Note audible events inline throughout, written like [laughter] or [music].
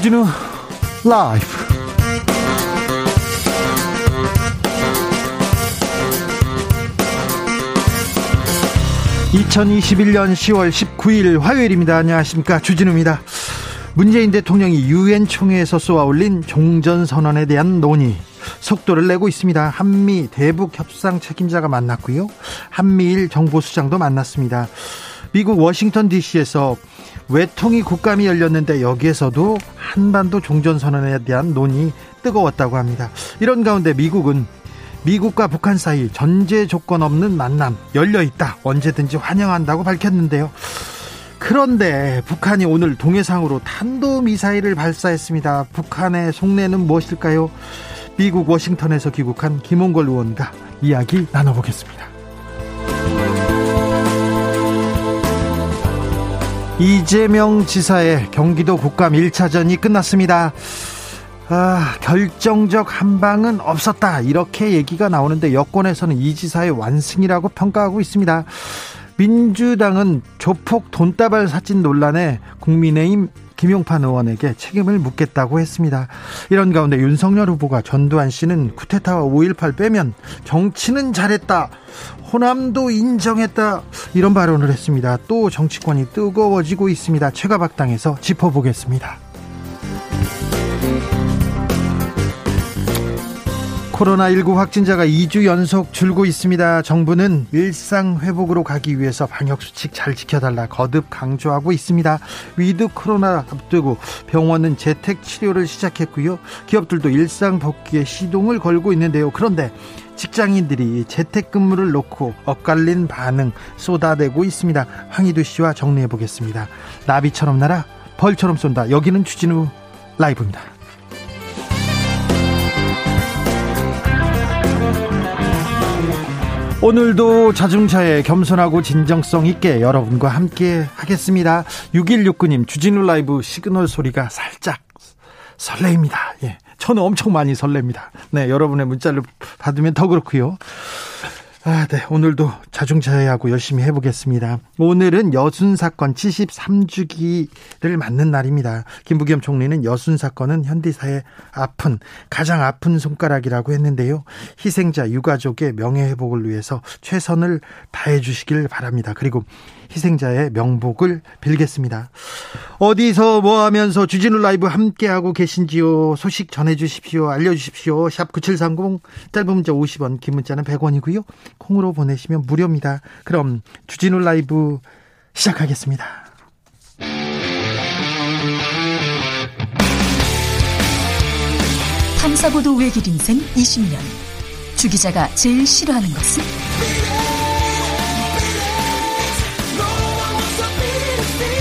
주진우 라이브 (2021년 10월 19일) 화요일입니다 안녕하십니까 주진우입니다 문재인 대통령이 유엔 총회에서 쏘아 올린 종전 선언에 대한 논의 속도를 내고 있습니다. 한미 대북 협상 책임자가 만났고요. 한미일 정보수장도 만났습니다. 미국 워싱턴 DC에서 외통위 국감이 열렸는데 여기에서도 한반도 종전선언에 대한 논의 뜨거웠다고 합니다. 이런 가운데 미국은 미국과 북한 사이 전제 조건 없는 만남 열려 있다. 언제든지 환영한다고 밝혔는데요. 그런데 북한이 오늘 동해상으로 탄도미사일을 발사했습니다. 북한의 속내는 무엇일까요? 미국 워싱턴에서 귀국한 김홍걸 의원과 이야기 나눠보겠습니다. 이재명 지사의 경기도 국감 1차전이 끝났습니다. 아, 결정적 한방은 없었다. 이렇게 얘기가 나오는데 여권에서는 이 지사의 완승이라고 평가하고 있습니다. 민주당은 조폭 돈다발 사진 논란에 국민의힘 김용판 의원에게 책임을 묻겠다고 했습니다. 이런 가운데 윤석열 후보가 전두환 씨는 쿠데타와 5.18 빼면 정치는 잘했다. 호남도 인정했다. 이런 발언을 했습니다. 또 정치권이 뜨거워지고 있습니다. 최가박당에서 짚어보겠습니다. 코로나19 확진자가 2주 연속 줄고 있습니다. 정부는 일상 회복으로 가기 위해서 방역 수칙 잘 지켜달라 거듭 강조하고 있습니다. with 코로나 앞두고 병원은 재택 치료를 시작했고요. 기업들도 일상 복귀에 시동을 걸고 있는데요. 그런데 직장인들이 재택근무를 놓고 엇갈린 반응 쏟아내고 있습니다. 황희두 씨와 정리해 보겠습니다. 나비처럼 날아 벌처럼 쏜다. 여기는 주진우 라이브입니다. 오늘도 자중자애 겸손하고 진정성 있게 여러분과 함께 하겠습니다. 6169님, 주진우 라이브 시그널 소리가 살짝 설레입니다. 예. 저는 엄청 많이 설렙니다. 네, 여러분의 문자를 받으면 더 그렇고요. 아, 네. 오늘도 자중자애하고 열심히 해보겠습니다. 오늘은 여순 사건 73주기를 맞는 날입니다. 김부겸 총리는 여순 사건은 현대사의 아픈, 가장 아픈 손가락이라고 했는데요. 희생자 유가족의 명예회복을 위해서 최선을 다해 주시길 바랍니다. 그리고 희생자의 명복을 빌겠습니다. 어디서 뭐 하면서 주진우 라이브 함께하고 계신지요? 소식 전해주십시오. 알려주십시오. 샵 9730 짧은 문자 50원, 긴 문자는 100원이고요. 콩으로 보내시면 무료입니다. 그럼 주진우 라이브 시작하겠습니다. 탐사보도 외길 인생 20년. 주 기자가 제일 싫어하는 것은?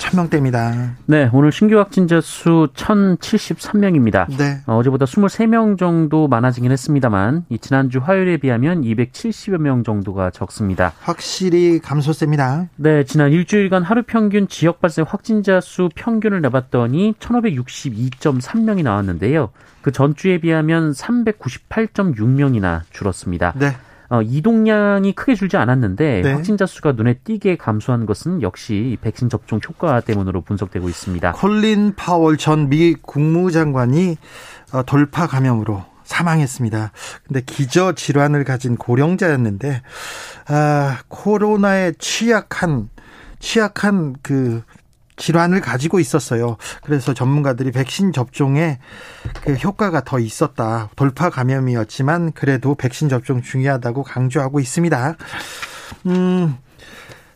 천명대입니다. 네, 오늘 신규 확진자 수 1,073명입니다. 네. 어, 제보다 23명 정도 많아지긴 했습니다만 이 지난주 화요일에 비하면 270여 명 정도가 적습니다. 확실히 감소세입니다. 네, 지난 일주일간 하루 평균 지역 발생 확진자 수 평균을 내봤더니 1,562.3명이 나왔는데요. 그 전주에 비하면 398.6명이나 줄었습니다. 네. 어, 이동량이 크게 줄지 않았는데 네. 확진자 수가 눈에 띄게 감소한 것은 역시 백신 접종 효과 때문으로 분석되고 있습니다. 콜린 파월 전 미 국무장관이 어, 돌파 감염으로 사망했습니다. 근데 기저 질환을 가진 고령자였는데 아, 코로나에 취약한 취약한 그 질환을 가지고 있었어요. 그래서 전문가들이 백신 접종에 그 효과가 더 있었다. 돌파 감염이었지만 그래도 백신 접종 중요하다고 강조하고 있습니다. 음,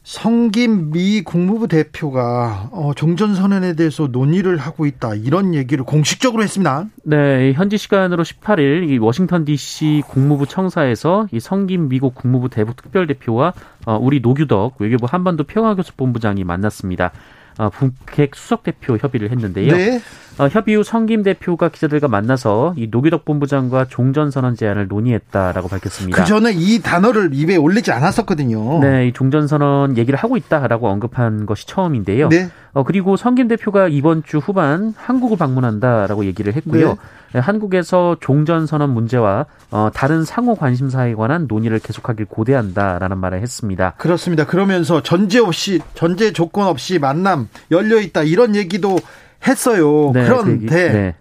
성김 미 국무부 대표가 어, 종전선언에 대해서 논의를 하고 있다 이런 얘기를 공식적으로 했습니다. 네, 현지 시간으로 18일 이 워싱턴 D.C. 국무부 청사에서 이 성김 미국 국무부 대북 특별 대표와 어, 우리 노규덕 외교부 한반도 평화교섭본부장이 만났습니다. 어, 북핵 수석 대표 협의를 했는데요. 네. 어, 협의 후 성김 대표가 기자들과 만나서 이 노기덕 본부장과 종전 선언 제안을 논의했다라고 밝혔습니다. 그 전에 이 단어를 입에 올리지 않았었거든요. 네, 이 종전 선언 얘기를 하고 있다라고 언급한 것이 처음인데요. 네. 어, 그리고 성김 대표가 이번 주 후반 한국을 방문한다라고 얘기를 했고요. 네. 네 한국에서 종전선언 문제와 어, 다른 상호 관심사에 관한 논의를 계속하길 고대한다라는 말을 했습니다. 그렇습니다. 그러면서 전제 없이 전제 조건 없이 만남 열려 있다 이런 얘기도 했어요. 네, 그런데 그 네.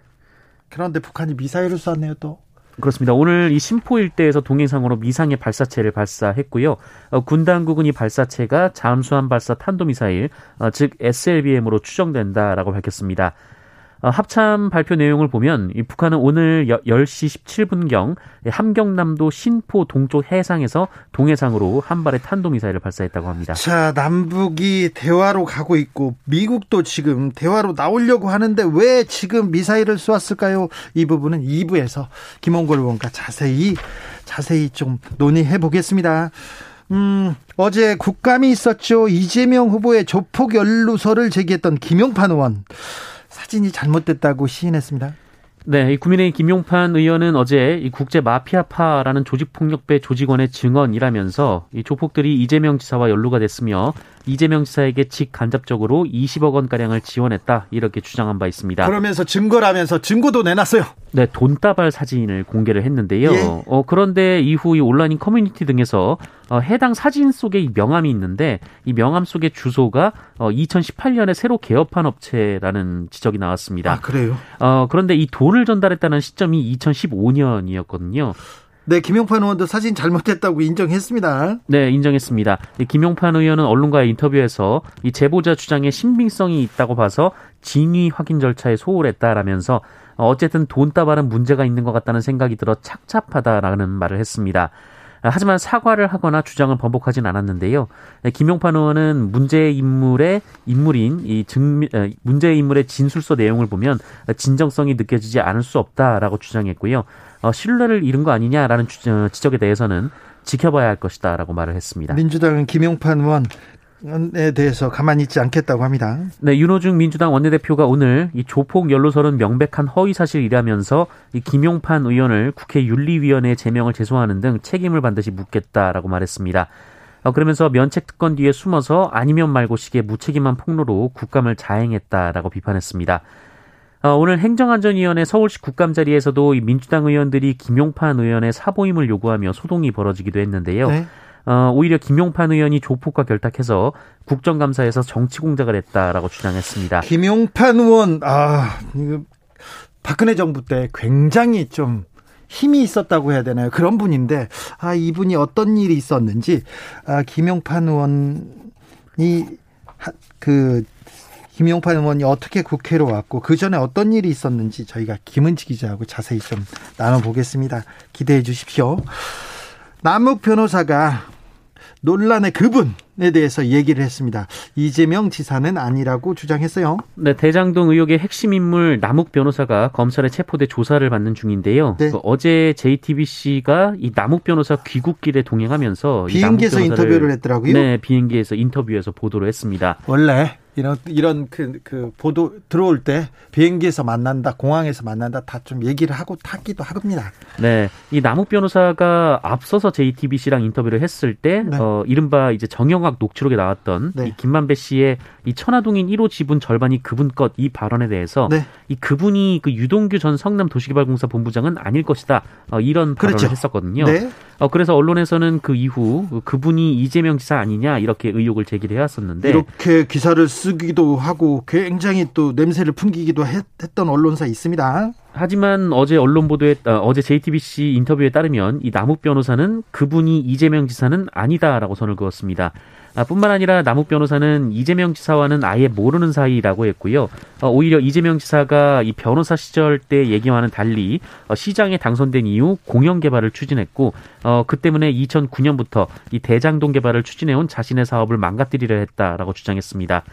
그런데 북한이 미사일을 쐈네요 또. 그렇습니다. 오늘 이 심포 일대에서 동해상으로 미상의 발사체를 발사했고요. 어, 군 당국은 이 발사체가 잠수함 발사 탄도미사일, 어, 즉 SLBM으로 추정된다라고 밝혔습니다. 어, 합참 발표 내용을 보면 북한은 오늘 10시 17분경 함경남도 신포 동쪽 해상에서 동해상으로 한 발의 탄도미사일을 발사했다고 합니다. 자, 남북이 대화로 가고 있고 미국도 지금 대화로 나오려고 하는데 왜 지금 미사일을 쏘았을까요? 이 부분은 2부에서 김원걸 의원과 자세히 자세히 좀 논의해 보겠습니다. 음, 어제 국감이 있었죠. 이재명 후보의 조폭 연루설을 제기했던 김용판 의원. 사진이 잘못됐다고 시인했습니다. 네, 이 국민의힘 김용판 의원은 어제 이 국제 마피아파라는 조직폭력배 조직원의 증언이라면서 이 조폭들이 이재명 지사와 연루가 됐으며 이재명 지사에게 직간접적으로 20억 원 가량을 지원했다 이렇게 주장한 바 있습니다. 그러면서 증거라면서 증거도 내놨어요. 네, 돈다발 사진을 공개를 했는데요. 예. 어, 그런데 이후 이 온라인 커뮤니티 등에서 어, 해당 사진 속에 이 명함이 있는데 이 명함 속의 주소가 어, 2018년에 새로 개업한 업체라는 지적이 나왔습니다. 아, 그래요? 어, 그런데 이 돈을 전달했다는 시점이 2015년이었거든요. 네, 김용판 의원도 사진 잘못했다고 인정했습니다. 네, 인정했습니다. 김용판 의원은 언론과의 인터뷰에서 이 제보자 주장에 신빙성이 있다고 봐서 진위 확인 절차에 소홀했다라면서 어쨌든 돈다발은 문제가 있는 것 같다는 생각이 들어 착잡하다라는 말을 했습니다. 하지만 사과를 하거나 주장을 번복하진 않았는데요. 김용판 의원은 문제 인물의 인물인 이 증, 문제 인물의 진술서 내용을 보면 진정성이 느껴지지 않을 수 없다라고 주장했고요. 어, 신뢰를 잃은 거 아니냐라는 어, 지적에 대해서는 지켜봐야 할 것이다라고 말을 했습니다. 민주당은 김용판 의원 에 대해서 가만히 있지 않겠다고 합니다. 네, 윤호중 민주당 원내대표가 오늘 이 조폭 연루설은 명백한 허위 사실이라면서 이 김용판 의원을 국회 윤리위원회에 제명을 제소하는 등 책임을 반드시 묻겠다라고 말했습니다. 어, 그러면서 면책 특권 뒤에 숨어서 아니면 말고 식의 무책임한 폭로로 국감을 자행했다라고 비판했습니다. 어, 오늘 행정안전위원회 서울시 국감 자리에서도 민주당 의원들이 김용판 의원의 사보임을 요구하며 소동이 벌어지기도 했는데요. 네. 어, 오히려 김용판 의원이 조폭과 결탁해서 국정감사에서 정치 공작을 했다라고 주장했습니다. 김용판 의원, 아, 이거 박근혜 정부 때 굉장히 좀 힘이 있었다고 해야 되나요? 그런 분인데, 아, 이분이 어떤 일이 있었는지, 아, 김용판 의원이, 그, 김용판 의원이 어떻게 국회로 왔고 그 전에 어떤 일이 있었는지 저희가 김은지 기자하고 자세히 좀 나눠보겠습니다. 기대해 주십시오. 남욱 변호사가 논란의 그분에 대해서 얘기를 했습니다. 이재명 지사는 아니라고 주장했어요. 네, 대장동 의혹의 핵심 인물 남욱 변호사가 검찰에 체포돼 조사를 받는 중인데요. 네. 그 어제 JTBC가 이 남욱 변호사 귀국길에 동행하면서 비행기에서 인터뷰를 했더라고요. 네, 비행기에서 인터뷰에서 보도를 했습니다. 원래 이런 이런 그, 그 보도 들어올 때 비행기에서 만난다, 공항에서 만난다 다 좀 얘기를 하고 타기도 합니다. 네, 이 남욱 변호사가 앞서서 JTBC랑 인터뷰를 했을 때 네. 어, 이른바 이제 정영학 녹취록에 나왔던 네. 이 김만배 씨의 이 천화동인 1호 지분 절반이 그분 것 이 발언에 대해서 네. 이 그분이 그 유동규 전 성남 도시개발공사 본부장은 아닐 것이다 어, 이런 발언을 그렇죠. 했었거든요. 네. 어, 그래서 언론에서는 그 이후 그분이 이재명 지사 아니냐 이렇게 의혹을 제기를 해왔었는데 이렇게 기사를 쓰 기도 하고 굉장히 또 냄새를 풍기기도 했, 던 언론사 있습니다. 하지만 어제 언론 보도에 어, 제 JTBC 인터뷰에 따르면 이 남욱 변호사는 그분이 이재명 지사는 아니다라고 선을 그었습니다. 아, 뿐만 아니라 남욱 변호사는 이재명 지사와는 아예 모르는 사이라고 했고요. 어, 오히려 이재명 지사가 이 변호사 시절 때 얘기와는 달리 어, 시장에 당선된 이후 공영 개발을 추진했고 어, 그 때문에 2009년부터 이 대장동 개발을 추진해온 자신의 사업을 망가뜨리려 했다라고 주장했습니다.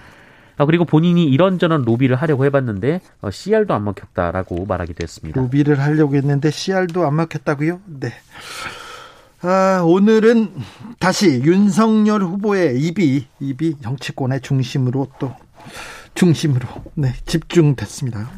아, 그리고 본인이 이런저런 로비를 하려고 해봤는데 어, CR도 안 먹혔다라고 말하기도 했습니다. 로비를 하려고 했는데 CR도 안 먹혔다고요? 네. 아, 오늘은 다시 윤석열 후보의 입이 입이 정치권의 중심으로 또 중심으로 네, 집중됐습니다.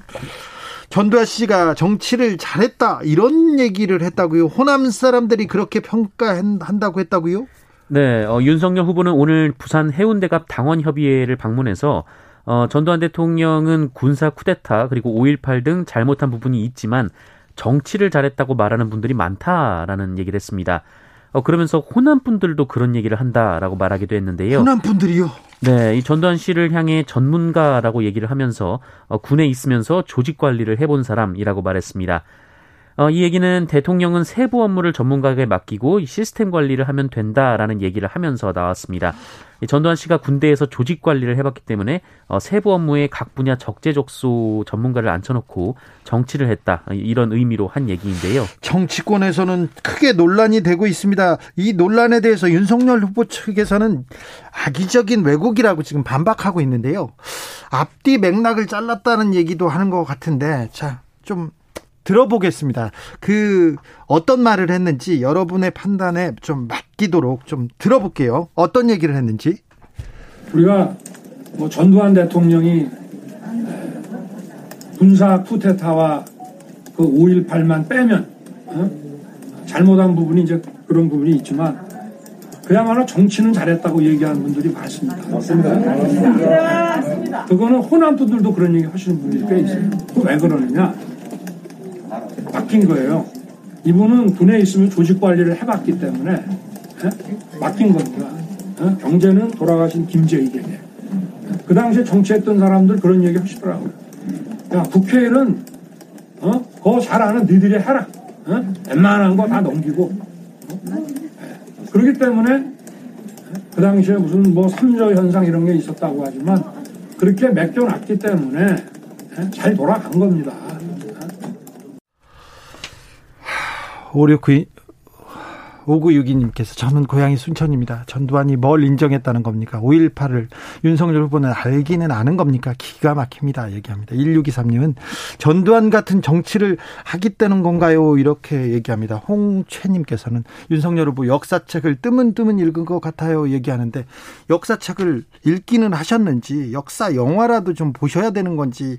전두환 씨가 정치를 잘했다 이런 얘기를 했다고요. 호남 사람들이 그렇게 평가한다고 했다고요? 네, 어, 윤석열 후보는 오늘 부산 해운대갑 당원협의회를 방문해서 어, 전두환 대통령은 군사 쿠데타 그리고 5.18 등 잘못한 부분이 있지만 정치를 잘했다고 말하는 분들이 많다라는 얘기를 했습니다. 어, 그러면서 호남 분들도 그런 얘기를 한다라고 말하기도 했는데요. 호남 분들이요? 네, 이 전두환 씨를 향해 전문가라고 얘기를 하면서 어, 군에 있으면서 조직 관리를 해본 사람이라고 말했습니다. 어, 이 얘기는 대통령은 세부 업무를 전문가에게 맡기고 시스템 관리를 하면 된다라는 얘기를 하면서 나왔습니다. 전두환 씨가 군대에서 조직 관리를 해봤기 때문에 어, 세부 업무에 각 분야 적재적소 전문가를 앉혀놓고 정치를 했다 이런 의미로 한 얘기인데요. 정치권에서는 크게 논란이 되고 있습니다. 이 논란에 대해서 윤석열 후보 측에서는 악의적인 왜곡이라고 지금 반박하고 있는데요. 앞뒤 맥락을 잘랐다는 얘기도 하는 것 같은데 자 좀 들어보겠습니다. 그 어떤 말을 했는지 여러분의 판단에 좀 맡기도록 좀 들어볼게요. 어떤 얘기를 했는지. 우리가 뭐 전두환 대통령이 군사 쿠데타와 그 5.18만 빼면 어? 잘못한 부분이 이제 그런 부분이 있지만 그야말로 정치는 잘했다고 얘기하는 분들이 많습니다. 맞습니다. 그거는 호남 분들도 그런 얘기 하시는 분들이 꽤 있어요. 왜 그러느냐? 맡긴 거예요. 이분은 군에 있으면 조직 관리를 해봤기 때문에 에? 맡긴 겁니다. 에? 경제는 돌아가신 김재익에게. 그 당시에 정치했던 사람들 그런 얘기 하시더라고요. 야, 국회의원 어? 그거 잘 아는 니들이 해라. 어? 웬만한 거 다 넘기고. 어? 그렇기 때문에 그 당시에 무슨 뭐 삼저 현상 이런 게 있었다고 하지만 그렇게 맡겨놨기 때문에 잘 돌아간 겁니다. 569 5962님께서 저는 고향이 순천입니다. 전두환이 뭘 인정했다는 겁니까? 5.18을 윤석열 후보는 알기는 아는 겁니까? 기가 막힙니다. 얘기합니다. 1623님은 전두환 같은 정치를 하겠다는 건가요? 이렇게 얘기합니다. 홍채님께서는 윤석열 후보 역사책을 뜨문뜨문 읽은 것 같아요. 얘기하는데 역사책을 읽기는 하셨는지 역사 영화라도 좀 보셔야 되는 건지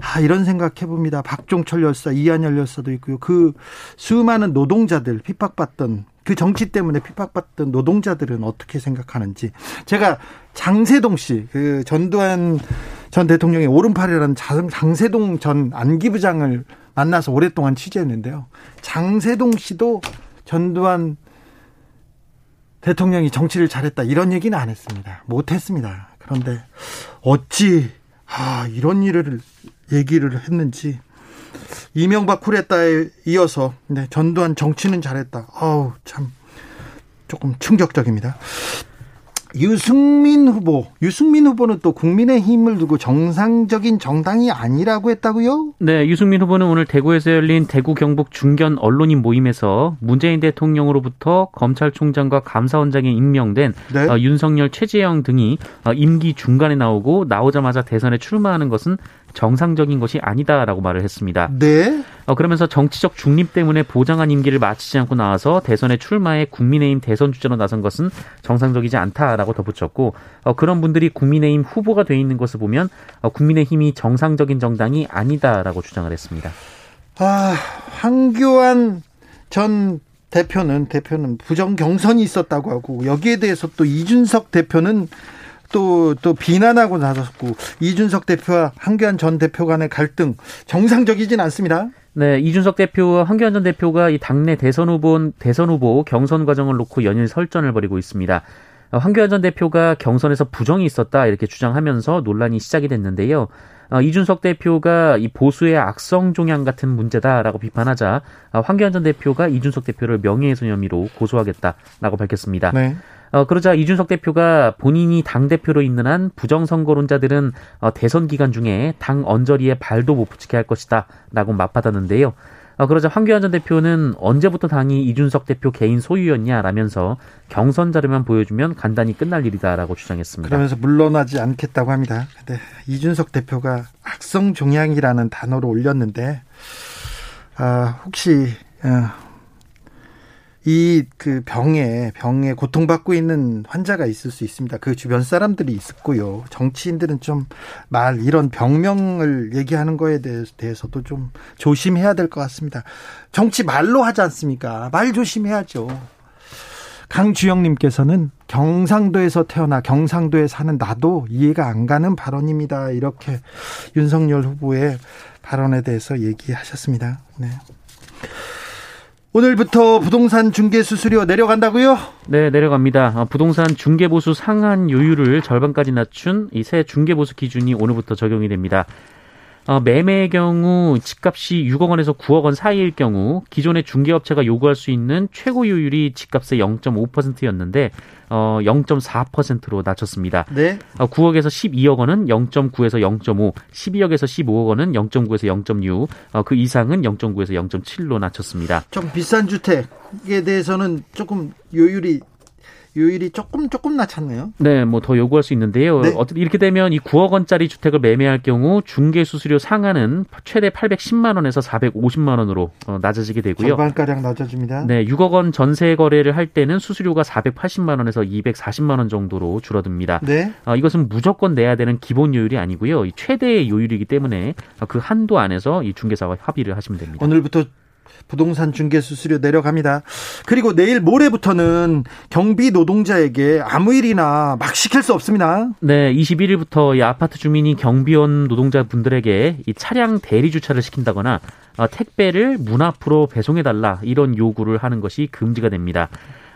아, 이런 생각 해 봅니다. 박종철 열사, 이한열 열사도 있고요. 그 수많은 노동자들 핍박받던 그 정치 때문에 핍박받던 노동자들은 어떻게 생각하는지 제가 장세동 씨, 그 전두환 전 대통령의 오른팔이라는 장세동 전 안기부장을 만나서 오랫동안 취재했는데요. 장세동 씨도 전두환 대통령이 정치를 잘했다 이런 얘기는 안 했습니다. 못 했습니다. 그런데 어찌 아 이런 일을 얘기를 했는지 이명박 쿠데타에 이어서 네, 전두환 정치는 잘했다. 아우 참 조금 충격적입니다. 유승민 후보, 유승민 후보는 또 국민의 힘을 두고 정상적인 정당이 아니라고 했다고요? 네, 유승민 후보는 오늘 대구에서 열린 대구 경북 중견 언론인 모임에서 문재인 대통령으로부터 검찰총장과 감사원장에 임명된 네? 어, 윤석열, 최재형 등이 어, 임기 중간에 나오고 나오자마자 대선에 출마하는 것은 정상적인 것이 아니다라고 말을 했습니다. 네. 어, 그러면서 정치적 중립 때문에 보장한 임기를 마치지 않고 나와서 대선에 출마해 국민의힘 대선 주자로 나선 것은 정상적이지 않다라고 덧붙였고 어, 그런 분들이 국민의힘 후보가 돼 있는 것을 보면 어, 국민의힘이 정상적인 정당이 아니다라고 주장을 했습니다. 아, 황교안 전 대표는 대표는 부정 경선이 있었다고 하고 여기에 대해서 또 이준석 대표는 또, 또 비난하고 나섰고, 이준석 대표와 한교안 전 대표 간의 갈등, 정상적이진 않습니다. 네, 이준석 대표와 한교안 전 대표가 이 당내 대선 후보, 대선 후보 경선 과정을 놓고 연일 설전을 벌이고 있습니다. 황교안 전 대표가 경선에서 부정이 있었다 이렇게 주장하면서 논란이 시작이 됐는데요. 어, 이준석 대표가 이 보수의 악성 종양 같은 문제다라고 비판하자 어, 황교안 전 대표가 이준석 대표를 명예훼손 혐의로 고소하겠다라고 밝혔습니다. 네. 어, 그러자 이준석 대표가 본인이 당대표로 있는 한 부정선거론자들은 어, 대선 기간 중에 당 언저리에 발도 못 붙이게 할 것이다 라고 맞받았는데요. 어, 그러자 황교안 전 대표는 언제부터 당이 이준석 대표 개인 소유였냐라면서 경선 자료만 보여주면 간단히 끝날 일이다라고 주장했습니다. 그러면서 물러나지 않겠다고 합니다. 근데 이준석 대표가 악성 종양이라는 단어를 올렸는데 아, 혹시 어, 이 그 병에 병에 고통받고 있는 환자가 있을 수 있습니다. 그 주변 사람들이 있었고요. 정치인들은 좀 말 이런 병명을 얘기하는 거에 대해서도 좀 조심해야 될 것 같습니다. 정치 말로 하지 않습니까? 말 조심해야죠. 강주영님께서는 경상도에서 태어나 경상도에 사는 나도 이해가 안 가는 발언입니다. 이렇게 윤석열 후보의 발언에 대해서 얘기하셨습니다. 네. 오늘부터 부동산 중개 수수료 내려간다고요? 네, 내려갑니다. 어, 부동산 중개 보수 상한 요율을 절반까지 낮춘 이 새 중개 보수 기준이 오늘부터 적용이 됩니다. 어, 매매의 경우 집값이 6억 원에서 9억 원 사이일 경우 기존의 중개업체가 요구할 수 있는 최고 요율이 집값의 0.5%였는데 어, 0.4%로 낮췄습니다. 네. 어, 9억에서 12억 원은 0.9에서 0.5, 12억에서 15억 원은 0.9에서 0.6, 어, 그 이상은 0.9에서 0.7로 낮췄습니다. 좀 비싼 주택에 대해서는 조금 요율이 요율이 조금 조금 낮췄네요. 네, 뭐 더 요구할 수 있는데요. 네. 어떻게 이렇게 되면 이 9억 원짜리 주택을 매매할 경우 중개 수수료 상한은 최대 810만 원에서 450만 원으로 어, 낮아지게 되고요. 절반가량 낮아집니다. 네, 6억 원 전세 거래를 할 때는 수수료가 480만 원에서 240만 원 정도로 줄어듭니다. 네. 어, 이것은 무조건 내야 되는 기본 요율이 아니고요. 최대의 요율이기 때문에 그 한도 안에서 이 중개사와 협의를 하시면 됩니다. 오늘부터 부동산 중개 수수료 내려갑니다. 그리고 내일 모레부터는 경비 노동자에게 아무 일이나 막 시킬 수 없습니다. 네, 21일부터 이 아파트 주민이 경비원 노동자분들에게 이 차량 대리 주차를 시킨다거나 어, 택배를 문 앞으로 배송해 달라 이런 요구를 하는 것이 금지가 됩니다.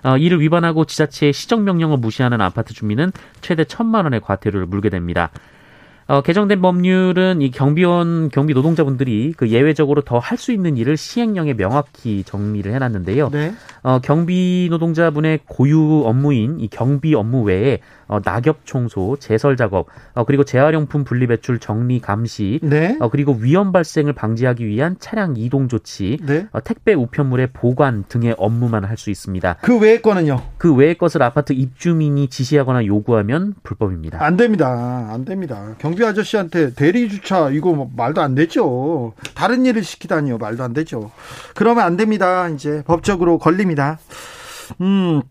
어, 이를 위반하고 지자체의 시정 명령을 무시하는 아파트 주민은 최대 천만 원의 과태료를 물게 됩니다. 어, 개정된 법률은 이 경비원 경비 노동자분들이 그 예외적으로 더 할 수 있는 일을 시행령에 명확히 정리를 해놨는데요. 네. 어, 경비 노동자분의 고유 업무인 이 경비 업무 외에 어, 낙엽 청소, 제설 작업, 어, 그리고 재활용품 분리 배출 정리 감시, 네. 어, 그리고 위험 발생을 방지하기 위한 차량 이동 조치, 네. 어, 택배 우편물의 보관 등의 업무만 할 수 있습니다. 그 외의 거는요? 그 외의 것을 아파트 입주민이 지시하거나 요구하면 불법입니다. 안 됩니다. 안 됩니다. 경비 아저씨한테 대리 주차 이거 뭐 말도 안 되죠. 다른 일을 시키다니요. 말도 안 되죠. 그러면 안 됩니다. 이제 법적으로 걸립니다. 음.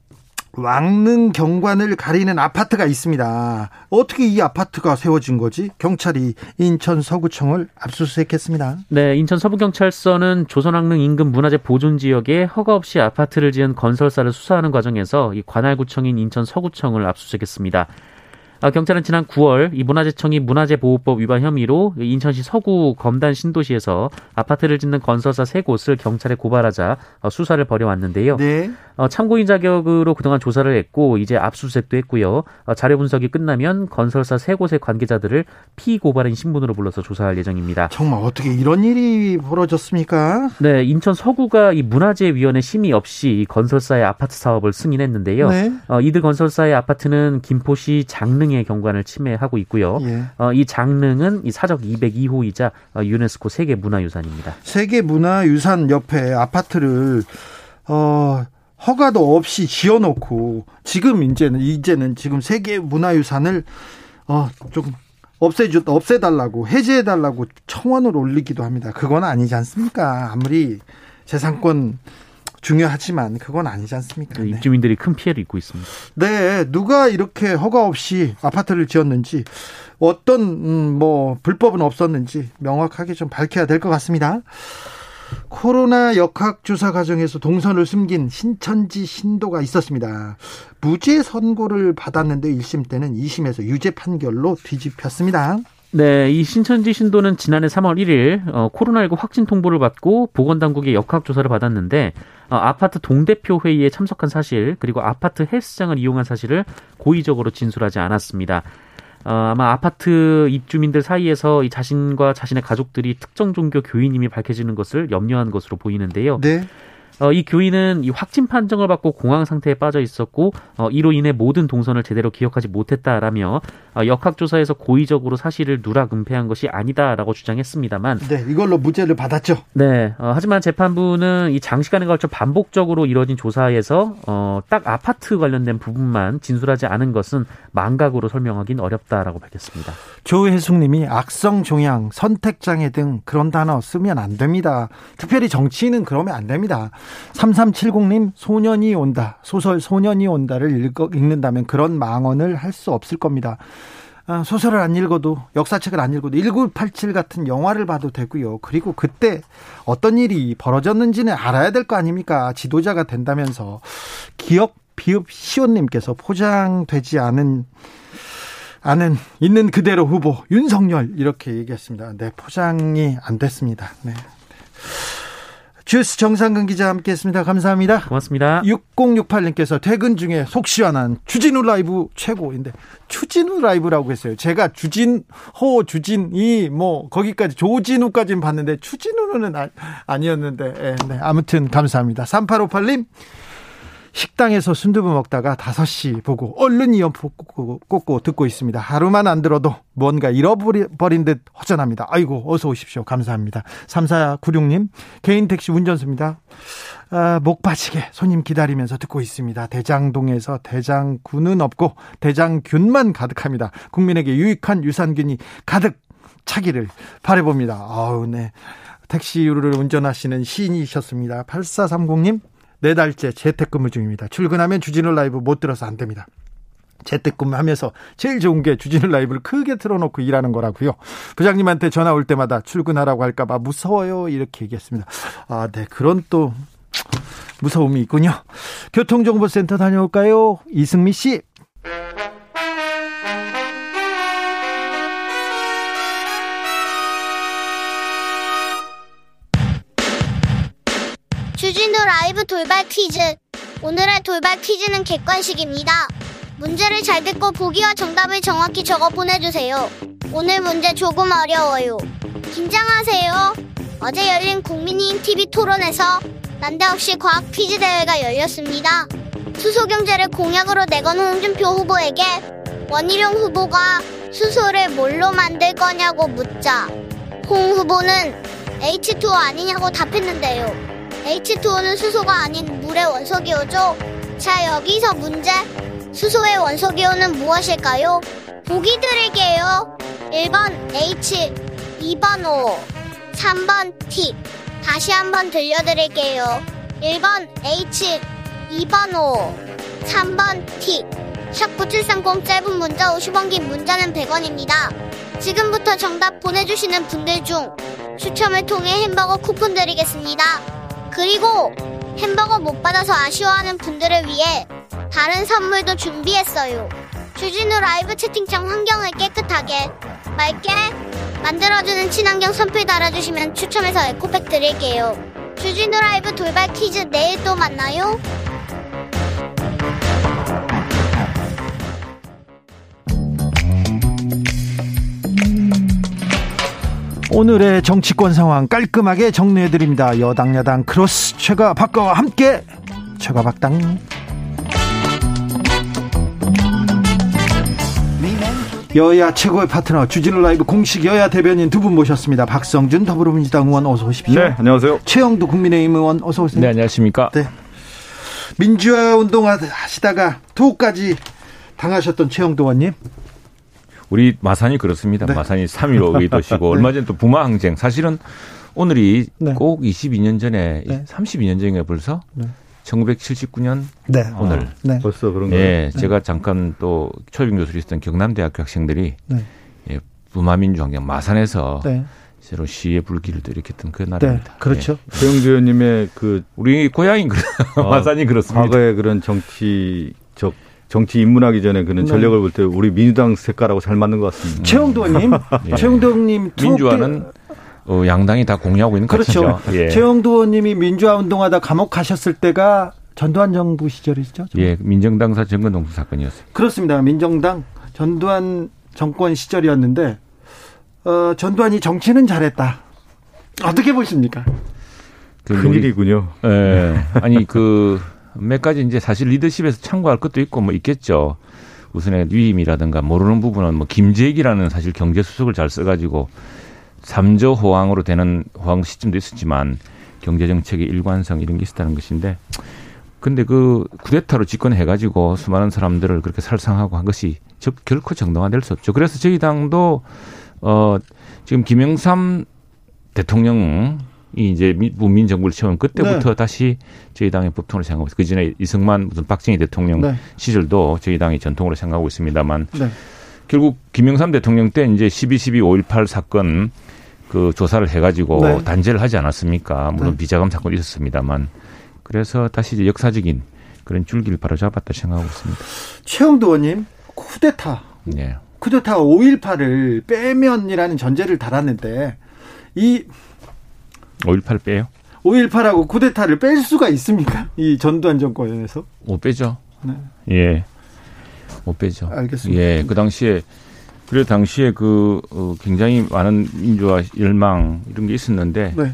왕릉 경관을 가리는 아파트가 있습니다. 어떻게 이 아파트가 세워진 거지? 경찰이 인천 서구청을 압수수색했습니다. 네, 인천 서부경찰서는 조선왕릉 인근 문화재 보존 지역에 허가 없이 아파트를 지은 건설사를 수사하는 과정에서 이 관할구청인 인천 서구청을 압수수색했습니다. 아, 경찰은 지난 9월 이 문화재청이 문화재보호법 위반 혐의로 인천시 서구 검단 신도시에서 아파트를 짓는 건설사 세 곳을 경찰에 고발하자 어, 수사를 벌여왔는데요. 네. 어, 참고인 자격으로 그동안 조사를 했고 이제 압수수색도 했고요. 어, 자료 분석이 끝나면 건설사 세 곳의 관계자들을 피고발인 신분으로 불러서 조사할 예정입니다. 정말 어떻게 이런 일이 벌어졌습니까? 네, 인천 서구가 이 문화재위원회 심의 없이 건설사의 아파트 사업을 승인했는데요. 네. 어, 이들 건설사의 아파트는 김포시 장릉 의 경관을 침해하고 있고요. 예. 어, 이 장릉은 이 사적 202호이자 어, 유네스코 세계 문화유산입니다. 세계 문화유산 옆에 아파트를 어 허가도 없이 지어놓고 지금 이제는 이제는 지금 세계 문화유산을 어 조금 없애주 없애달라고 해제해달라고 청원을 올리기도 합니다. 그건 아니지 않습니까? 아무리 재산권 중요하지만 그건 아니지 않습니까? 네. 입주민들이 큰 피해를 입고 있습니다. 네, 누가 이렇게 허가 없이 아파트를 지었는지 어떤 음, 뭐 불법은 없었는지 명확하게 좀 밝혀야 될 것 같습니다. 코로나 역학조사 과정에서 동선을 숨긴 신천지 신도가 있었습니다. 무죄 선고를 받았는데 1심 때는 2심에서 유죄 판결로 뒤집혔습니다. 네, 이 신천지 신도는 지난해 3월 1일 어, 코로나19 확진 통보를 받고 보건당국의 역학조사를 받았는데 어, 아파트 동대표 회의에 참석한 사실 그리고 아파트 헬스장을 이용한 사실을 고의적으로 진술하지 않았습니다. 어, 아마 아파트 입주민들 사이에서 이 자신과 자신의 가족들이 특정 종교 교인임이 밝혀지는 것을 염려한 것으로 보이는데요. 네. 어, 이 교인은 이 확진 판정을 받고 공황 상태에 빠져 있었고 어, 이로 인해 모든 동선을 제대로 기억하지 못했다라며 어, 역학조사에서 고의적으로 사실을 누락 은폐한 것이 아니다라고 주장했습니다만 네, 이걸로 무죄를 받았죠. 네, 어, 하지만 재판부는 이 장시간에 걸쳐 반복적으로 이뤄진 조사에서 어, 딱 아파트 관련된 부분만 진술하지 않은 것은 망각으로 설명하기는 어렵다라고 밝혔습니다. 조혜숙님이 악성 종양, 선택장애 등 그런 단어 쓰면 안 됩니다. 특별히 정치인은 그러면 안 됩니다. 3370님, 소년이 온다. 소설 소년이 온다를 읽어, 읽는다면 그런 망언을 할 수 없을 겁니다. 아, 소설을 안 읽어도 역사책을 안 읽어도 1987 같은 영화를 봐도 되고요. 그리고 그때 어떤 일이 벌어졌는지는 알아야 될 거 아닙니까? 지도자가 된다면서 기억 비읍 시온님께서 포장되지 않은 않은 있는 그대로 후보 윤석열 이렇게 얘기했습니다. 네, 포장이 안 됐습니다. 네. 주스 정상근 기자 함께했습니다. 감사합니다. 고맙습니다. 6068님께서 퇴근 중에 속 시원한 주진우 라이브 최고인데 추진우 라이브라고 했어요. 제가 주진호 주진이 뭐 거기까지 조진우까지는 봤는데 추진우는 아, 니었는데 네, 네. 아무튼 감사합니다. 3858님 식당에서 순두부 먹다가 5시 보고 얼른 이어폰 꽂고, 꽂고 듣고 있습니다. 하루만 안 들어도 뭔가 잃어버린 듯 허전합니다. 아이고, 어서 오십시오. 감사합니다. 3496님, 개인 택시 운전수입니다. 아, 목 빠지게 손님 기다리면서 듣고 있습니다. 대장동에서 대장군은 없고 대장균만 가득합니다. 국민에게 유익한 유산균이 가득 차기를 바래봅니다. 아우, 네. 택시를 운전하시는 시인이셨습니다. 8430님, 네 달째 재택근무 중입니다. 출근하면 주진우 라이브 못 들어서 안 됩니다. 재택근무 하면서 제일 좋은 게 주진우 라이브를 크게 틀어놓고 일하는 거라고요. 부장님한테 전화 올 때마다 출근하라고 할까봐 무서워요. 이렇게 얘기했습니다. 아, 네. 그런 또 무서움이 있군요. 교통정보센터 다녀올까요? 이승미 씨. 주진우 라이브 돌발 퀴즈. 오늘의 돌발 퀴즈는 객관식입니다. 문제를 잘 듣고 보기와 정답을 정확히 적어 보내주세요. 오늘 문제 조금 어려워요. 긴장하세요. 어제 열린 국민힘 TV 토론에서 난데없이 과학 퀴즈 대회가 열렸습니다. 수소경제를 공약으로 내건 홍준표 후보에게 원희룡 후보가 수소를 뭘로 만들 거냐고 묻자 홍 후보는 H2O 아니냐고 답했는데요. H2O는 수소가 아닌 물의 원소기호죠. 자, 여기서 문제. 수소의 원소기호는 무엇일까요? 보기 드릴게요. 1번 H, 2번 O, 3번 T. 다시 한번 들려드릴게요. 1번 H, 2번 O, 3번 T. 샵9730 짧은 문자 50원 긴 문자는 100원입니다. 지금부터 정답 보내주시는 분들 중 추첨을 통해 햄버거 쿠폰 드리겠습니다. 그리고 햄버거 못 받아서 아쉬워하는 분들을 위해 다른 선물도 준비했어요. 주진우 라이브 채팅창 환경을 깨끗하게 맑게 만들어주는 친환경 선풀 달아주시면 추첨해서 에코백 드릴게요. 주진우 라이브 돌발 퀴즈 내일 또 만나요. 오늘의 정치권 상황 깔끔하게 정리해드립니다. 여당 야당 크로스 최가 박가와 함께 최가 박당 여야 최고의 파트너 주진우 라이브 공식 여야 대변인 두 분 모셨습니다. 박성준 더불어민주당 의원 어서 오십시오. 네, 안녕하세요. 최형두 국민의힘 의원 어서 오세요. 네, 안녕하십니까. 네. 민주화 운동 하시다가 투옥까지 당하셨던 최형두 의원님. 우리 마산이 그렇습니다. 네. 마산이 3.15 의도시고 [laughs] 네. 얼마 전또 부마 항쟁 사실은 오늘이 네. 꼭 22년 전에 네. 32년 전에 벌써 네. 1979년 네. 오늘 아, 네. 벌써 그런 거예요. 예, 제가 잠깐 또 초빙 교수로 있었던 경남대학교 학생들이 예, 부마민주 항쟁 마산에서 새로 시의 불길을 일으켰던 그 날입니다. 그렇죠. 예. 최영주 의원님의 그 우리 고향인 그 [laughs] 마산이 그렇습니다. 과거의 그런 정치적 정치 입문하기 전에 그는 네. 전력을 볼 때 우리 민주당 색깔하고 잘 맞는 것 같습니다. 최영도 의원님, [laughs] 예. 최영도 의원님 민주화는 어, 양당이 다 공유하고 있는 그렇죠. 같죠. 예. 최영도 의원님이 민주화 운동하다 감옥 가셨을 때가 전두환 정부 시절이죠. 예, 민정당사 정권 동수 사건이었어요. 그렇습니다. 민정당 전두환 정권 시절이었는데 어, 전두환이 정치는 잘했다. 어떻게 보십니까? 그 큰일이군요. 예. 아니 그 몇 가지 이제 사실 리더십에서 참고할 것도 있고 뭐 있겠죠. 우선의 위임이라든가 모르는 부분은 뭐 김재익이라는 사실 경제 수석을 잘 써가지고 삼조 호황으로 되는 호황 시점도 있었지만 경제 정책의 일관성 이런 게 있었다는 것인데 근데 그 쿠데타로 집권해가지고 수많은 사람들을 그렇게 살상하고 한 것이 저, 결코 정당화될 수 없죠. 그래서 저희 당도 어 지금 김영삼 대통령 이제 문민 정부를 채운 그때부터 네. 다시 저희 당의 법통으로 생각하고 있어요. 그 전에 이승만 무슨 박정희 대통령 네. 시절도 저희 당이 전통으로 생각하고 있습니다만 네. 결국 김영삼 대통령 때 이제 12.12 5.18 사건 그 조사를 해가지고 네. 단죄를 하지 않았습니까? 물론 네. 비자금 사건이 있었습니다만 그래서 다시 이제 역사적인 그런 줄기를 바로잡았다 생각하고 있습니다. 최영도 의원님 쿠데타. 네. 쿠데타 5.18을 빼면이라는 전제를 달았는데 이 5.18 빼요? 5.18하고 쿠데타를 뺄 수가 있습니까? 이 전두환 정권에서? 못 빼죠. 네. 예. 못 빼죠. 알겠습니다. 예. 그 당시에 그래 당시에 그 어, 굉장히 많은 민주화 열망 이런 게 있었는데 네.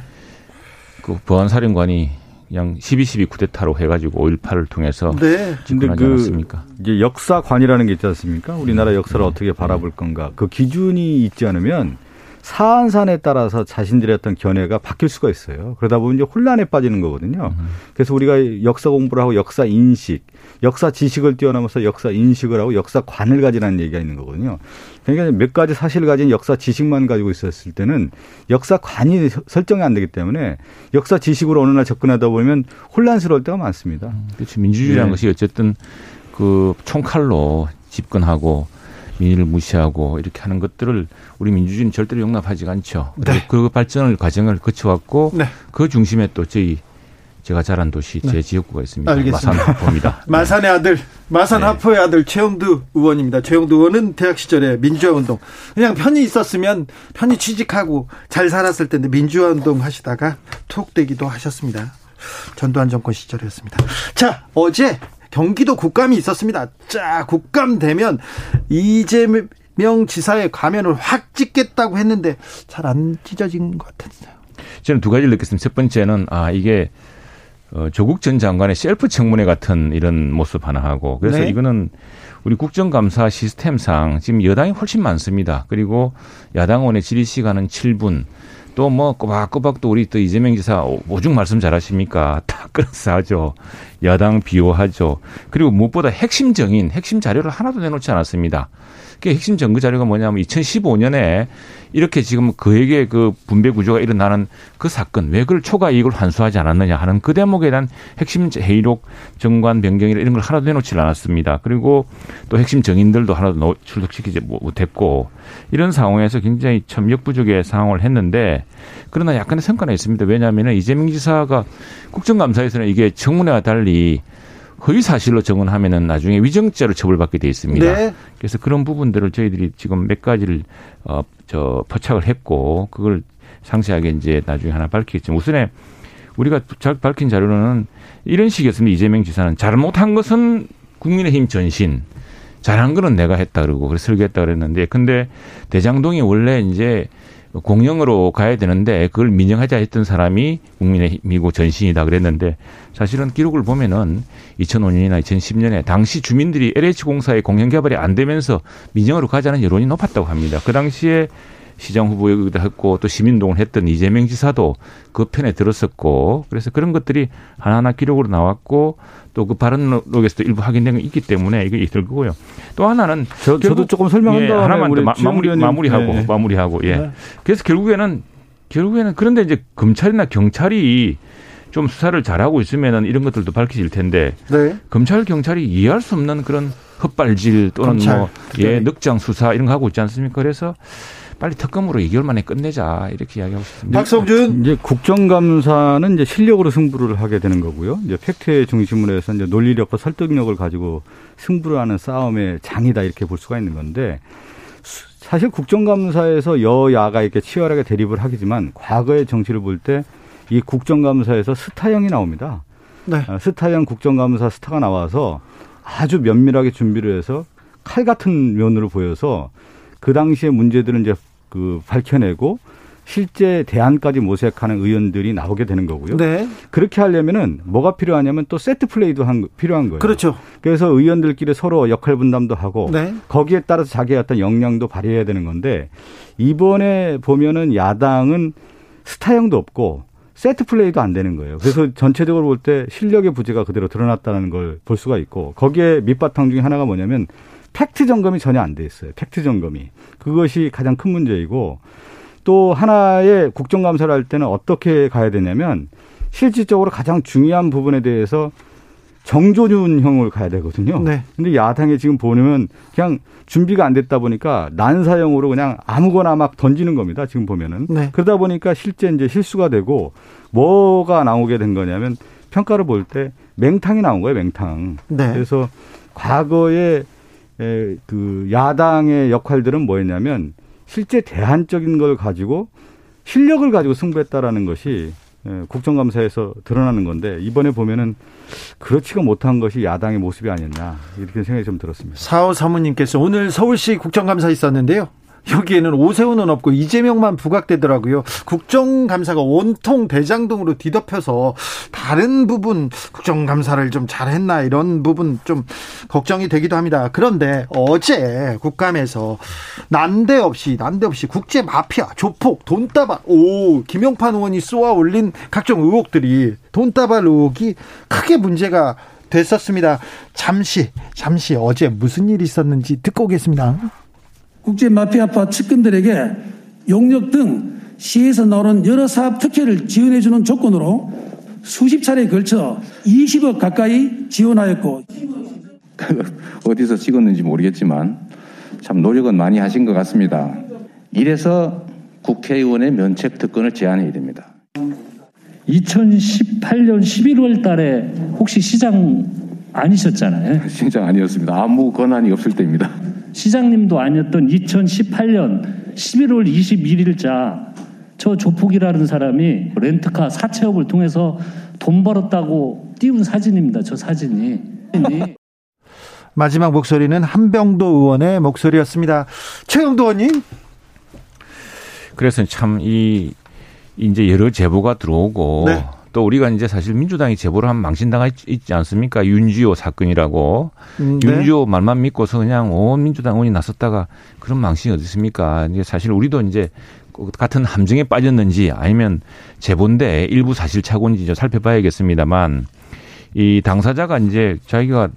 그 보안사령관이 그냥 12.12 쿠데타로 해가지고 5.18을 통해서 네. 집권하지 그 않았습니까? 이제 역사관이라는 게 있지 않습니까? 우리나라 음. 역사를 네. 어떻게 바라볼 건가. 그 기준이 있지 않으면 사안산에 따라서 자신들의 어떤 견해가 바뀔 수가 있어요. 그러다 보면 이제 혼란에 빠지는 거거든요. 음. 그래서 우리가 역사 공부를 하고 역사 인식, 역사 지식을 뛰어넘어서 역사 인식을 하고 역사관을 가지라는 얘기가 있는 거거든요. 그러니까 몇 가지 사실을 가진 역사 지식만 가지고 있었을 때는 역사관이 설정이 안 되기 때문에 역사 지식으로 어느 날 접근하다 보면 혼란스러울 때가 많습니다. 음, 그렇죠. 민주주의라는 네. 것이 어쨌든 그 총칼로 집권하고 민의를 무시하고 이렇게 하는 것들을 우리 민주주의는 절대로 용납하지 않죠. 네. 그 발전을 과정을 거쳐왔고 네. 그 중심에 또 저희 제가 자란 도시 제 네. 지역구가 있습니다. 알겠습니다. 마산 하포입니다. [laughs] 마산의 아들, 마산 네. 하포의 아들 최영두 의원입니다. 최영두 의원은 대학 시절에 민주화 운동 그냥 편히 있었으면 편히 취직하고 잘 살았을 텐데 민주화 운동 하시다가 투옥되기도 하셨습니다. 전두환 정권 시절이었습니다. 자, 어제 경기도 국감이 있었습니다. 자, 국감 되면 이재명 지사의 가면을 확 찍겠다고 했는데 잘 안 찢어진 것 같았어요. 저는 두 가지를 느꼈습니다. 첫 번째는 아 이게 어, 조국 전 장관의 셀프 청문회 같은 이런 모습 하나 하고 그래서 네. 이거는 우리 국정감사 시스템상 지금 여당이 훨씬 많습니다. 그리고 야당원의 질의 시간은 7분. 또 뭐 꼬박꼬박 또 우리 또 이재명 지사 오죽 말씀 잘하십니까? [laughs] 다 끌어서 하죠. 야당 비호하죠. 그리고 무엇보다 핵심적인 핵심 자료를 하나도 내놓지 않았습니다. 그 핵심 증거 자료가 뭐냐면 2015년에 이렇게 지금 그에게 그 분배 구조가 일어나는 그 사건 왜 그걸 초과 이익을 환수하지 않았느냐 하는 그 대목에 대한 핵심 회의록 정관 변경이나 이런 걸 하나도 내놓지 않았습니다. 그리고 또 핵심 정인들도 하나도 출석시키지 못했고 이런 상황에서 굉장히 참 역부족의 상황을 했는데 그러나 약간의 성과는 있습니다. 왜냐하면 이재명 지사가 국정감사에서는 이게 청문회와 달리 허위 사실로 정언하면은 나중에 위정죄로 처벌받게 돼 있습니다. 네. 그래서 그런 부분들을 저희들이 지금 몇 가지를 어저 포착을 했고 그걸 상세하게 이제 나중에 하나 밝히겠지만 우선에 우리가 밝힌 자료로는 이런 식이었습니다. 이재명 지사는 잘못한 것은 국민의힘 전신, 잘한 거는 내가 했다 그러고 그래서 설계했다 그랬는데 근데 대장동이 원래 이제 공영으로 가야 되는데 그걸 민영하자 했던 사람이 국민의힘이고 전신이다 그랬는데 사실은 기록을 보면은 2005년이나 2010년에 당시 주민들이 LH공사의 공영 개발이 안 되면서 민영으로 가자는 여론이 높았다고 합니다. 그 당시에 시장 후보이기도 했고 또 시민동을 했던 이재명 지사도 그 편에 들었었고 그래서 그런 것들이 하나하나 기록으로 나왔고 또 그 발언록에서도 일부 확인된 게 있기 때문에 이게 있을 거고요. 또 하나는 저, 도 조금 설명한 예, 하나만 더 마 무리 마무리하고 네. 마무리하고 예. 네. 그래서 결국에는 결국에는 그런데 이제 검찰이나 경찰이 좀 수사를 잘하고 있으면은 이런 것들도 밝혀질 텐데 네. 검찰 경찰이 이해할 수 없는 그런 헛발질 또는 검찰. 뭐 예, 늑장 수사 이런 거 하고 있지 않습니까? 그래서 빨리 특검으로 2개월 만에 끝내자 이렇게 이야기하고 싶습니다. 박성준 이제 국정감사는 이제 실력으로 승부를 하게 되는 거고요. 이제 팩트의 중심으로 해서 이제 논리력과 설득력을 가지고 승부를 하는 싸움의 장이다 이렇게 볼 수가 있는 건데 사실 국정감사에서 여야가 이렇게 치열하게 대립을 하겠지만 과거의 정치를 볼 때 이 국정감사에서 스타형이 나옵니다. 네. 아, 스타형 국정감사 스타가 나와서 아주 면밀하게 준비를 해서 칼 같은 면으로 보여서 그 당시의 문제들은 이제 그 밝혀내고 실제 대안까지 모색하는 의원들이 나오게 되는 거고요. 네. 그렇게 하려면은 뭐가 필요하냐면 또 세트 플레이도 한, 필요한 거예요. 그렇죠. 그래서 의원들끼리 서로 역할 분담도 하고 네. 거기에 따라서 자기의 어떤 역량도 발휘해야 되는 건데 이번에 보면은 야당은 스타형도 없고 세트 플레이도 안 되는 거예요. 그래서 전체적으로 볼 때 실력의 부재가 그대로 드러났다는 걸 볼 수가 있고 거기에 밑바탕 중에 하나가 뭐냐면 팩트 점검이 전혀 안 돼 있어요. 팩트 점검이. 그것이 가장 큰 문제이고 또 하나의 국정감사를 할 때는 어떻게 가야 되냐면 실질적으로 가장 중요한 부분에 대해서 정조준형을 가야 되거든요. 네. 근데 야당에 지금 보면 그냥 준비가 안 됐다 보니까 난사형으로 그냥 아무거나 막 던지는 겁니다. 지금 보면은. 네. 그러다 보니까 실제 이제 실수가 되고 뭐가 나오게 된 거냐면 평가를 볼 때 맹탕이 나온 거예요, 맹탕. 네. 그래서 과거에 그 야당의 역할들은 뭐였냐면 실제 대안적인 걸 가지고 실력을 가지고 승부했다라는 것이 국정감사에서 드러나는 건데 이번에 보면은 그렇지가 못한 것이 야당의 모습이 아니었나 이렇게 생각이 좀 들었습니다. 사호 사모님께서 오늘 서울시 국정감사 있었는데요. 여기에는 오세훈은 없고 이재명만 부각되더라고요. 국정감사가 온통 대장동으로 뒤덮여서 다른 부분 국정감사를 좀 잘했나 이런 부분 좀 걱정이 되기도 합니다. 그런데 어제 국감에서 난데없이 난데없이 국제 마피아 조폭 돈다발 오 김영판 의원이 쏘아 올린 각종 의혹들이 돈다발 의혹이 크게 문제가 됐었습니다. 잠시 잠시 어제 무슨 일이 있었는지 듣고 오겠습니다. 국제 마피아파 측근들에게 용역 등 시에서 나오는 여러 사업 특혜를 지원해주는 조건으로 수십 차례에 걸쳐 20억 가까이 지원하였고 [laughs] 어디서 찍었는지 모르겠지만 참 노력은 많이 하신 것 같습니다. 이래서 국회의원의 면책 특권을 제한해야 됩니다. 2018년 11월 달에 혹시 시장 아니셨잖아요. [laughs] 시장 아니었습니다. 아무 권한이 없을 때입니다. 시장님도 아니었던 2018년 11월 21일자 저 조폭이라는 사람이 렌트카 사채업을 통해서 돈 벌었다고 띄운 사진입니다. 저 사진이. [laughs] 마지막 목소리는 한병도 의원의 목소리였습니다. 최영도 의원님. 그래서 참 이 이제 여러 제보가 들어오고 네. 또 우리가 이제 사실 민주당이 제보를 한 망신당하 있지 않습니까? 윤지호 사건이라고. 음, 네. 윤지호 말만 믿고서 그냥 온 민주당 의원이 나섰다가 그런 망신이 어디 있습니까? 이제 사실 우리도 이제 같은 함정에 빠졌는지 아니면 제본데 일부 사실 착오인지 좀 살펴봐야겠습니다만 이 당사자가 이제 자기가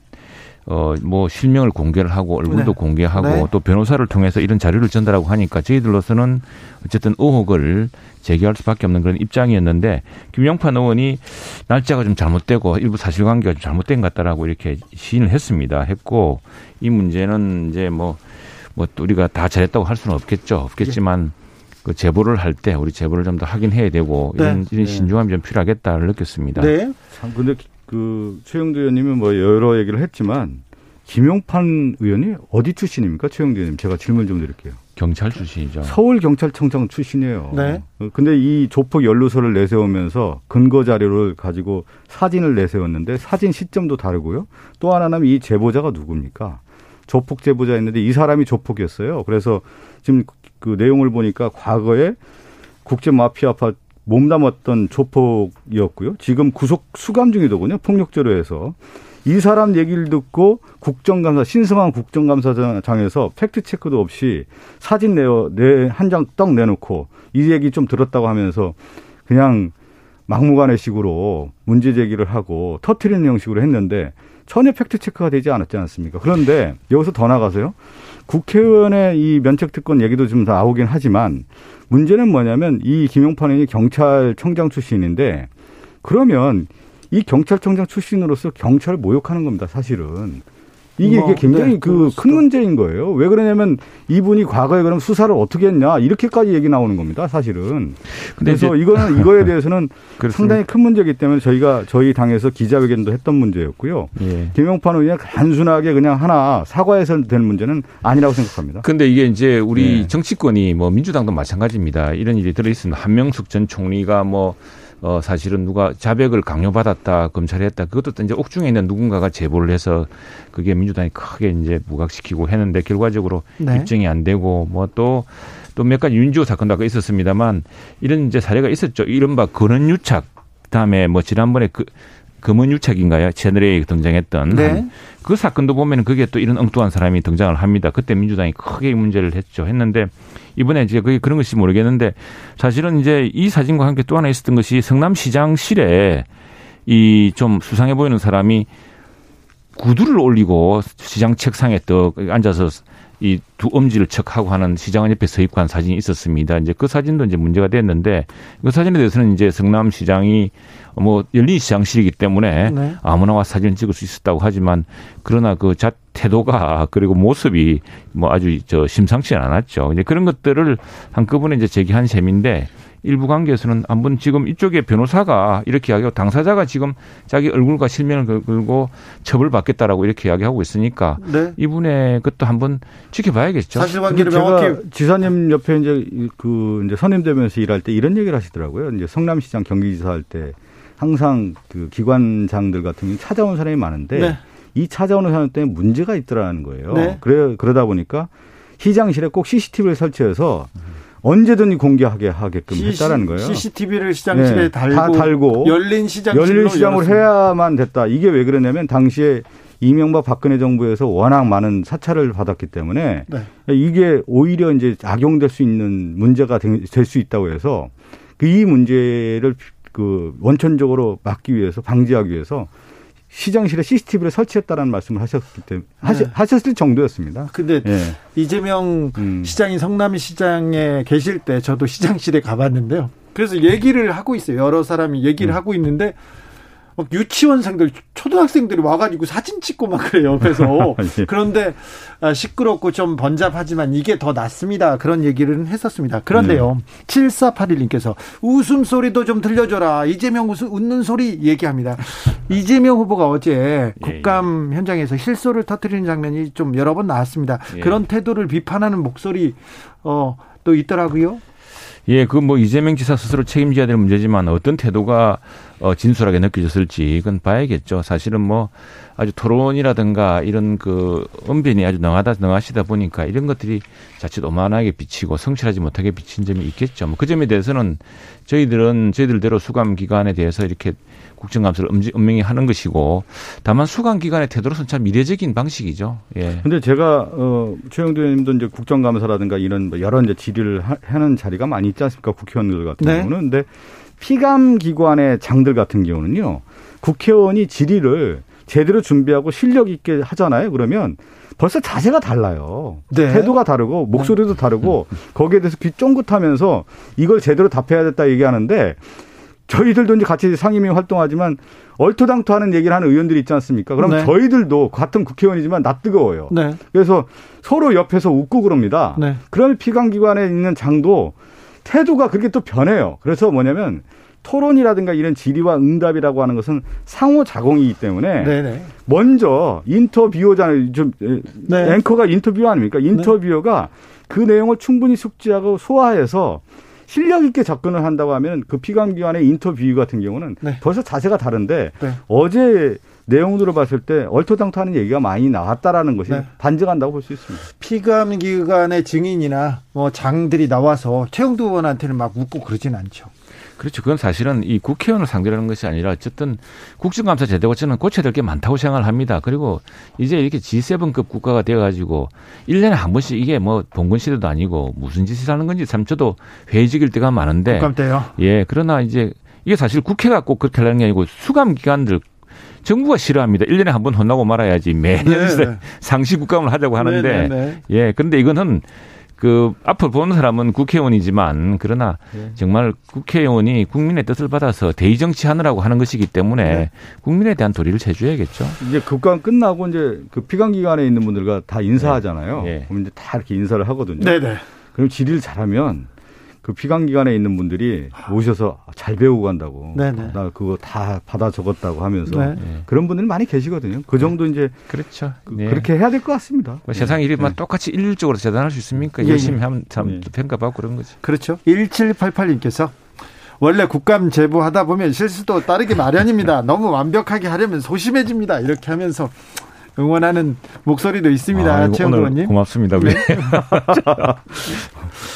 어, 뭐 실명을 공개를 하고 얼굴도 네. 공개하고 네. 또 변호사를 통해서 이런 자료를 전달하고 하니까 저희들로서는 어쨌든 의혹을 제기할 수밖에 없는 그런 입장이었는데 김영판 의원이 날짜가 좀 잘못되고 일부 사실관계가 좀 잘못된 것 같다라고 이렇게 시인을 했습니다. 했고 이 문제는 이제 뭐, 뭐 우리가 다 잘했다고 할 수는 없겠죠. 없겠지만 그 제보를 할 때 우리 제보를 좀 더 확인해야 되고 이런, 네. 이런 네. 신중함이 좀 필요하겠다를 느꼈습니다. 네. 참 근데 그 최영도 의원님은 뭐 여러 얘기를 했지만 김용판 의원이 어디 출신입니까? 최영도 의원님 제가 질문 좀 드릴게요. 경찰 출신이죠. 서울 경찰청장 출신이에요. 네. 근데 이 조폭 연루서를 내세우면서 근거 자료를 가지고 사진을 내세웠는데 사진 시점도 다르고요. 또 하나는 이 제보자가 누굽니까? 조폭 제보자였는데 이 사람이 조폭이었어요. 그래서 지금 그 내용을 보니까 과거에 국제 마피아 파 몸담았던 조폭이었고요. 지금 구속 수감 중이더군요. 폭력죄로 해서. 이 사람 얘기를 듣고 국정감사 신성한 국정감사장에서 팩트 체크도 없이 사진 내어 내한 장 떡 내놓고 이 얘기 좀 들었다고 하면서 그냥 막무가내식으로 문제 제기를 하고 터트리는 형식으로 했는데 전혀 팩트 체크가 되지 않았지 않습니까? 그런데 여기서 더 나가서요. 국회의원의 이 면책 특권 얘기도 좀 나오긴 하지만 문제는 뭐냐면 이 김용판 의원이 경찰청장 출신인데 그러면 이 경찰청장 출신으로서 경찰을 모욕하는 겁니다, 사실은. 이게, 뭐, 이게 굉장히 네, 그큰 문제인 거예요. 왜 그러냐면 이분이 과거에 그럼 수사를 어떻게 했냐 이렇게까지 얘기 나오는 겁니다. 사실은. 그래서 이거는 [laughs] 이거에 대해서는 상당히 큰 문제이기 때문에 저희가 저희 당에서 기자회견도 했던 문제였고요. 예. 김용판 의원이 단순하게 그냥 하나 사과해서 될 문제는 아니라고 생각합니다. 근데 이게 이제 우리 네. 정치권이 뭐 민주당도 마찬가지입니다. 이런 일이 들어있으면 한명숙 전 총리가 뭐 어, 사실은 누가 자백을 강요받았다, 검찰이 했다. 그것도 이제 옥중에 있는 누군가가 제보를 해서 그게 민주당이 크게 이제 부각시키고 했는데 결과적으로 네. 입증이 안 되고 뭐또 또 몇 가지 윤지호 사건도 아까 있었습니다만 이런 이제 사례가 있었죠. 이른바 근원유착 그다음에 뭐 지난번에 그 금은유착인가요? 채널에 등장했던 네. 그 사건도 보면 그게 또 이런 엉뚱한 사람이 등장을 합니다. 그때 민주당이 크게 문제를 했죠. 했는데 이번에 이제 그게 그런 것이 모르겠는데 사실은 이제 이 사진과 함께 또 하나 있었던 것이 성남시장실에 이 좀 수상해 보이는 사람이 구두를 올리고 시장 책상에 떡 앉아서 이 두 엄지를 척하고 하는 시장원 옆에 서 입고 한 사진이 있었습니다. 이제 그 사진도 이제 문제가 됐는데 그 사진에 대해서는 이제 성남시장이 뭐 열린 시장실이기 때문에 네. 아무나 와 사진 찍을 수 있었다고 하지만 그러나 그 자 태도가 그리고 모습이 뭐 아주 저 심상치 않았죠. 이제 그런 것들을 한꺼번에 이제 제기한 셈인데 일부 관계에서는 한번 지금 이쪽에 변호사가 이렇게 이야기하고 당사자가 지금 자기 얼굴과 실명을 걸고 처벌받겠다라고 이렇게 이야기하고 있으니까 네. 이분의 것도 한번 지켜봐야겠죠. 사실관계를 명확히 지사님 옆에 이제 그 이제 선임되면서 일할 때 이런 얘기를 하시더라고요. 이제 성남시장 경기지사 할 때 항상 그 기관장들 같은 경우 찾아온 사람이 많은데 네. 이 찾아오는 사람 때문에 문제가 있더라는 거예요. 네. 그래 그러다 보니까 시장실에 꼭 CCTV를 설치해서 언제든 공개하게 하게끔 CC, 했다라는 거예요. CCTV를 시장실에 네, 달고, 다 달고 열린 시장 열린 시장으로 해야만 됐다. 이게 왜 그러냐면 당시에 이명박 박근혜 정부에서 워낙 많은 사찰을 받았기 때문에 네. 이게 오히려 이제 악용될 수 있는 문제가 될 수 있다고 해서 그 이 문제를 그 원천적으로 막기 위해서 방지하기 위해서 시장실에 CCTV를 설치했다라는 말씀을 하셨기 때문에 네. 하셨을 정도였습니다. 근데 예. 이재명 음. 시장이 성남시장에 계실 때 저도 시장실에 가봤는데요. 그래서 얘기를 하고 있어요. 여러 사람이 얘기를 음. 하고 있는데 막 유치원생들, 초등학생들이 와가지고 사진 찍고 막 그래요, 옆에서. [laughs] 예. 그런데 아, 시끄럽고 좀 번잡하지만 이게 더 낫습니다. 그런 얘기를 했었습니다. 그런데요, 네. 7481님께서 웃음소리도 좀 들려줘라. 이재명 웃음, 웃는 소리 얘기합니다. 이재명 후보가 어제 예, 국감 예. 현장에서 실소를 터뜨리는 장면이 좀 여러 번 나왔습니다. 예. 그런 태도를 비판하는 목소리, 어, 또 있더라고요. 예, 그 뭐 이재명 지사 스스로 책임져야 될 문제지만 어떤 태도가 어, 진솔하게 느껴졌을지 이건 봐야겠죠. 사실은 뭐 아주 토론이라든가 이런 그 언변이 아주 능하다 능하시다 보니까 이런 것들이 자칫 오만하게 비치고 성실하지 못하게 비친 점이 있겠죠. 뭐 그 점에 대해서는 저희들은 저희들대로 수감 기관에 대해서 이렇게 국정감사를 엄명히 하는 것이고 다만 수감 기관의 태도로서는 참 미래적인 방식이죠. 예. 근데 제가 어 최영도 의원님도 이제 국정감사라든가 이런 뭐 여러 이제 질의를 하는 자리가 많이 있지 않습니까? 국회의원들 같은 네. 경우는 근데 피감 기관의 장들 같은 경우는요. 국회의원이 질의를 제대로 준비하고 실력 있게 하잖아요. 그러면 벌써 자세가 달라요. 네. 태도가 다르고 목소리도 다르고 거기에 대해서 귀 쫑긋하면서 이걸 제대로 답해야 됐다 얘기하는데 저희들도 이제 같이 상임위 활동하지만 얼토당토하는 얘기를 하는 의원들이 있지 않습니까? 그럼 네. 저희들도 같은 국회의원이지만 낯뜨거워요. 네. 그래서 서로 옆에서 웃고 그럽니다. 네. 그러면 피감기관에 있는 장도 태도가 그렇게 또 변해요. 그래서 뭐냐면 토론이라든가 이런 질의와 응답이라고 하는 것은 상호 작용이기 때문에 네네. 먼저 인터뷰어잖아요. 좀 네. 앵커가 인터뷰 아닙니까? 인터뷰어가 그 내용을 충분히 숙지하고 소화해서 실력 있게 접근을 한다고 하면 그 피감기관의 인터뷰 같은 경우는 네. 벌써 자세가 다른데 네. 어제 내용으로 봤을 때 얼토당토하는 얘기가 많이 나왔다라는 것이 네. 반증한다고 볼 수 있습니다. 피감 기관의 증인이나 뭐 장들이 나와서 최영두 의원한테는 막 묻고 그러진 않죠. 그렇죠. 그건 사실은 이 국회의원을 상대로 하는 것이 아니라 어쨌든 국정감사 제도가 저는 고쳐야 될 게 많다고 생각을 합니다. 그리고 이제 이렇게 G7급 국가가 되어가지고 1년에 한 번씩 이게 뭐 봉건 시대도 아니고 무슨 짓을 하는 건지 참 저도 회의적일 때가 많은데. 국감 때요? 예. 그러나 이제 이게 사실 국회가 꼭 그렇게 하는 게 아니고 수감 기관들 정부가 싫어합니다. 1년에 한 번 혼나고 말아야지 매년 네, 네. 상시 국감을 하자고 하는데 네, 네, 네. 예. 그런데 이거는 그 앞을 보는 사람은 국회의원이지만 그러나 네. 정말 국회의원이 국민의 뜻을 받아서 대의 정치하느라고 하는 것이기 때문에 네. 국민에 대한 도리를 해줘야겠죠. 이제 국감 끝나고 이제 그 피감 기관에 있는 분들과 다 인사하잖아요. 네. 그럼 이제 다 이렇게 인사를 하거든요. 네네. 그럼 질의를 잘하면 그 피감 기관에 있는 분들이 오셔서 잘 배우고 간다고. 네네. 나 그거 다 받아 적었다고 하면서 네. 그런 분들이 많이 계시거든요. 그 정도 이제 그렇죠. 그, 네. 렇게 해야 될 것 같습니다. 뭐 세상 일이 네. 똑같이 일률적으로 재단할 수 있습니까? 예, 열심히 예. 하면 참 네. 평가받고 그런 거지. 그렇죠. 1788님께서 원래 국감 제보하다 보면 실수도 따르기 마련입니다. [laughs] 너무 완벽하게 하려면 소심해집니다. 이렇게 하면서 응원하는 목소리도 있습니다. 아, 최영도 의원님. 고맙습니다. 네. [laughs]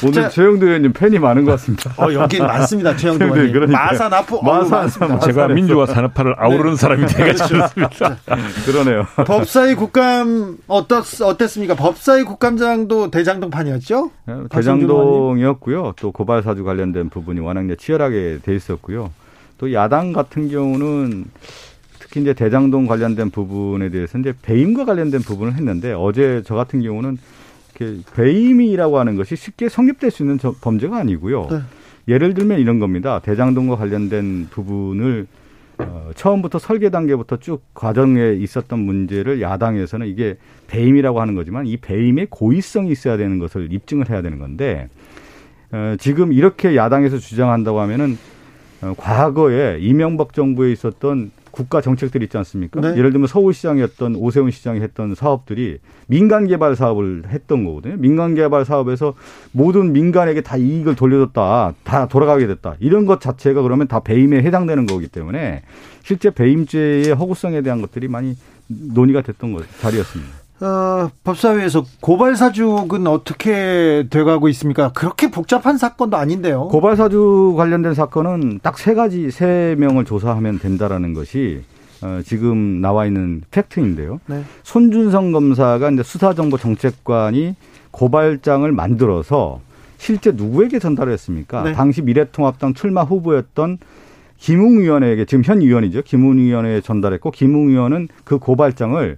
오늘 최영도 의원님 팬이 많은 것 같습니다. 어, 여기 많습니다. [laughs] 최영도 의원님. 그러니까. 마산 아프 마산, 마산 제가 민주화 산업화를 아우르는 네. 사람이 되겠습니다. [laughs] 그러네요. 법사위 국감 어떻, 어땠습니까? 법사위 국감장도 대장동판이었죠? 네, 대장동이었고요. 또 고발 사주 관련된 부분이 워낙 치열하게 돼 있었고요. 또 야당 같은 경우는 특히 이제 대장동 관련된 부분에 대해서 이제 배임과 관련된 부분을 했는데 어제 저 같은 경우는 배임이라고 하는 것이 쉽게 성립될 수 있는 범죄가 아니고요. 네. 예를 들면 이런 겁니다. 대장동과 관련된 부분을 어, 처음부터 설계 단계부터 쭉 과정에 있었던 문제를 야당에서는 이게 배임이라고 하는 거지만 이 배임의 고의성이 있어야 되는 것을 입증을 해야 되는 건데 어, 지금 이렇게 야당에서 주장한다고 하면은 어, 과거에 이명박 정부에 있었던 국가 정책들이 있지 않습니까? 네. 예를 들면 서울시장이었던 오세훈 시장이 했던 사업들이 민간 개발 사업을 했던 거거든요. 민간 개발 사업에서 모든 민간에게 다 이익을 돌려줬다. 다 돌아가게 됐다. 이런 것 자체가 그러면 다 배임에 해당되는 거기 때문에 실제 배임죄의 허구성에 대한 것들이 많이 논의가 됐던 거, 자리였습니다. 어, 법사위에서 고발 사주는 어떻게 돼가고 있습니까? 그렇게 복잡한 사건도 아닌데요. 고발 사주 관련된 사건은 딱 세 가지 세 명을 조사하면 된다라는 것이 어, 지금 나와 있는 팩트인데요. 네. 손준성 검사가 이제 수사정보정책관이 고발장을 만들어서 실제 누구에게 전달을 했습니까? 네. 당시 미래통합당 출마 후보였던 김웅 의원에게 지금 현 의원이죠. 김웅 의원에 전달했고 김웅 의원은 그 고발장을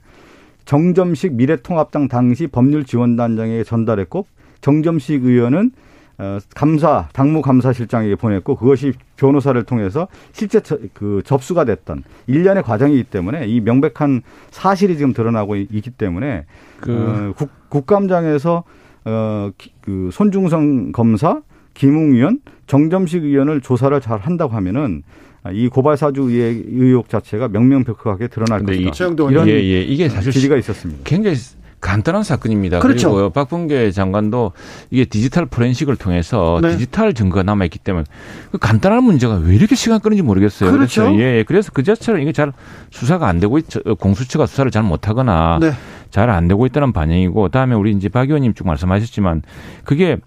정점식 미래통합당 당시 법률지원단장에게 전달했고 정점식 의원은 어, 감사 당무 감사실장에게 보냈고 그것이 변호사를 통해서 실제 그 접수가 됐던 일련의 과정이기 때문에 이 명백한 사실이 지금 드러나고 있기 때문에 그 어, 국, 국감장에서 어, 그 손중성 검사, 김웅 의원, 정점식 의원을 조사를 잘 한다고 하면은 이 고발 사주 의혹 자체가 명명백백하게 드러날 것이다. 이런 예, 예. 이게 사실 지지가 있었습니다. 굉장히 간단한 사건입니다. 그렇죠. 그리고 박범계 장관도 이게 디지털 포렌식을 통해서 네. 디지털 증거가 남아 있기 때문에 그 간단한 문제가 왜 이렇게 시간 끄는지 모르겠어요. 그렇죠. 그래서 예, 예, 그래서 그 자체로 이게 잘 수사가 안 되고 있, 공수처가 수사를 잘 못하거나 네. 잘안 되고 있다는 반영이고 다음에 우리 이제 박 의원님 쭉 말씀하셨지만 그게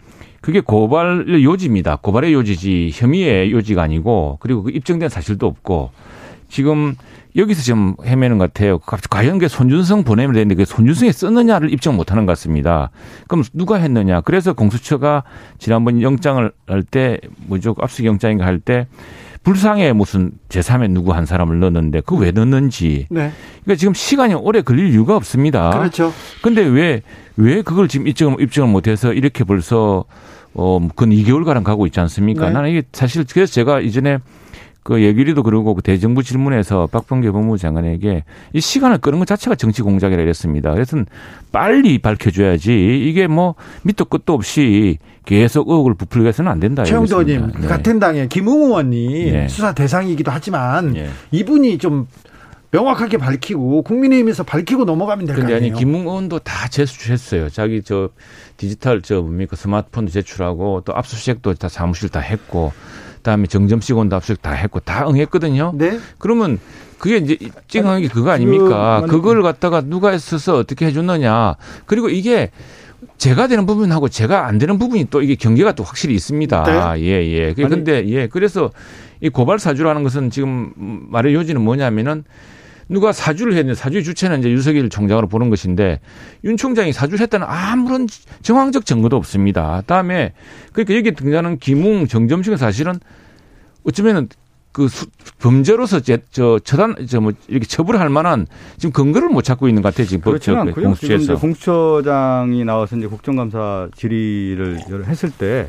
그게 고발 요지입니다. 고발의 요지지 혐의의 요지가 아니고 그리고 그 입증된 사실도 없고 지금 여기서 지금 헤매는 것 같아요. 과연 그 손준성 보내면 되는데 그 손준성이 썼느냐를 입증 못 하는 것 같습니다. 그럼 누가 했느냐. 그래서 공수처가 지난번 영장을 할 때 뭐죠. 압수수 영장인가 할때 불상에 무슨 제3의 누구 한 사람을 넣었는데 그 왜 넣는지. 네. 그러니까 지금 시간이 오래 걸릴 이유가 없습니다. 그렇죠. 근데 왜, 왜 그걸 지금 입증을, 입증을 못 해서 이렇게 벌써 어, 근 2개월가량 가고 있지 않습니까? 네. 나는 이게 사실 그래서 제가 이전에 그 예규리도 그러고 그 대정부 질문에서 박범계 법무부 장관에게 이 시간을 끄는 것 자체가 정치 공작이라 그랬습니다. 그래서 빨리 밝혀줘야지 이게 뭐 밑도 끝도 없이 계속 의혹을 부풀게 해서는 안 된다. 최영도 의원님 네. 같은 당의 김웅 의원이 네. 수사 대상이기도 하지만 네. 이분이 좀 명확하게 밝히고 국민의힘에서 밝히고 넘어가면 될 거 아니에요. 아니 김웅 의원도 다 제출했어요. 자기 저 디지털 저 뭡니까 스마트폰도 제출하고 또 압수수색도 다 사무실 다 했고 그다음에 정점식 원도 압수수색 다 했고 다 응했거든요. 네. 그러면 그게 이제 입증한 게 그거 아닙니까? 그, 그걸 갖다가 누가 했어서 어떻게 해줬느냐. 그리고 이게 제가 되는 부분하고 제가 안 되는 부분이 또 이게 경계가 또 확실히 있습니다. 네. 예, 예. 그런데 예. 그래서 이 고발 사주라는 것은 지금 말의 요지는 뭐냐면은 누가 사주를 했는데 사주의 주체는 이제 유석일 총장으로 보는 것인데 윤 총장이 사주를 했다는 아무런 정황적 증거도 없습니다. 다음에 그러니까 여기 등장하는 김웅 정점식은 사실은 어쩌면은 그 수, 범죄로서 제, 저 처단 저 뭐 이렇게 처벌할 만한 지금 근거를 못 찾고 있는 것 같아요 지금 그렇지 않고요. 공수처에서. 지금 공수처장이 나와서 이제 국정감사 질의를 했을 때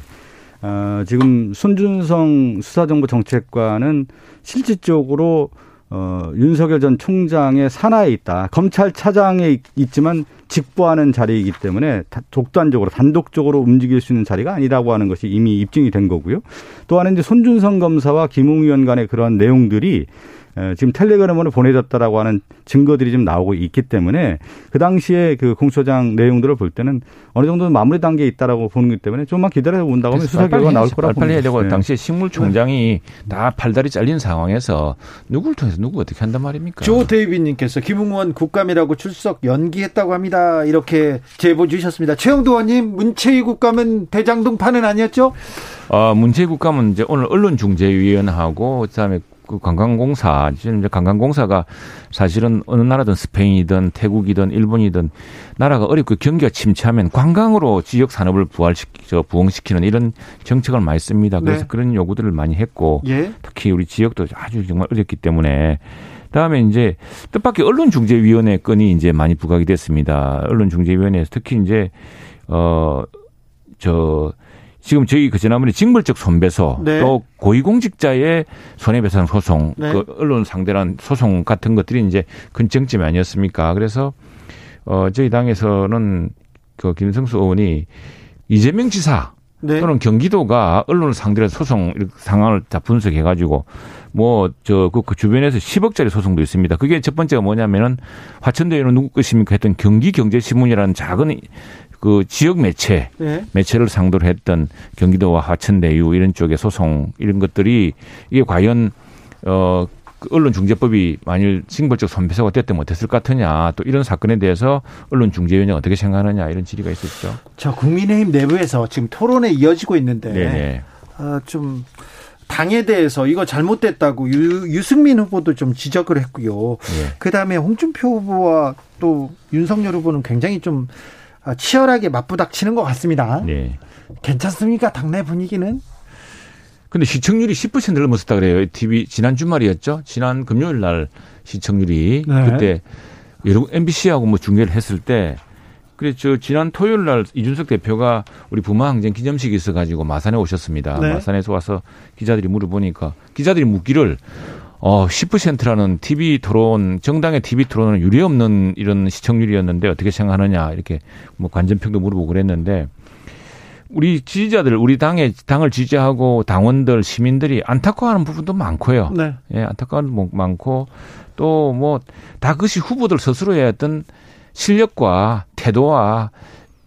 어, 지금 손준성 수사정보정책관은 실질적으로 어, 윤석열 전 총장의 산하에 있다. 검찰차장에 있지만 직보하는 자리이기 때문에 독단적으로 단독적으로 움직일 수 있는 자리가 아니라고 하는 것이 이미 입증이 된 거고요. 또 하나 이제 손준성 검사와 김웅 의원 간의 그러한 내용들이 지금 텔레그램으로 보내졌다라고 하는 증거들이 좀 나오고 있기 때문에 그 당시에 그 공소장 내용들을 볼 때는 어느 정도 마무리 단계에 있다라고 보는 거기 때문에 좀만 기다려 본다고 하면 수사 결과가 나올 거라고 빨리 해야 되고 네. 당시에 식물총장이 네. 다 팔다리 잘린 상황에서 누구를 통해서 누구 어떻게 한단 말입니까? 조 데이비님께서 김웅원 국감이라고 출석 연기했다고 합니다. 이렇게 제보 주셨습니다. 최영도 의원님 문체위 국감은 대장동 판은 아니었죠? 어, 문체위 국감은 이제 오늘 언론중재위원하고 그다음에 그 관광공사, 지금 이제 관광공사가 사실은 어느 나라든 스페인이든 태국이든 일본이든 나라가 어렵고 경기가 침체하면 관광으로 지역 산업을 부활시켜 부흥시키는 이런 정책을 많이 씁니다. 그래서 네. 그런 요구들을 많이 했고 예. 특히 우리 지역도 아주 정말 어렵기 때문에 다음에 이제 뜻밖의 언론중재위원회 건이 이제 많이 부각이 됐습니다. 언론중재위원회에서 특히 이제 어저 지금 저희 그 지난번에 징벌적 손배소 네. 또 고위공직자의 손해배상 소송, 네. 그 언론 상대란 소송 같은 것들이 이제 큰 쟁점이 아니었습니까? 그래서 어 저희 당에서는 그 김성수 의원이 이재명 지사 네. 또는 경기도가 언론을 상대로 소송 상황을 다 분석해 가지고 뭐 저그 그 주변에서 10억짜리 소송도 있습니다. 그게 첫 번째가 뭐냐면은 화천대유는 누구 것입니까 했던 경기경제신문이라는 작은 그 지역 매체 네. 매체를 상대로 했던 경기도와 화천대유 이런 쪽의 소송 이런 것들이 이게 과연 어 그 언론중재법이 만일 징벌적 손배소가 됐다면 어땠을 것 같으냐 또 이런 사건에 대해서 언론중재위원회가 어떻게 생각하느냐 이런 질의가 있었죠. 저 국민의힘 내부에서 지금 토론에 이어지고 있는데 네네. 어, 좀 당에 대해서 이거 잘못됐다고 유, 승민 후보도 좀 지적을 했고요. 네. 그다음에 홍준표 후보와 또 윤석열 후보는 굉장히 좀 아, 치열하게 맞부닥치는 것 같습니다. 네. 괜찮습니까? 당내 분위기는? 근데 시청률이 10% 넘었었다 그래요. TV 지난 주말이었죠. 지난 금요일 날 시청률이 네. 그때 여러 MBC하고 뭐 중계를 했을 때 그래 저 지난 토요일 날 이준석 대표가 우리 부마항쟁 기념식이 있어 가지고 마산에 오셨습니다. 네. 마산에서 와서 기자들이 물어보니까 기자들이 묻기를 어 10%라는 TV 토론 정당의 TV 토론은 유례 없는 이런 시청률이었는데 어떻게 생각하느냐 이렇게 뭐 관전평도 물어보고 그랬는데 우리 지지자들 우리 당의 당을 지지하고 당원들 시민들이 안타까워하는 부분도 많고요. 네. 예, 안타까운 뭐 많고 또 뭐 다 그것이 후보들 스스로의 어떤 실력과 태도와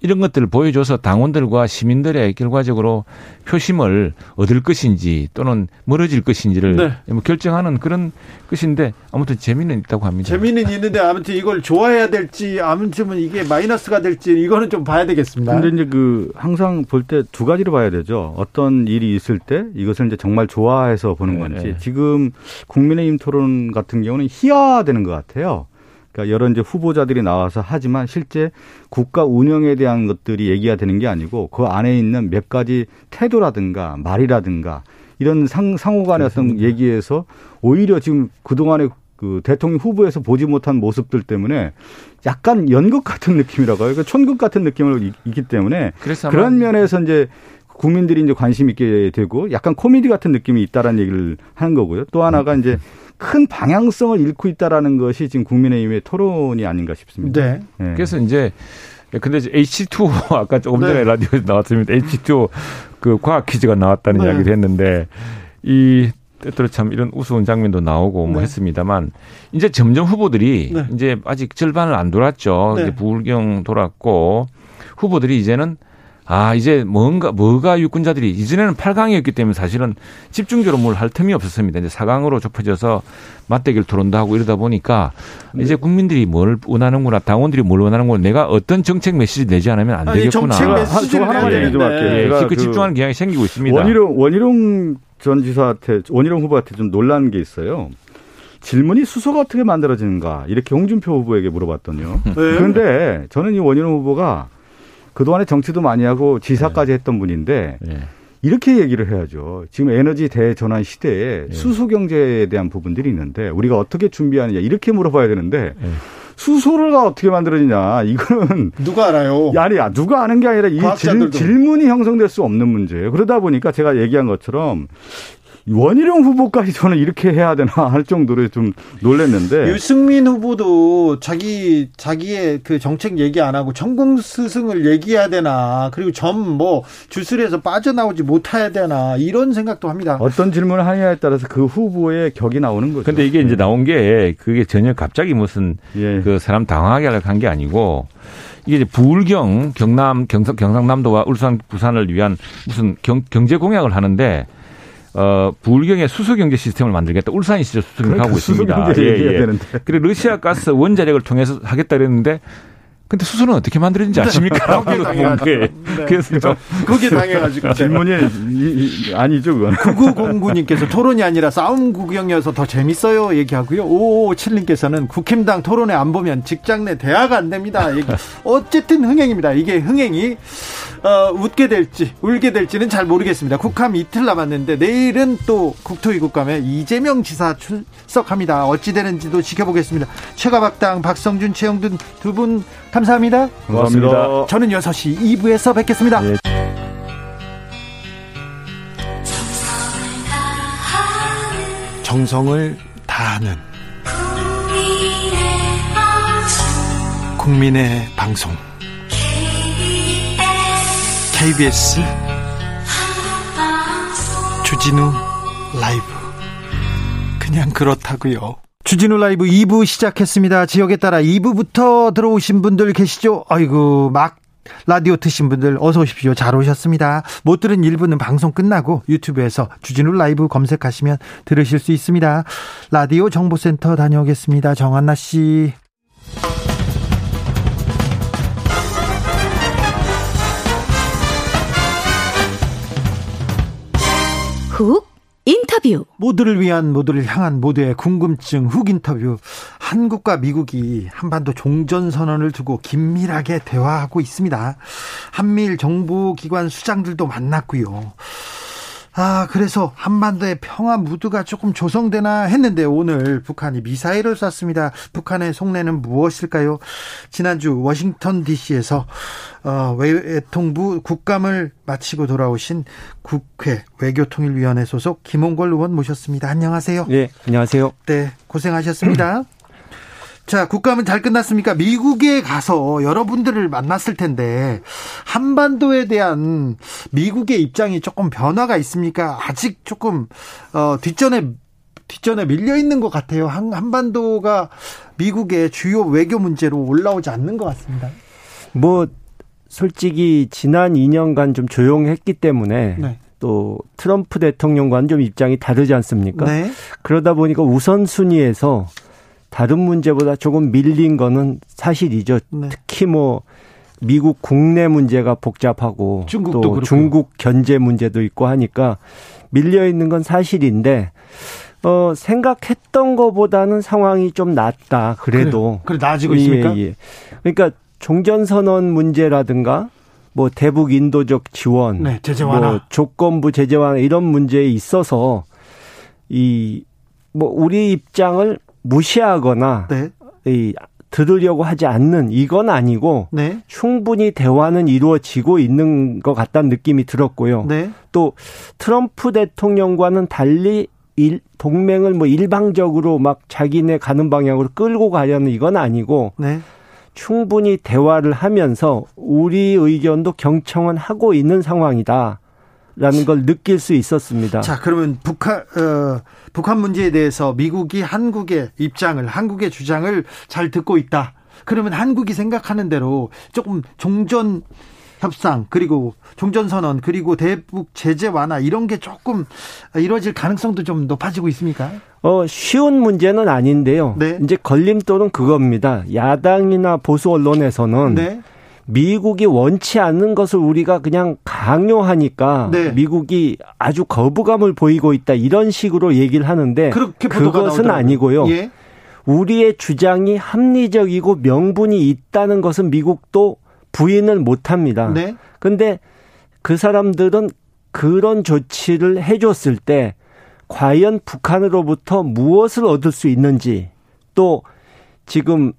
이런 것들을 보여줘서 당원들과 시민들의 결과적으로 표심을 얻을 것인지 또는 멀어질 것인지를 네. 뭐 결정하는 그런 것인데 아무튼 재미는 있다고 합니다. 재미는 있는데 아무튼 이걸 좋아해야 될지 아무튼 이게 마이너스가 될지 이거는 좀 봐야 되겠습니다. 근데 이제 그 항상 볼 때 두 가지로 봐야 되죠. 어떤 일이 있을 때 이것을 이제 정말 좋아해서 보는 네, 건지 네. 지금 국민의힘 토론 같은 경우는 희화되는 것 같아요. 그러니까 여러 이제 후보자들이 나와서 하지만 실제 국가 운영에 대한 것들이 얘기가 되는 게 아니고 그 안에 있는 몇 가지 태도라든가 말이라든가 이런 상, 상호 간의 어떤 얘기에서 오히려 지금 그동안에 그 대통령 후보에서 보지 못한 모습들 때문에 약간 연극 같은 느낌이라고 해요. 그러니까 촌극 같은 느낌을 있기 때문에 그런 면에서 이제 국민들이 이제 관심 있게 되고 약간 코미디 같은 느낌이 있다라는 얘기를 하는 거고요. 또 하나가 이제 큰 방향성을 잃고 있다라는 것이 지금 국민의힘의 토론이 아닌가 싶습니다. 네. 네. 그래서 이제 근데 H2 [laughs] 아까 조금 전에 네. 라디오에서 나왔습니다. H2 그 과학 퀴즈가 나왔다는 네. 이야기를 했는데 이 때때로 참 이런 우스운 장면도 나오고 뭐 네. 했습니다만 이제 점점 후보들이 네. 이제 아직 절반을 안 돌았죠. 네. 이제 부울경 돌았고 후보들이 이제는 아, 이제 뭔가, 뭐가 유권자들이, 이전에는 8강이었기 때문에 사실은 집중적으로 뭘 할 틈이 없었습니다. 이제 4강으로 좁혀져서 맞대결 토론도 하고 이러다 보니까 네. 이제 국민들이 뭘 원하는구나, 당원들이 뭘 원하는구나, 내가 어떤 정책 메시지 내지 않으면 안 되겠구나. 정책 메시지 하나만 얘기 좀 할게요. 예, 그, 그 집중하는 경향이 생기고 있습니다. 원희룡, 원희룡 전 지사한테, 원희룡 후보한테 좀 놀란 게 있어요. 질문이 수소가 어떻게 만들어지는가 이렇게 홍준표 후보에게 물어봤더니요. 네. 그런데 저는 이 원희룡 후보가 그동안에 정치도 많이 하고 지사까지 네. 했던 분인데 네. 이렇게 얘기를 해야죠. 지금 에너지 대전환 시대에 네. 수소 경제에 대한 부분들이 있는데 우리가 어떻게 준비하느냐 이렇게 물어봐야 되는데 네. 수소를 어떻게 만들어지냐 이거는 누가 알아요? 아니 누가 아는 게 아니라 이 질, 질문이 형성될 수 없는 문제예요. 그러다 보니까 제가 얘기한 것처럼 원희룡 후보까지 저는 이렇게 해야 되나 [laughs] 할 정도로 좀 놀랐는데 유승민 후보도 자기 자기의 그 정책 얘기 안 하고 전공 스승을 얘기해야 되나 그리고 점 뭐 주술에서 빠져나오지 못해야 되나 이런 생각도 합니다. 어떤 질문을 하냐에 따라서 그 후보의 격이 나오는 거죠. 근데 이게 이제 네. 나온 게 그게 전혀 갑자기 무슨 예. 그 사람 당황하게 한게 아니고 이게 이제 부울경 경남 경상 경상남도와 울산 부산을 위한 무슨 경, 경제 공약을 하는데 어, 불경의 수소 경제 시스템을 만들겠다. 울산이 진짜 수소 경제 하고 있습니다. 예, 예. 그리고 러시아 가스 원자력을 통해서 하겠다 그랬는데 근데 수소는 어떻게 만들어진지 네. 아십니까? [laughs] 거기에 당해가지고. 네. 그래서 좀 거기에 당해가지고 질문이 아니죠, 그건. 9909님께서 토론이 아니라 싸움 구경이어서 더 재밌어요 얘기하고요. 5557님께서는 국힘당 토론회 안 보면 직장 내 대화가 안 됩니다. 얘기. 어쨌든 흥행입니다. 이게 흥행이 어, 웃게 될지 울게 될지는 잘 모르겠습니다. 국감 이틀 남았는데 내일은 또 국토위 국감에 이재명 지사 출석합니다. 어찌 되는지도 지켜보겠습니다. 최가박당 박성준 최영준 두분 감사합니다. 고맙습니다. 저는 6시 2부에서 뵙겠습니다. 예. 정성을 다하는 국민의 방송 KBS 주진우 라이브 그냥 그렇다고요. 주진우 라이브 2부 시작했습니다. 지역에 따라 2부부터 들어오신 분들 계시죠? 아이고 막 라디오 트신 분들 어서 오십시오. 잘 오셨습니다. 못 들은 1부는 방송 끝나고 유튜브에서 주진우 라이브 검색하시면 들으실 수 있습니다. 라디오 정보센터 다녀오겠습니다. 정한나 씨. 훅 인터뷰. 모두를 위한 모두를 향한 모두의 궁금증 훅 인터뷰. 한국과 미국이 한반도 종전 선언을 두고 긴밀하게 대화하고 있습니다. 한미일 정보기관 수장들도 만났고요. 아, 그래서 한반도의 평화 무드가 조금 조성되나 했는데 오늘 북한이 미사일을 쐈습니다. 북한의 속내는 무엇일까요? 지난주 워싱턴 DC에서 어, 외통부 국감을 마치고 돌아오신 국회 외교통일위원회 소속 김홍걸 의원 모셨습니다. 안녕하세요. 네, 안녕하세요. 네, 고생하셨습니다. [clears throat] 자, 국감은 잘 끝났습니까? 미국에 가서 여러분들을 만났을 텐데 한반도에 대한 미국의 입장이 조금 변화가 있습니까? 아직 조금 어, 뒷전에 뒷전에 밀려 있는 것 같아요. 한, 한반도가 미국의 주요 외교 문제로 올라오지 않는 것 같습니다. 뭐 솔직히 지난 2년간 좀 조용했기 때문에 네. 또 트럼프 대통령과는 좀 입장이 다르지 않습니까? 네. 그러다 보니까 우선순위에서 다른 문제보다 조금 밀린 거는 사실이죠. 네. 특히 뭐 미국 국내 문제가 복잡하고 또 그렇고요. 중국 견제 문제도 있고 하니까 밀려 있는 건 사실인데 어 생각했던 것보다는 상황이 좀 낫다. 그래도 그래, 그래 나아지고 예, 있습니까? 예. 그러니까 종전 선언 문제라든가 뭐 대북 인도적 지원, 네, 제재 완화, 뭐 조건부 제재 완화 이런 문제에 있어서 이 뭐 우리 입장을 무시하거나 네. 이 들으려고 하지 않는 이건 아니고 네. 충분히 대화는 이루어지고 있는 것 같다는 느낌이 들었고요. 네. 또 트럼프 대통령과는 달리 일, 동맹을 뭐 일방적으로 막 자기네 가는 방향으로 끌고 가려는 이건 아니고 네. 충분히 대화를 하면서 우리 의견도 경청은 하고 있는 상황이다. 라는 걸 느낄 수 있었습니다. 자, 그러면 북한 어, 북한 문제에 대해서 미국이 한국의 입장을 한국의 주장을 잘 듣고 있다. 그러면 한국이 생각하는 대로 조금 종전 협상 그리고 종전 선언 그리고 대북 제재 완화 이런 게 조금 이루어질 가능성도 좀 높아지고 있습니까? 어 쉬운 문제는 아닌데요. 네. 이제 걸림돌은 그겁니다. 야당이나 보수 언론에서는 네. 미국이 원치 않는 것을 우리가 그냥 강요하니까 네. 미국이 아주 거부감을 보이고 있다 이런 식으로 얘기를 하는데 그것은. 아니고요. 예. 우리의 주장이 합리적이고 명분이 있다는 것은 미국도 부인을 못 합니다. 네. 근데 그 사람들은 그런 조치를 해줬을 때 과연 북한으로부터 무엇을 얻을 수 있는지 또 지금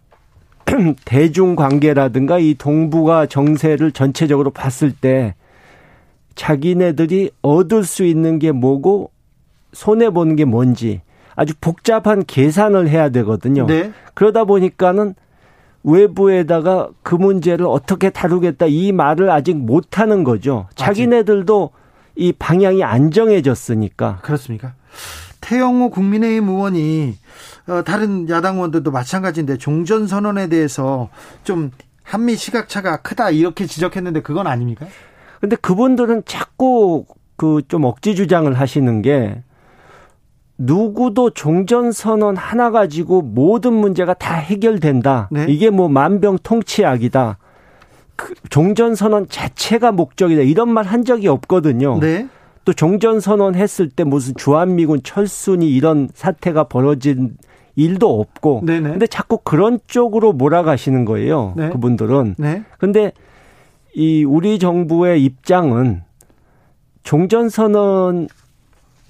[clears throat] 대중 관계라든가 이 동북아 정세를 전체적으로 봤을 때 자기네들이 얻을 수 있는 게 뭐고 손해 보는 게 뭔지 아주 복잡한 계산을 해야 되거든요. 네. 그러다 보니까는 외부에다가 그 문제를 어떻게 다루겠다 이 말을 아직 못 하는 거죠. 자기네들도 이 방향이 안 정해졌으니까. 그렇습니까? 태영호 국민의힘 의원이 어, 다른 야당 의원들도 마찬가지인데 종전 선언에 대해서 좀 한미 시각차가 크다 이렇게 지적했는데 그건 아닙니까? 근데 그분들은 자꾸 그 좀 억지 주장을 하시는 게 누구도 종전 선언 하나 가지고 모든 문제가 다 해결된다. 네? 이게 뭐 만병통치약이다. 그 종전 선언 자체가 목적이다. 이런 말 한 적이 없거든요. 네? 또 종전 선언 했을 때 무슨 주한미군 철순이 이런 사태가 벌어진 일도 없고. 네네. 근데 자꾸 그런 쪽으로 몰아가시는 거예요. 네. 그분들은. 네. 근데 이 우리 정부의 입장은 종전 선언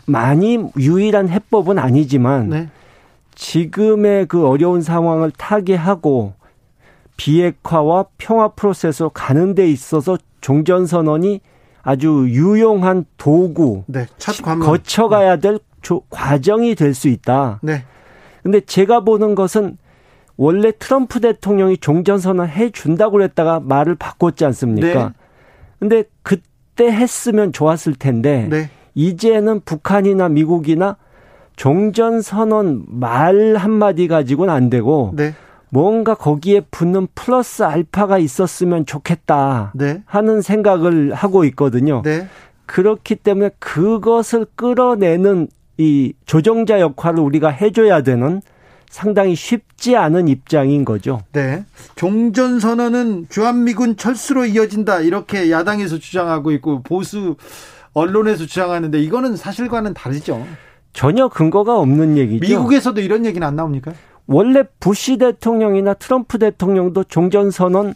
많이 유일한 해법은 아니지만 네. 지금의 그 어려운 상황을 타개하고 비핵화와 평화 프로세스로 가는 데 있어서 종전선언이 아주 유용한 도구, 네, 거쳐가야 될 과정이 될 수 있다. 네. 근데 제가 보는 것은 원래 트럼프 대통령이 종전선언 해 준다고 그랬다가 말을 바꿨지 않습니까? 네. 근데 그때 했으면 좋았을 텐데 네. 이제는 북한이나 미국이나 종전선언 말 한마디 가지고는 안 되고 네. 뭔가 거기에 붙는 플러스 알파가 있었으면 좋겠다 네. 하는 생각을 하고 있거든요. 네. 그렇기 때문에 그것을 끌어내는 이 조정자 역할을 우리가 해줘야 되는 상당히 쉽지 않은 입장인 거죠. 네. 종전 선언은 주한미군 철수로 이어진다. 이렇게 야당에서 주장하고 있고 보수 언론에서 주장하는데 이거는 사실과는 다르죠. 전혀 근거가 없는 얘기죠. 미국에서도 이런 얘기는 안 나옵니까? 원래 부시 대통령이나 트럼프 대통령도 종전선언